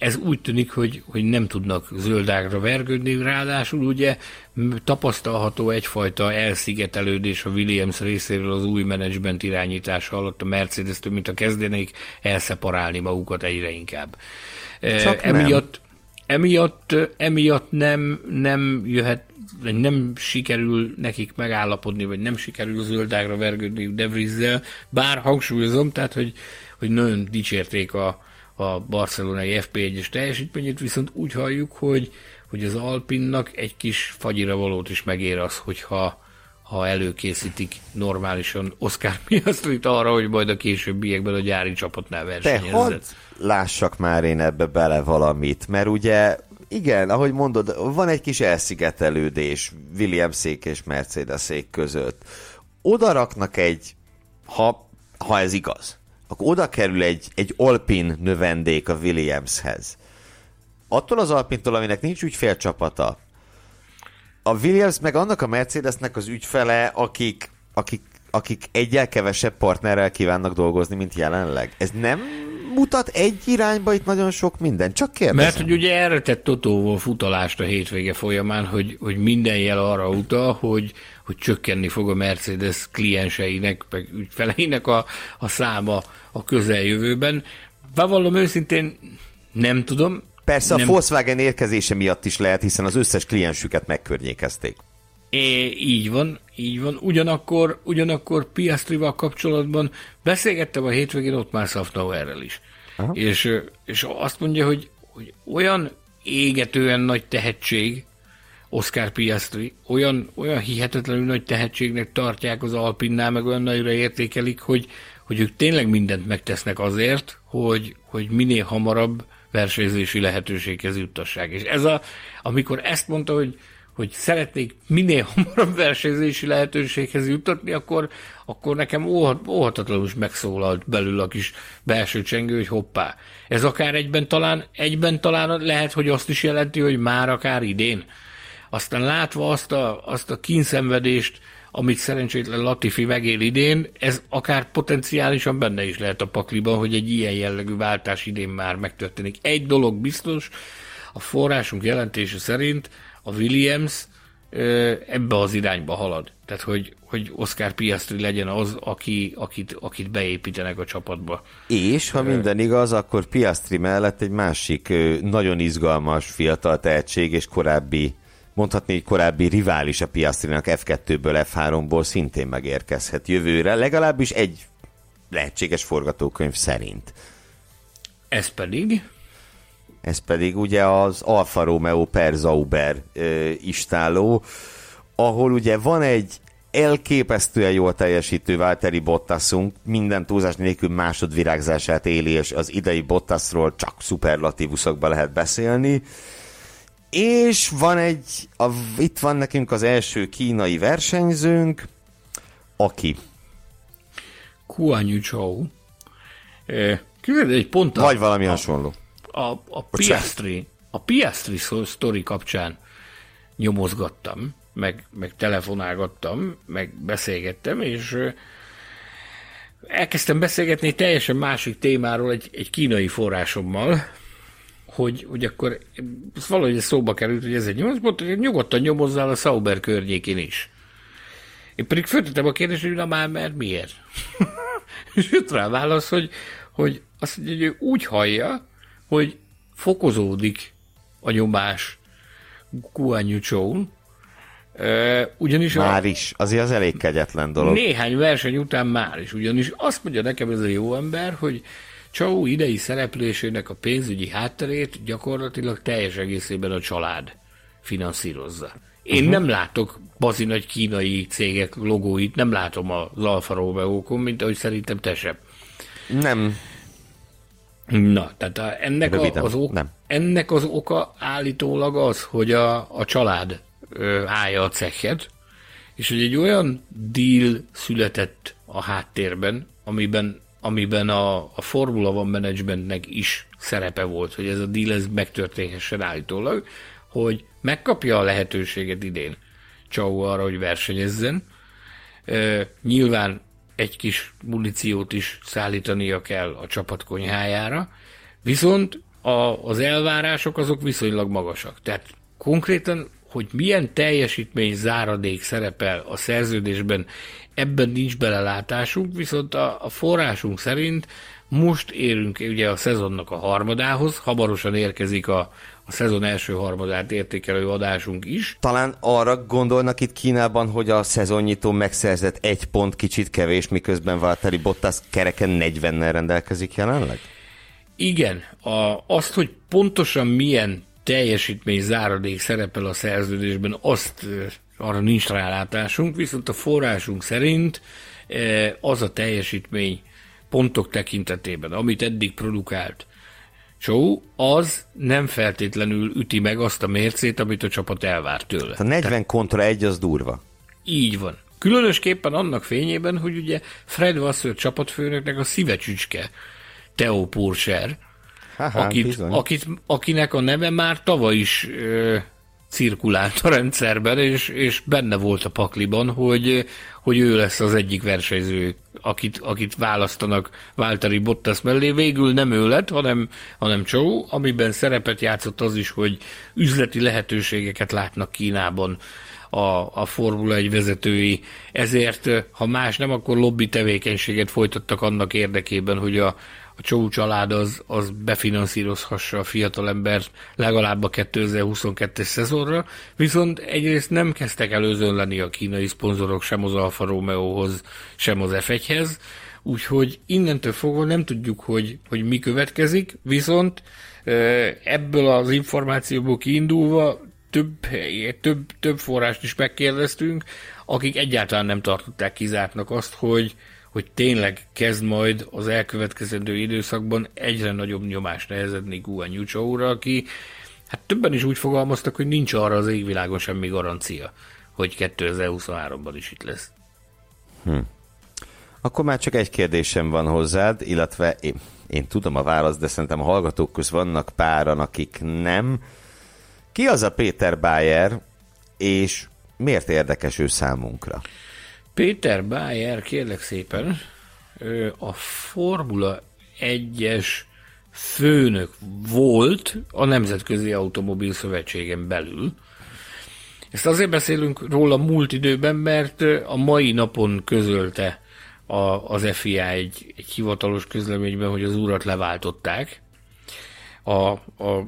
ez úgy tűnik, hogy, hogy nem tudnak zöldágra vergődni, ráadásul ugye tapasztalható egyfajta elszigetelődés a Williams részéről az új menedzsment irányítása alatt a Mercedes-től, mint a kezdenék elszeparálni magukat egyre inkább. Csak emiatt, nem. emiatt, emiatt nem, nem jöhet, vagy nem sikerül nekik megállapodni, vagy nem sikerül zöldágra vergődni De Vrieszel, bár hangsúlyozom, tehát, hogy, hogy nagyon dicsérték a, a barcelonai FP1-es teljesítményét, viszont úgy halljuk, hogy, hogy az Alpinnak egy kis fagyira valót is megér az, hogyha ha előkészítik normálisan Oscar Piastrit arra, hogy majd a későbbiekben a gyári csapatnál versenyezzen. De hadd lássak már én ebbe bele valamit, mert ugye igen, ahogy mondod, van egy kis elszigetelődés Williamsék és Mercedesék között. Oda raknak egy, ha, ha ez igaz, akkor oda kerül egy, egy Alpin növendék a Williamshez. Attól az Alpintól, aminek nincs ügyfélcsapata, a Williams meg annak a Mercedesnek az ügyfele, akik, akik, akik egyel kevesebb partnerrel kívánnak dolgozni, mint jelenleg. Ez nem mutat egy irányba itt nagyon sok minden, csak kérdezem. Mert hogy ugye erre tett Totóval futalást a hétvége folyamán, hogy, hogy minden jel arra utal, hogy, hogy csökkenni fog a Mercedes klienseinek, meg ügyfeleinek a, a száma a közeljövőben. Bevallom őszintén, nem tudom, Persze nem... a Volkswagen érkezése miatt is lehet, hiszen az összes kliensüket megkörnyékezték. É, így van, így van. Ugyanakkor, ugyanakkor Piastrival kapcsolatban beszélgettem a hétvégén ott már Szafnauerrel is. És, és azt mondja, hogy, hogy olyan égetően nagy tehetség Oscar Piastri, olyan, olyan hihetetlenül nagy tehetségnek tartják az Alpinnál, meg olyan nagyra értékelik, hogy, hogy ők tényleg mindent megtesznek azért, hogy, hogy minél hamarabb versenyzési lehetőséghez juttassák. És ez a, amikor ezt mondta, hogy, hogy szeretnék minél hamarabb versenyzési lehetőséghez juttatni, akkor, akkor nekem óhatatlanul is megszólalt belül a kis belső csengő, hogy hoppá. Ez akár egyben talán, egyben talán lehet, hogy azt is jelenti, hogy már akár idén. Aztán látva azt a, azt a kínszenvedést, amit szerencsétlen Latifi megél idén, ez akár potenciálisan benne is lehet a pakliban, hogy egy ilyen jellegű váltás idén már megtörténik. Egy dolog biztos, a forrásunk jelentése szerint a Williams ebbe az irányba halad. Tehát, hogy, hogy Oscar Piastri legyen az, aki, akit, akit beépítenek a csapatba. És, ha minden igaz, akkor Piastri mellett egy másik nagyon izgalmas fiatal tehetség és korábbi mondhatni, hogy korábbi rivális a Piastrinak F2-ből, F3-ból szintén megérkezhet jövőre, legalábbis egy lehetséges forgatókönyv szerint. Ez pedig? Ez pedig ugye az Alfa Romeo per Zauber ö, istáló, ahol ugye van egy elképesztően jól teljesítő Valtteri Bottasunk, minden túlzás nélkül másodvirágzását éli, és az idei Bottasról csak szuperlatívuszokban lehet beszélni. És van egy, a, itt van nekünk az első kínai versenyzőnk, aki. Kuan Chou. Képzeld, egy pont Vagy valami a, hasonló. A, a Piastri, a Piastri sztori kapcsán nyomozgattam, meg, meg telefonálgattam, meg beszélgettem, és elkezdtem beszélgetni egy teljesen másik témáról egy, egy kínai forrásommal, hogy, hogy akkor ez valahogy szóba került, hogy ez egy nyomozás, mondta, hogy nyugodtan nyomozzál a Sauber környékén is. Én pedig föltettem a kérdést, hogy na már, mert miért? és jött rá válasz, hogy, hogy azt mondja, hogy ő úgy hallja, hogy fokozódik a nyomás Guanyuchón, ugyanis már a, is, azért az elég kegyetlen dolog. Néhány verseny után már is, ugyanis azt mondja nekem ez a jó ember, hogy Csau idei szereplésének a pénzügyi hátterét gyakorlatilag teljes egészében a család finanszírozza. Én uh-huh. nem látok bazi nagy kínai cégek logóit, nem látom az Alfa romeo mint ahogy szerintem te sem. Nem. Na, tehát a, ennek, a, az ok, nem. ennek az oka állítólag az, hogy a, a család ö, állja a cechet, és hogy egy olyan deal született a háttérben, amiben amiben a, a Formula One Managementnek is szerepe volt, hogy ez a deal ez megtörténhessen állítólag, hogy megkapja a lehetőséget idén Csau arra, hogy versenyezzen. E, nyilván egy kis muníciót is szállítania kell a csapat konyhájára, viszont a, az elvárások azok viszonylag magasak. Tehát konkrétan, hogy milyen teljesítmény záradék szerepel a szerződésben ebben nincs belelátásunk, viszont a, a forrásunk szerint most érünk ugye a szezonnak a harmadához, hamarosan érkezik a, a szezon első harmadát értékelő adásunk is. Talán arra gondolnak itt Kínában, hogy a szezonnyitó megszerzett egy pont kicsit kevés, miközben Valtteri Bottas kereken 40-nel rendelkezik jelenleg? Igen, a, azt, hogy pontosan milyen teljesítmény záradék szerepel a szerződésben, azt arra nincs rálátásunk, viszont a forrásunk szerint az a teljesítmény pontok tekintetében, amit eddig produkált, show, az nem feltétlenül üti meg azt a mércét, amit a csapat elvár tőle. A 40 Tehát, kontra egy az durva. Így van. Különösképpen annak fényében, hogy ugye Fred Vasseur csapatfőnöknek a szívecsücske Theo Purser, akit, akit, akinek a neve már tavaly is ö, cirkulált a rendszerben, és, és benne volt a pakliban, hogy, hogy ő lesz az egyik versenyző, akit, akit választanak Váltari Bottas mellé. Végül nem ő lett, hanem, hanem Csó, amiben szerepet játszott az is, hogy üzleti lehetőségeket látnak Kínában a, a Formula 1 vezetői. Ezért, ha más nem, akkor lobby tevékenységet folytattak annak érdekében, hogy a, a Csó család az, az befinanszírozhassa a fiatalembert legalább a 2022-es szezonra, viszont egyrészt nem kezdtek előzönleni a kínai szponzorok sem az Alfa Romeohoz, sem az F1-hez, úgyhogy innentől fogva nem tudjuk, hogy, hogy mi következik, viszont ebből az információból kiindulva több, több, több forrást is megkérdeztünk, akik egyáltalán nem tartották kizártnak azt, hogy, hogy tényleg kezd majd az elkövetkezendő időszakban egyre nagyobb nyomást nehezedni Guan Yuchoura, aki hát többen is úgy fogalmaztak, hogy nincs arra az égvilágon semmi garancia, hogy 2023-ban is itt lesz. Hm. Akkor már csak egy kérdésem van hozzád, illetve én, én tudom a választ, de szerintem a hallgatók köz vannak páran, akik nem. Ki az a Péter Bayer, és miért érdekes ő számunkra? Péter Bayer, kérlek szépen, a Formula 1-es főnök volt a Nemzetközi Automobil Szövetségen belül. Ezt azért beszélünk róla múlt időben, mert a mai napon közölte a, az FIA egy, egy hivatalos közleményben, hogy az urat leváltották a, a,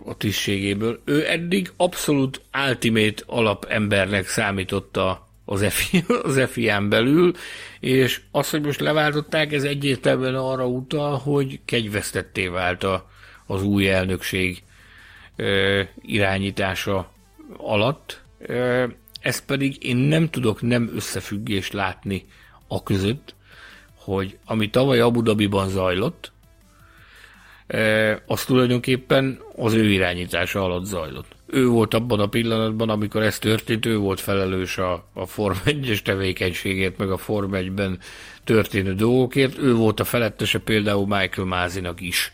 a tisztségéből. Ő eddig abszolút ultimate alapembernek számította az, FI, az FIA-n belül, és az, hogy most leváltották, ez egyértelműen arra utal, hogy kegyvesztetté vált a, az új elnökség ö, irányítása alatt. Ö, ez pedig én nem tudok nem összefüggést látni a között, hogy ami tavaly Abu Dhabiban zajlott, az tulajdonképpen az ő irányítása alatt zajlott ő volt abban a pillanatban, amikor ez történt, ő volt felelős a, a Form 1-es tevékenységért, meg a Form 1-ben történő dolgokért, ő volt a felettese például Michael Mázinak is.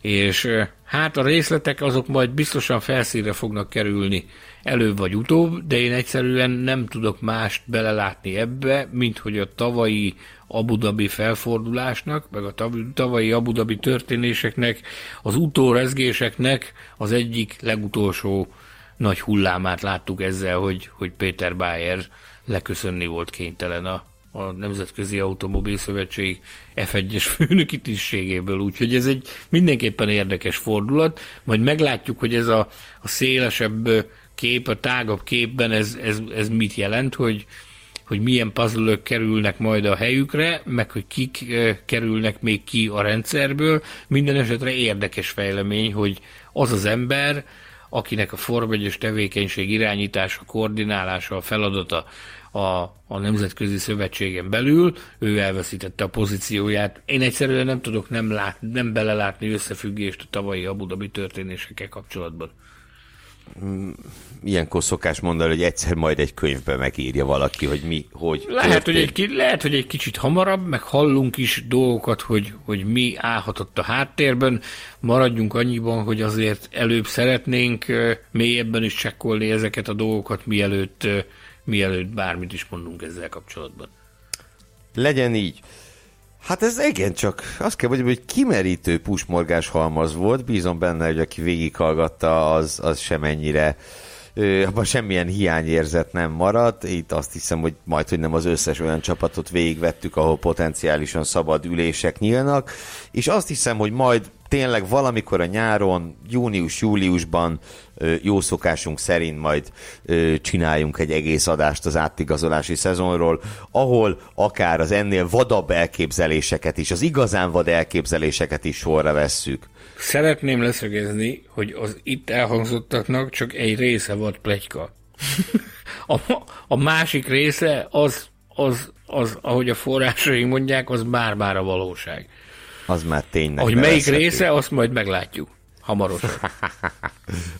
És hát a részletek azok majd biztosan felszínre fognak kerülni előbb vagy utóbb, de én egyszerűen nem tudok mást belelátni ebbe, mint hogy a tavalyi Abu Dhabi felfordulásnak, meg a tavalyi Abu Dhabi történéseknek, az utórezgéseknek az egyik legutolsó nagy hullámát láttuk ezzel, hogy, hogy Péter Bayer leköszönni volt kénytelen a, a Nemzetközi Automobil Szövetség F1-es főnöki tisztségéből, úgyhogy ez egy mindenképpen érdekes fordulat, majd meglátjuk, hogy ez a, a szélesebb kép, a tágabb képben ez, ez, ez mit jelent, hogy, hogy milyen puzzle kerülnek majd a helyükre, meg hogy kik kerülnek még ki a rendszerből. Minden esetre érdekes fejlemény, hogy az az ember, akinek a Form tevékenység irányítása, koordinálása, a feladata a, a Nemzetközi Szövetségen belül, ő elveszítette a pozícióját. Én egyszerűen nem tudok nem, lát, nem belelátni összefüggést a tavalyi Abu Dhabi történésekkel kapcsolatban ilyenkor szokás mondani, hogy egyszer majd egy könyvbe megírja valaki, hogy mi, hogy lehet, hogy egy, lehet, hogy egy kicsit hamarabb, meg hallunk is dolgokat, hogy, hogy mi állhatott a háttérben. Maradjunk annyiban, hogy azért előbb szeretnénk mélyebben is csekkolni ezeket a dolgokat, mielőtt, mielőtt bármit is mondunk ezzel kapcsolatban. Legyen így. Hát ez igen, csak azt kell mondjam, hogy kimerítő pusmorgás halmaz volt, bízom benne, hogy aki végighallgatta, az, az sem ennyire abban semmilyen hiányérzet nem maradt. Itt azt hiszem, hogy majd, hogy nem az összes olyan csapatot végigvettük, ahol potenciálisan szabad ülések nyílnak, és azt hiszem, hogy majd tényleg valamikor a nyáron, június-júliusban jó szokásunk szerint majd csináljunk egy egész adást az átigazolási szezonról, ahol akár az ennél vadabb elképzeléseket is, az igazán vad elképzeléseket is sorra vesszük. Szeretném leszögezni, hogy az itt elhangzottaknak csak egy része volt plegyka. A, a másik része az, az, az, ahogy a forrásaink mondják, az már-már valóság. Az már tényleg Hogy melyik része, azt majd meglátjuk. Hamarosan.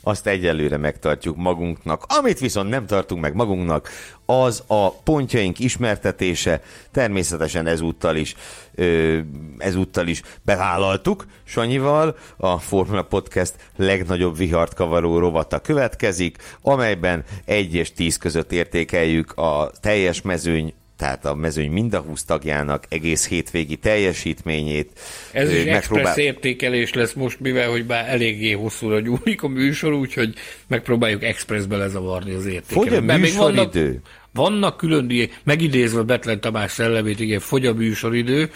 Azt egyelőre megtartjuk magunknak. Amit viszont nem tartunk meg magunknak, az a pontjaink ismertetése. Természetesen ezúttal is, ö, ezúttal is bevállaltuk Sanyival. A Formula Podcast legnagyobb vihart kavaró rovata következik, amelyben 1 és 10 között értékeljük a teljes mezőny tehát a mezőny mind a 20 tagjának egész hétvégi teljesítményét. Ez is megpróbál... express értékelés lesz most, mivel hogy bár eléggé hosszúra nyúlik a műsor, úgyhogy megpróbáljuk expressbe lezavarni az értékelést. Fogy a műsoridő? Vannak, vannak külön megidézve Betlen Tamás szellemét, igen, fogy a műsoridő,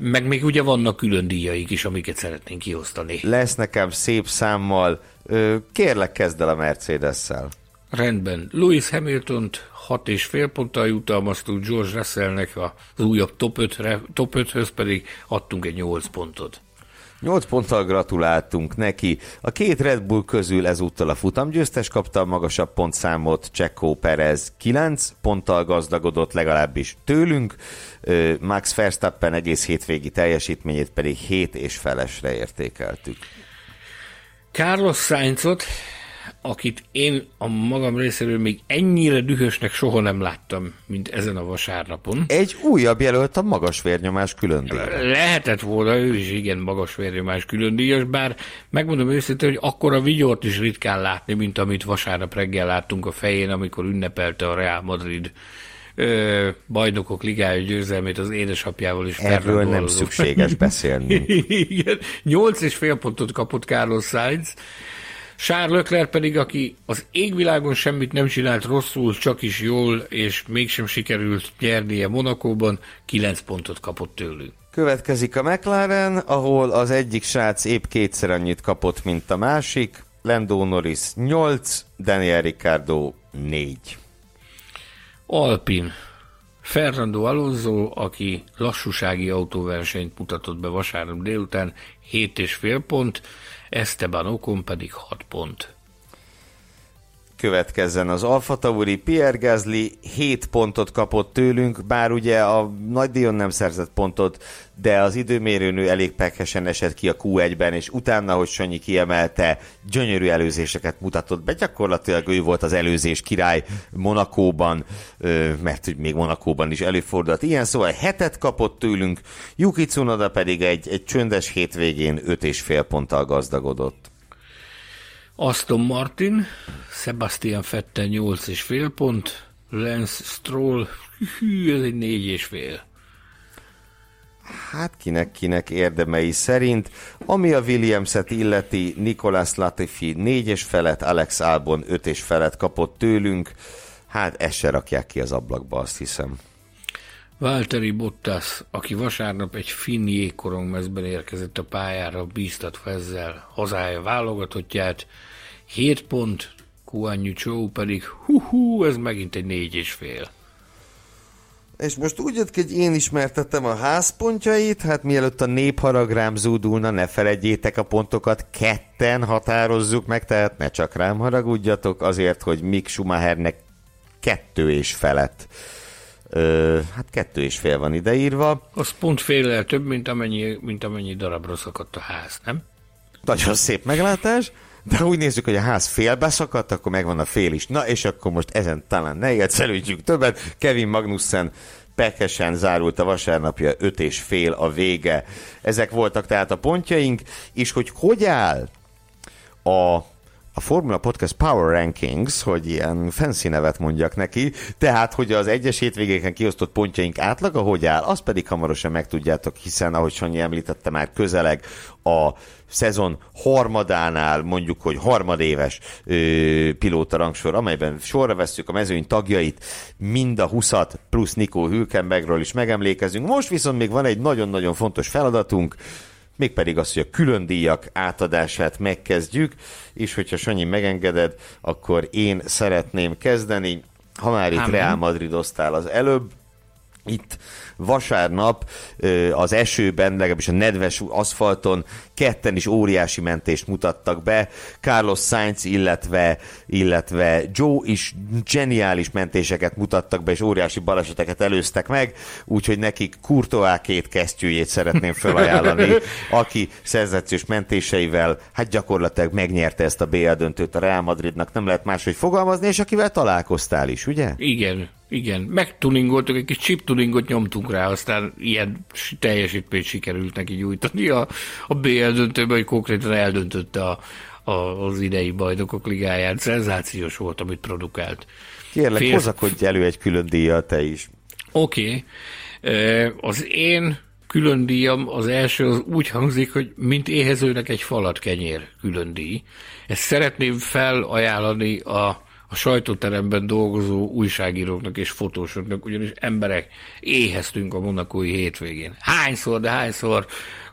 meg még ugye vannak külön díjaik is, amiket szeretnénk kiosztani. Lesz nekem szép számmal. Kérlek, kezd el a Mercedes-szel. Rendben. Lewis Hamilton-t hat és fél ponttal jutalmaztuk George Russellnek az újabb top, 5-re, top 5-höz pedig adtunk egy 8 pontot. 8 ponttal gratuláltunk neki. A két Red Bull közül ezúttal a futamgyőztes kapta a magasabb pontszámot, Checo Perez 9 ponttal gazdagodott legalábbis tőlünk, Max Verstappen egész hétvégi teljesítményét pedig 7 és felesre értékeltük. Carlos Sainzot akit én a magam részéről még ennyire dühösnek soha nem láttam, mint ezen a vasárnapon. Egy újabb jelölt a magas vérnyomás külön Lehetett volna, ő is igen magas vérnyomás külön díjas, bár megmondom őszintén, hogy akkor a vigyort is ritkán látni, mint amit vasárnap reggel láttunk a fején, amikor ünnepelte a Real Madrid ö, bajnokok ligája győzelmét az édesapjával is. Erről nem szükséges beszélni. igen, fél pontot kapott Carlos Sainz, Charles Leclerc pedig, aki az égvilágon semmit nem csinált rosszul, csak is jól, és mégsem sikerült nyernie Monakóban, 9 pontot kapott tőlük. Következik a McLaren, ahol az egyik srác épp kétszer annyit kapott, mint a másik. Lando Norris 8, Daniel Ricciardo 4. Alpin. Fernando Alonso, aki lassúsági autóversenyt mutatott be vasárnap délután, 7,5 pont, Esteban Ocon pedig 6 pont. Következzen az Alfa Tauri, Pierre Gasly 7 pontot kapott tőlünk, bár ugye a nagy díjon nem szerzett pontot, de az időmérőnő elég pekesen esett ki a Q1-ben, és utána, hogy Sanyi kiemelte, gyönyörű előzéseket mutatott be. Gyakorlatilag ő volt az előzés király Monakóban, mert hogy még Monakóban is előfordult. Ilyen szóval hetet kapott tőlünk, Yuki Tsunoda pedig egy, egy csöndes hétvégén 5,5 ponttal gazdagodott. Aston Martin, Sebastian Vettel 8 és fél pont, Lance Stroll, hű, ez egy négy és fél. Hát kinek-kinek érdemei szerint. Ami a Williams-et illeti, Nicolas Latifi 4 és felet, Alex Albon 5 és felet kapott tőlünk. Hát ezt se rakják ki az ablakba, azt hiszem. Valtteri Bottas, aki vasárnap egy finn jégkorongmezben érkezett a pályára, bíztatva ezzel hazája válogatottját, 7 pont, Kuanyu Chou pedig, hú, ez megint egy négy és fél. És most úgy jött ki, hogy én ismertettem a házpontjait, hát mielőtt a népharag rám zúdulna, ne feledjétek a pontokat, ketten határozzuk meg, tehát ne csak rám haragudjatok, azért, hogy Mick Schumachernek kettő és felett Ö, hát kettő és fél van ideírva. Az pont fél több, mint amennyi, mint amennyi darabra szakadt a ház, nem? Nagyon szép meglátás. De úgy nézzük, hogy a ház félbe szakadt, akkor megvan a fél is. Na, és akkor most ezen talán ne egyszerűsítjük többet. Kevin Magnussen pekesen zárult a vasárnapja, öt és fél a vége. Ezek voltak tehát a pontjaink, és hogy hogy áll a a Formula Podcast Power Rankings, hogy ilyen fancy nevet mondjak neki, tehát, hogy az egyes hétvégéken kiosztott pontjaink átlaga hogy áll, azt pedig hamarosan megtudjátok, hiszen, ahogy Sanyi említette, már közeleg a szezon harmadánál, mondjuk, hogy harmadéves ö, pilóta rangsor, amelyben sorra vesszük a mezőny tagjait, mind a 20 plusz Nikó Hülkenbergről is megemlékezünk. Most viszont még van egy nagyon-nagyon fontos feladatunk, mégpedig az, hogy a külön díjak átadását megkezdjük, és hogyha Sanyi megengeded, akkor én szeretném kezdeni. Ha már itt Real Madrid osztál az előbb, itt vasárnap az esőben, legalábbis a nedves aszfalton ketten is óriási mentést mutattak be. Carlos Sainz, illetve, illetve Joe is geniális mentéseket mutattak be, és óriási baleseteket előztek meg, úgyhogy nekik Courtois két kesztyűjét szeretném felajánlani, aki szenzációs mentéseivel hát gyakorlatilag megnyerte ezt a BL döntőt a Real Madridnak, nem lehet máshogy fogalmazni, és akivel találkoztál is, ugye? Igen, igen, megtuningoltuk, egy kis chip tuningot nyomtunk rá, aztán ilyen teljesítményt sikerült neki nyújtani a, a BL döntőben, hogy konkrétan eldöntötte a, a, az idei bajnokok ligáját. Szenzációs volt, amit produkált. Kérlek, Fél... hozakodj elő egy külön díjat te is. Oké. Okay. Az én külön díjam az első az úgy hangzik, hogy mint éhezőnek egy falat kenyér külön díj. Ezt szeretném felajánlani a a sajtóteremben dolgozó újságíróknak és fotósoknak, ugyanis emberek éheztünk a monakói hétvégén. Hányszor, de hányszor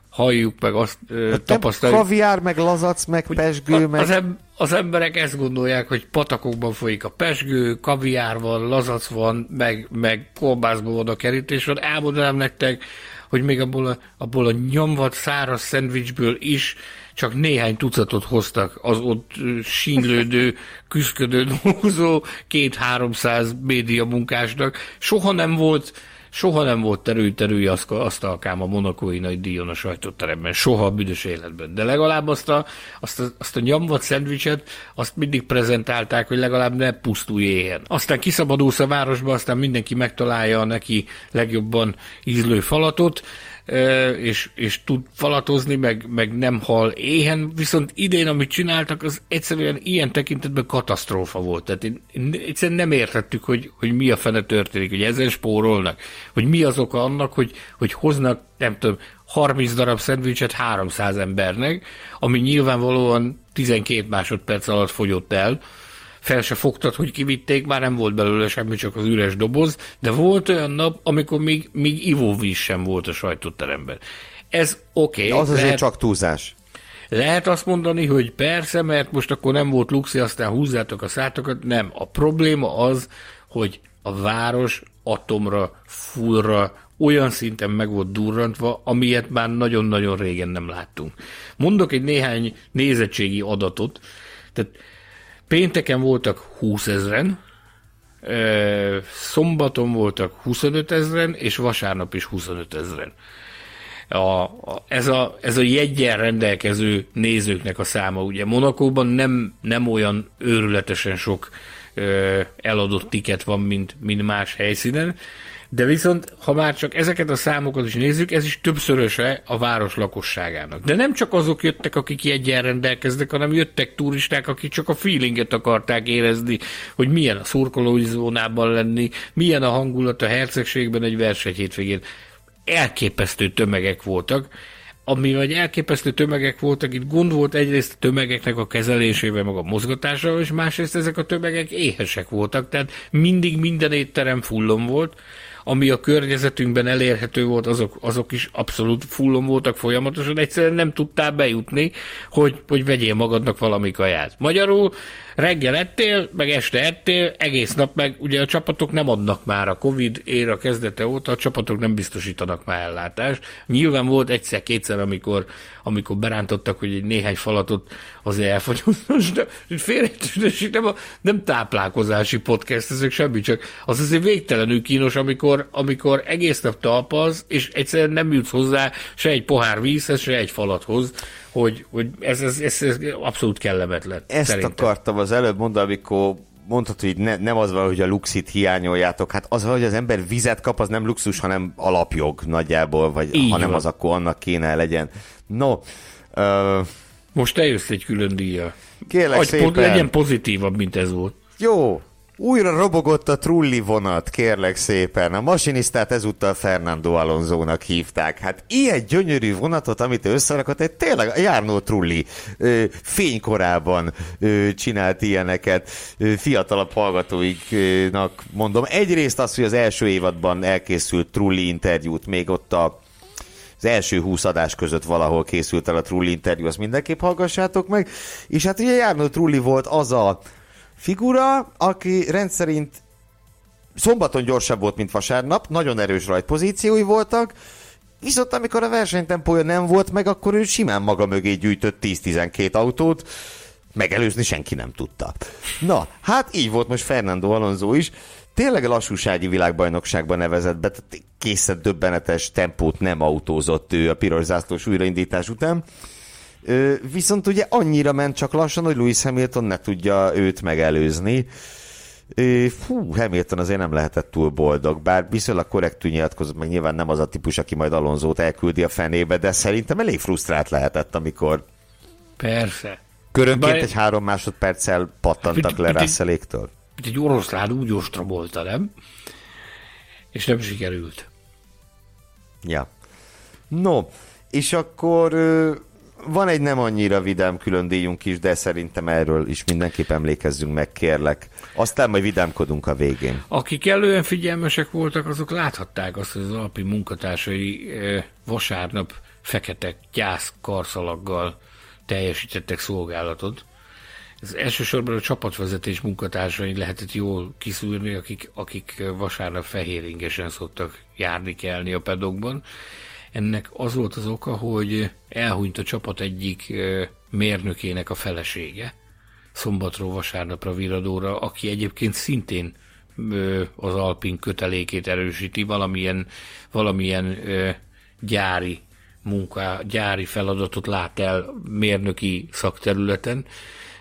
halljuk meg azt, hát tapasztaljuk. Kaviár, meg lazac, meg pesgő, meg... Az, em- az emberek ezt gondolják, hogy patakokban folyik a pesgő, kaviár van, lazac van, meg, meg kolbászban van a kerítés van. Elmondanám nektek, hogy még abból a, abból a nyomvat száraz szendvicsből is csak néhány tucatot hoztak az ott sínlődő, küzdködő dolgozó két-háromszáz média munkásnak. Soha nem volt Soha nem volt terül-terülj asztalkám a monakói nagy díjon a sajtóteremben, soha a büdös életben. De legalább azt a, azt a, azt a nyomvat szendvicset, azt mindig prezentálták, hogy legalább ne pusztulj éhen. Aztán kiszabadulsz a városba, aztán mindenki megtalálja a neki legjobban ízlő falatot, és, és tud falatozni, meg, meg nem hal éhen, viszont idén, amit csináltak, az egyszerűen ilyen tekintetben katasztrófa volt. Tehát én, én egyszerűen nem értettük, hogy, hogy mi a fene történik, hogy ezen spórolnak, hogy mi az oka annak, hogy, hogy hoznak, nem tudom, 30 darab szendvicset 300 embernek, ami nyilvánvalóan 12 másodperc alatt fogyott el, fel se fogtad, hogy kivitték, már nem volt belőle semmi, csak az üres doboz, de volt olyan nap, amikor még, még ivóvíz sem volt a sajtóteremben. Ez oké. Okay, az azért lehet, csak túlzás. Lehet azt mondani, hogy persze, mert most akkor nem volt luxi, aztán húzzátok a szátokat. Nem. A probléma az, hogy a város atomra, fullra, olyan szinten meg volt durrantva, amilyet már nagyon-nagyon régen nem láttunk. Mondok egy néhány nézettségi adatot. Tehát Pénteken voltak 20 ezeren, szombaton voltak 25 ezeren, és vasárnap is 25 ezeren. A, a, ez, a, ez a jegyen rendelkező nézőknek a száma. Ugye Monakóban nem, nem olyan őrületesen sok ö, eladott tiket van, mint, mint más helyszínen, de viszont, ha már csak ezeket a számokat is nézzük, ez is többszöröse a város lakosságának. De nem csak azok jöttek, akik jegyen rendelkeznek, hanem jöttek turisták, akik csak a feelinget akarták érezni, hogy milyen a szurkolói zónában lenni, milyen a hangulat a hercegségben egy verseny hétvégén. Elképesztő tömegek voltak, ami vagy elképesztő tömegek voltak, itt gond volt egyrészt a tömegeknek a kezelésével, meg a mozgatásával, és másrészt ezek a tömegek éhesek voltak, tehát mindig minden étterem fullon volt, ami a környezetünkben elérhető volt, azok, azok is abszolút fullon voltak folyamatosan, egyszerűen nem tudtál bejutni, hogy, hogy vegyél magadnak valami kaját. Magyarul reggel ettél, meg este ettél, egész nap meg, ugye a csapatok nem adnak már a Covid éra kezdete óta, a csapatok nem biztosítanak már ellátást. Nyilván volt egyszer-kétszer, amikor, amikor berántottak, hogy egy néhány falatot azért elfogyott. de félrejtőség nem, a, nem táplálkozási podcast, ezek semmi, csak az azért végtelenül kínos, amikor, amikor egész nap talpaz, és egyszerűen nem jutsz hozzá se egy pohár vízhez, se egy falathoz hogy, hogy ez, ez, ez, ez abszolút kellemetlen. Ezt szerintem. akartam az előbb mondani, amikor mondhatod, hogy ne, nem az van, hogy a luxit hiányoljátok, hát az, hogy az ember vizet kap, az nem luxus, hanem alapjog nagyjából, vagy Így ha nem az, akkor annak kéne legyen. No, uh, most te jössz egy külön díja. Kérlek Agy, szépen. Legyen pozitívabb, mint ez volt. Jó, újra robogott a trulli vonat, kérlek szépen. A masinisztát ezúttal Fernando Alonzónak hívták. Hát ilyen gyönyörű vonatot, amit összerakott, egy tényleg a Járnó Trulli ö, fénykorában ö, csinált ilyeneket. Ö, fiatalabb hallgatóiknak mondom. Egyrészt az, hogy az első évadban elkészült Trulli interjút, még ott a az első húsz adás között valahol készült el a Trulli interjú, azt mindenképp hallgassátok meg. És hát ugye Járnó Trulli volt az a figura, aki rendszerint szombaton gyorsabb volt, mint vasárnap, nagyon erős rajtpozíciói voltak, viszont amikor a versenytempója nem volt meg, akkor ő simán maga mögé gyűjtött 10-12 autót, megelőzni senki nem tudta. Na, hát így volt most Fernando Alonso is, tényleg a lassúsági világbajnokságban nevezett be, tehát készen döbbenetes tempót nem autózott ő a piros zászlós újraindítás után. Viszont ugye annyira ment csak lassan, hogy Lewis Hamilton ne tudja őt megelőzni. Fú, Hamilton azért nem lehetett túl boldog, bár viszonylag korrektül nyilatkozott, meg nyilván nem az a típus, aki majd Alonzót elküldi a fenébe, de szerintem elég frusztrált lehetett, amikor Persze. körönként Bár... egy három másodperccel pattantak le Russelléktől. Mint egy oroszlán úgy ostromolta, nem? És nem sikerült. Ja. No, és akkor van egy nem annyira vidám külön díjunk is, de szerintem erről is mindenképp emlékezzünk meg, kérlek. Aztán majd vidámkodunk a végén. Akik elően figyelmesek voltak, azok láthatták azt, hogy az alpi munkatársai vasárnap fekete gyász karszalaggal teljesítettek szolgálatot. Ez elsősorban a csapatvezetés munkatársai lehetett jól kiszűrni, akik, akik vasárnap fehéringesen szoktak járni kelni a pedokban. Ennek az volt az oka, hogy elhunyt a csapat egyik mérnökének a felesége, szombatról vasárnapra viradóra, aki egyébként szintén az Alpin kötelékét erősíti, valamilyen, valamilyen gyári munka, gyári feladatot lát el mérnöki szakterületen.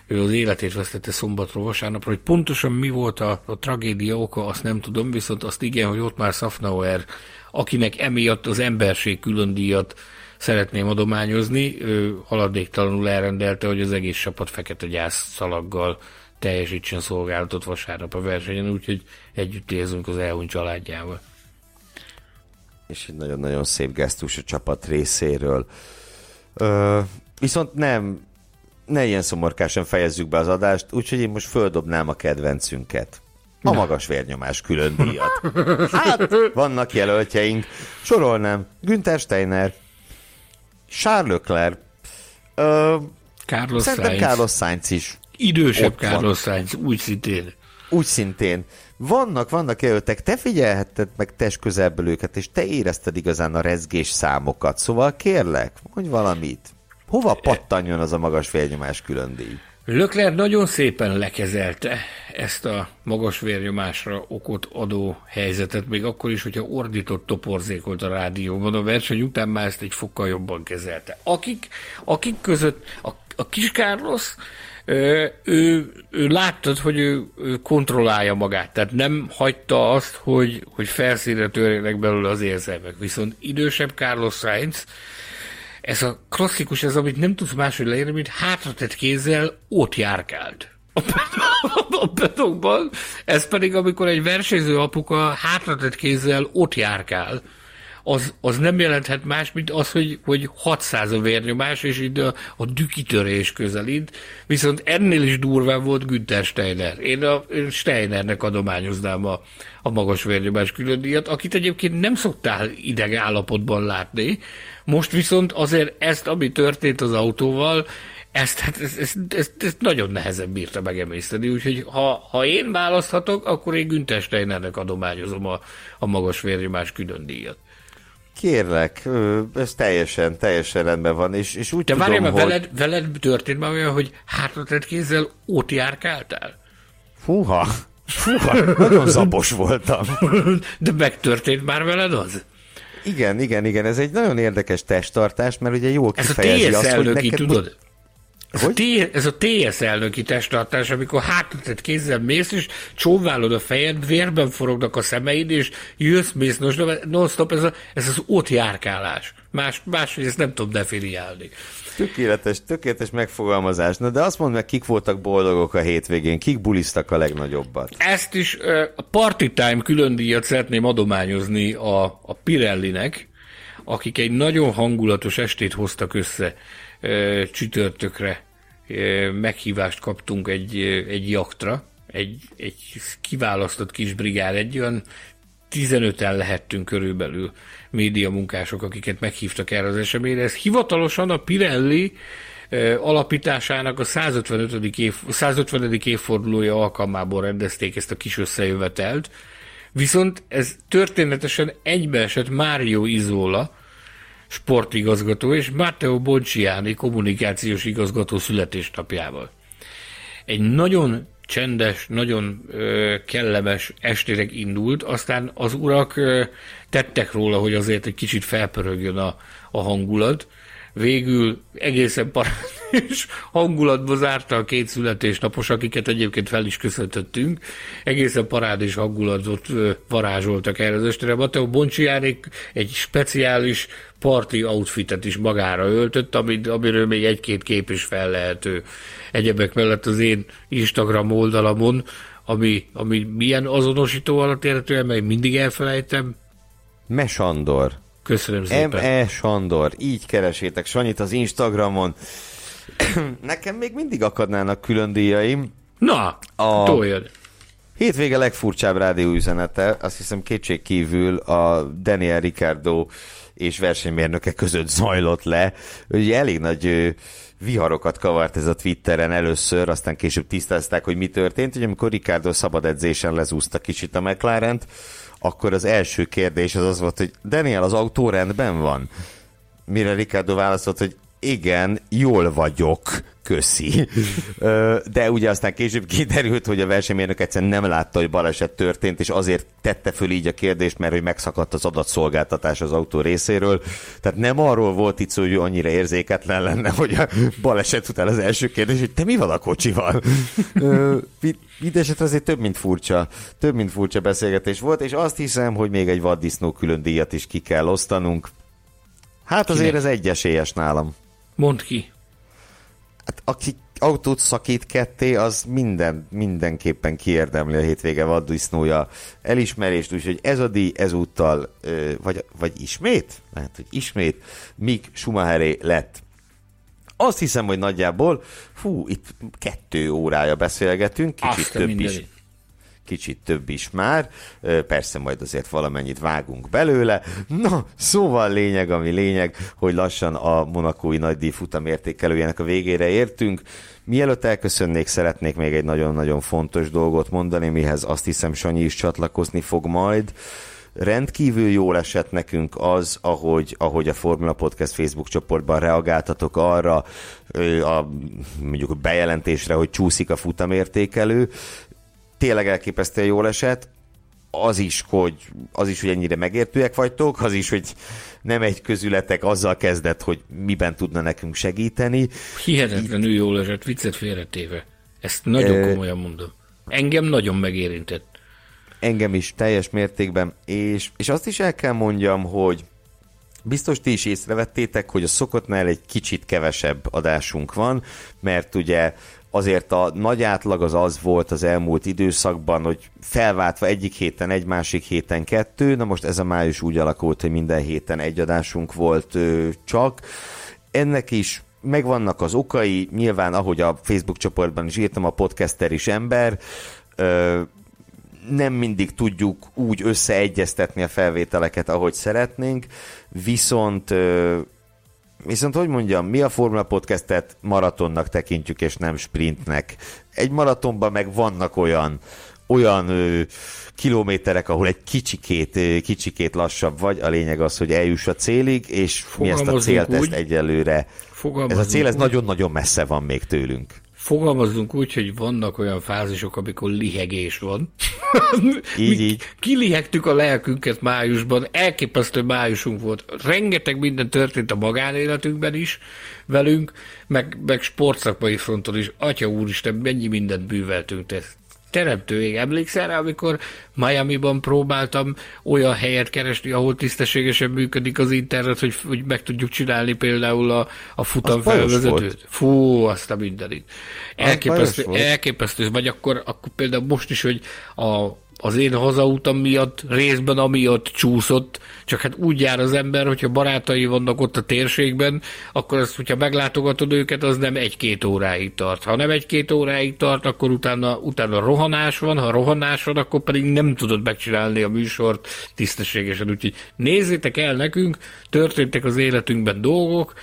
Ő az életét vesztette szombatról vasárnapra, hogy pontosan mi volt a, a tragédia oka, azt nem tudom, viszont azt igen, hogy ott már Safnauer akinek emiatt az emberség külön díjat szeretném adományozni, ő haladéktalanul elrendelte, hogy az egész csapat fekete gyász szalaggal teljesítsen szolgálatot vasárnap a versenyen, úgyhogy együtt érzünk az elhunyt családjával. És egy nagyon-nagyon szép gesztus a csapat részéről. Ö, viszont nem, ne ilyen szomorkásan fejezzük be az adást, úgyhogy én most földobnám a kedvencünket a magas vérnyomás külön díjat. Hát, vannak jelöltjeink. Sorolnám. Günther Steiner, Charles Leclerc, ö, Carlos szerintem Sainz. Carlos Sainz is. Idősebb Ott van. Carlos Sainz, úgy szintén. Úgy szintén. Vannak, vannak jelöltek, te figyelhetted meg test közelből őket, és te érezted igazán a rezgés számokat. Szóval kérlek, mondj valamit. Hova pattanjon az a magas vérnyomás külön díj? Lökler nagyon szépen lekezelte ezt a magas vérnyomásra okot adó helyzetet, még akkor is, hogyha ordított toporzékolt a rádióban, a verseny után már ezt egy fokkal jobban kezelte. Akik, akik között a, a kis Carlos, ö, ő, ő láttad, hogy ő, ő kontrollálja magát, tehát nem hagyta azt, hogy, hogy felszínre törjenek belőle az érzelmek. Viszont idősebb Carlos Sainz, ez a klasszikus, ez amit nem tudsz máshogy leírni, mint hátratett kézzel ott járkált. A pedok- pedokban, ez pedig amikor egy versenyző apuka hátratett kézzel ott járkál, az, az nem jelenthet más, mint az, hogy, hogy 600 a vérnyomás, és itt a, a dükitörés közelít, viszont ennél is durván volt Günther Steiner. Én a én Steinernek adományoznám a, a magas vérnyomás külön díjat, akit egyébként nem szoktál ideg állapotban látni, most viszont azért ezt, ami történt az autóval, ezt, hát, ezt, ezt, ezt, ezt nagyon nehezen bírta megemészteni, úgyhogy ha, ha én választhatok, akkor én Günther Steinernek adományozom a, a magas vérnyomás külön díjat. Kérlek, ez teljesen, teljesen rendben van, és, és úgy De tudom, várjál, hogy... veled, veled történt már olyan, hogy hátratett kézzel ott járkáltál? Fúha, fúha, nagyon zabos voltam. De megtörtént már veled az? Igen, igen, igen, ez egy nagyon érdekes testtartás, mert ugye jól Ez a kifejezi TS azt, hogy neked... tudod? Ez a, Hogy? T- ez a TS elnöki testtartás, amikor hátratett kézzel mész, és csóválod a fejed, vérben forognak a szemeid, és jössz, mész non-stop, ez, a, ez az ott járkálás. Más, máshogy ezt nem tudom definiálni. Tökéletes, tökéletes megfogalmazás. Na de azt mondd meg, kik voltak boldogok a hétvégén, kik buliztak a legnagyobbat. Ezt is a Party Time külön díjat szeretném adományozni a, a Pirellinek, akik egy nagyon hangulatos estét hoztak össze csütörtökre. Meghívást kaptunk egy, egy jaktra, egy, egy kiválasztott kis brigád, egy olyan 15-en lehettünk körülbelül média munkások, akiket meghívtak erre az eseményre. Ez hivatalosan a Pirelli ö, alapításának a 155. Év, 150. évfordulója alkalmából rendezték ezt a kis összejövetelt, Viszont ez történetesen egybeesett Mário Izola, sportigazgató, és Matteo Bonciani kommunikációs igazgató születésnapjával. Egy nagyon csendes, nagyon ö, kellemes estérek indult, aztán az urak ö, tettek róla, hogy azért egy kicsit felpörögjön a, a hangulat, végül egészen parádés hangulatba zárta a két születésnapos, akiket egyébként fel is köszöntöttünk. Egészen parádés hangulatot varázsoltak erre az estére. Mateo Boncsiánék egy speciális parti outfitet is magára öltött, amit, amiről még egy-két kép is fel lehető egyebek mellett az én Instagram oldalamon, ami, ami milyen azonosító alatt érhető, mert mindig elfelejtem. Mesandor. Köszönöm szépen. M.E. Sandor, így keresétek Sanyit az Instagramon. Nekem még mindig akadnának külön díjaim. Na, a... toljad. Hétvége legfurcsább rádió üzenete, azt hiszem kétség kívül a Daniel Ricardo és versenymérnöke között zajlott le. Ugye elég nagy viharokat kavart ez a Twitteren először, aztán később tisztázták, hogy mi történt. Ugye amikor Ricardo szabad edzésen lezúzta kicsit a mclaren akkor az első kérdés az az volt, hogy Daniel, az autó rendben van? Mire Ricardo válaszolt, hogy igen, jól vagyok, köszi. De ugye aztán később kiderült, hogy a versenymérnök egyszerűen nem látta, hogy baleset történt, és azért tette föl így a kérdést, mert hogy megszakadt az adatszolgáltatás az autó részéről. Tehát nem arról volt itt szó, hogy annyira érzéketlen lenne, hogy a baleset után az első kérdés, hogy te mi van a kocsival? Mindenesetre azért több, mint furcsa, több, mint furcsa beszélgetés volt, és azt hiszem, hogy még egy vaddisznó külön díjat is ki kell osztanunk. Hát azért Kinek? ez egyesélyes nálam. Mondd ki. Hát aki autót szakít ketté, az minden, mindenképpen kiérdemli a hétvége vaddisznója elismerést, úgyhogy ez a díj ezúttal, vagy, vagy ismét, lehet, hogy ismét, Mick Schumacheré lett. Azt hiszem, hogy nagyjából, fú, itt kettő órája beszélgetünk, kicsit Azt több is kicsit több is már, persze majd azért valamennyit vágunk belőle. Na, szóval lényeg, ami lényeg, hogy lassan a monakói nagydíj futamértékelőjének a végére értünk. Mielőtt elköszönnék, szeretnék még egy nagyon-nagyon fontos dolgot mondani, mihez azt hiszem Sanyi is csatlakozni fog majd rendkívül jól esett nekünk az, ahogy, ahogy a Formula Podcast Facebook csoportban reagáltatok arra, a, mondjuk a bejelentésre, hogy csúszik a futamértékelő tényleg elképesztően jól esett, az is, hogy, az is, hogy ennyire megértőek vagytok, az is, hogy nem egy közületek azzal kezdett, hogy miben tudna nekünk segíteni. Hihetetlenül jól esett, viccet félretéve. Ezt nagyon komolyan mondom. Engem nagyon megérintett. Engem is teljes mértékben, és, és azt is el kell mondjam, hogy Biztos ti is észrevettétek, hogy a szokottnál egy kicsit kevesebb adásunk van, mert ugye azért a nagy átlag az az volt az elmúlt időszakban, hogy felváltva egyik héten egy, másik héten kettő, na most ez a május úgy alakult, hogy minden héten egy adásunk volt ö, csak. Ennek is megvannak az okai, nyilván ahogy a Facebook csoportban is írtam, a podcaster is ember, ö, nem mindig tudjuk úgy összeegyeztetni a felvételeket, ahogy szeretnénk, viszont ö, Viszont, hogy mondjam, mi a Formula Podcastet maratonnak tekintjük, és nem sprintnek. Egy maratonban meg vannak olyan olyan ö, kilométerek, ahol egy kicsikét, ö, kicsikét lassabb vagy, a lényeg az, hogy eljuss a célig, és mi ezt a célt úgy, ezt egyelőre, ez a cél ez nagyon-nagyon messze van még tőlünk. Fogalmazzunk úgy, hogy vannak olyan fázisok, amikor lihegés van. így, így. Kilihegtük a lelkünket májusban, elképesztő májusunk volt. Rengeteg minden történt a magánéletünkben is velünk, meg, meg sportszakmai fronton is. Atya úristen, mennyi mindent bűveltünk, te teremtőig. Emlékszel rá, amikor Miami-ban próbáltam olyan helyet keresni, ahol tisztességesen működik az internet, hogy, hogy meg tudjuk csinálni például a, a futam felvezetőt. Fú, azt a mindenit. Elképesztő, elképesztő, vagy akkor, akkor például most is, hogy a az én hazautam miatt, részben amiatt csúszott, csak hát úgy jár az ember, hogyha barátai vannak ott a térségben, akkor azt, hogyha meglátogatod őket, az nem egy-két óráig tart. Ha nem egy-két óráig tart, akkor utána, utána rohanás van, ha rohanás van, akkor pedig nem tudod megcsinálni a műsort tisztességesen. Úgyhogy nézzétek el nekünk, történtek az életünkben dolgok,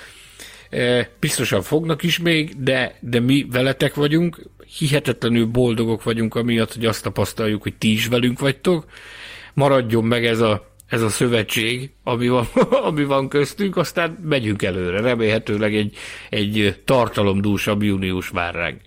e, biztosan fognak is még, de, de mi veletek vagyunk, hihetetlenül boldogok vagyunk amiatt, hogy azt tapasztaljuk, hogy ti is velünk vagytok. maradjon meg ez a, ez a szövetség, ami van, ami van köztünk, aztán megyünk előre. Remélhetőleg egy, egy tartalomdúsabb június vár ránk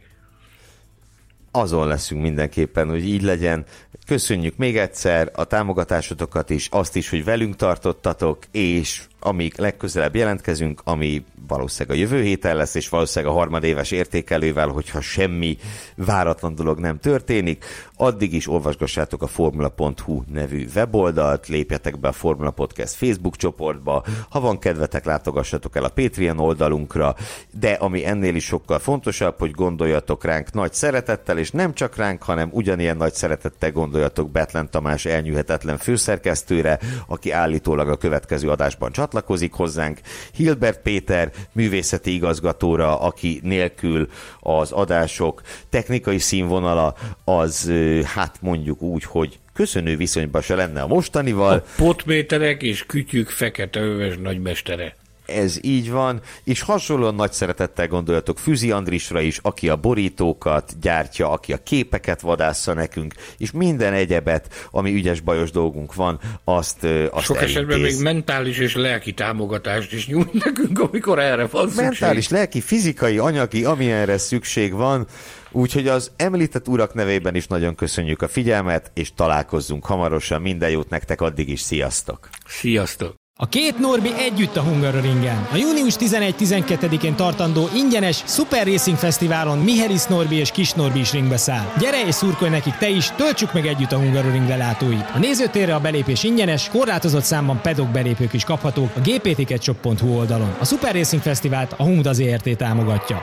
azon leszünk mindenképpen, hogy így legyen. Köszönjük még egyszer a támogatásotokat is, azt is, hogy velünk tartottatok, és amíg legközelebb jelentkezünk, ami valószínűleg a jövő héten lesz, és valószínűleg a harmadéves értékelővel, hogyha semmi váratlan dolog nem történik, addig is olvasgassátok a formula.hu nevű weboldalt, lépjetek be a Formula Podcast Facebook csoportba, ha van kedvetek, látogassatok el a Patreon oldalunkra, de ami ennél is sokkal fontosabb, hogy gondoljatok ránk nagy szeretettel, és nem csak ránk, hanem ugyanilyen nagy szeretettel gondoljatok Betlen Tamás elnyűhetetlen főszerkesztőre, aki állítólag a következő adásban csatlakozik hozzánk, Hilbert Péter művészeti igazgatóra, aki nélkül az adások technikai színvonala az, hát mondjuk úgy, hogy köszönő viszonyban se lenne a mostanival. A potméterek és kütyük fekete öves nagymestere ez így van, és hasonlóan nagy szeretettel gondoljatok Füzi Andrisra is, aki a borítókat gyártja, aki a képeket vadásza nekünk, és minden egyebet, ami ügyes bajos dolgunk van, azt, azt Sok elintéz. esetben még mentális és lelki támogatást is nyújt nekünk, amikor erre van szükség. Mentális, lelki, fizikai, anyagi, amilyenre szükség van, Úgyhogy az említett urak nevében is nagyon köszönjük a figyelmet, és találkozzunk hamarosan. Minden jót nektek addig is, sziasztok! Sziasztok! A két Norbi együtt a Hungaroringen. A június 11-12-én tartandó ingyenes Super Racing Fesztiválon Mihelis Norbi és Kis Norbi is ringbe száll. Gyere és szurkolj nekik te is, töltsük meg együtt a Hungaroring lelátóit. A nézőtérre a belépés ingyenes, korlátozott számban pedok belépők is kaphatók a gpticketshop.hu oldalon. A Super Racing Fesztivált a Hungda ZRT támogatja.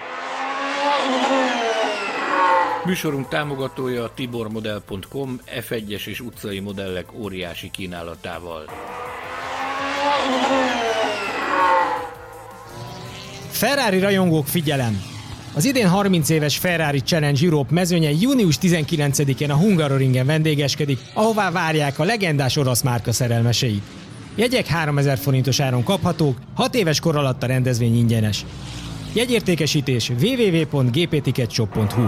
Műsorunk támogatója a tibormodel.com F1-es és utcai modellek óriási kínálatával. Ferrari rajongók figyelem! Az idén 30 éves Ferrari Challenge Europe mezőnye június 19-én a Hungaroringen vendégeskedik, ahová várják a legendás orosz márka szerelmeseit. Jegyek 3000 forintos áron kaphatók, 6 éves kor alatt a rendezvény ingyenes. Jegyértékesítés www.gpticketshop.hu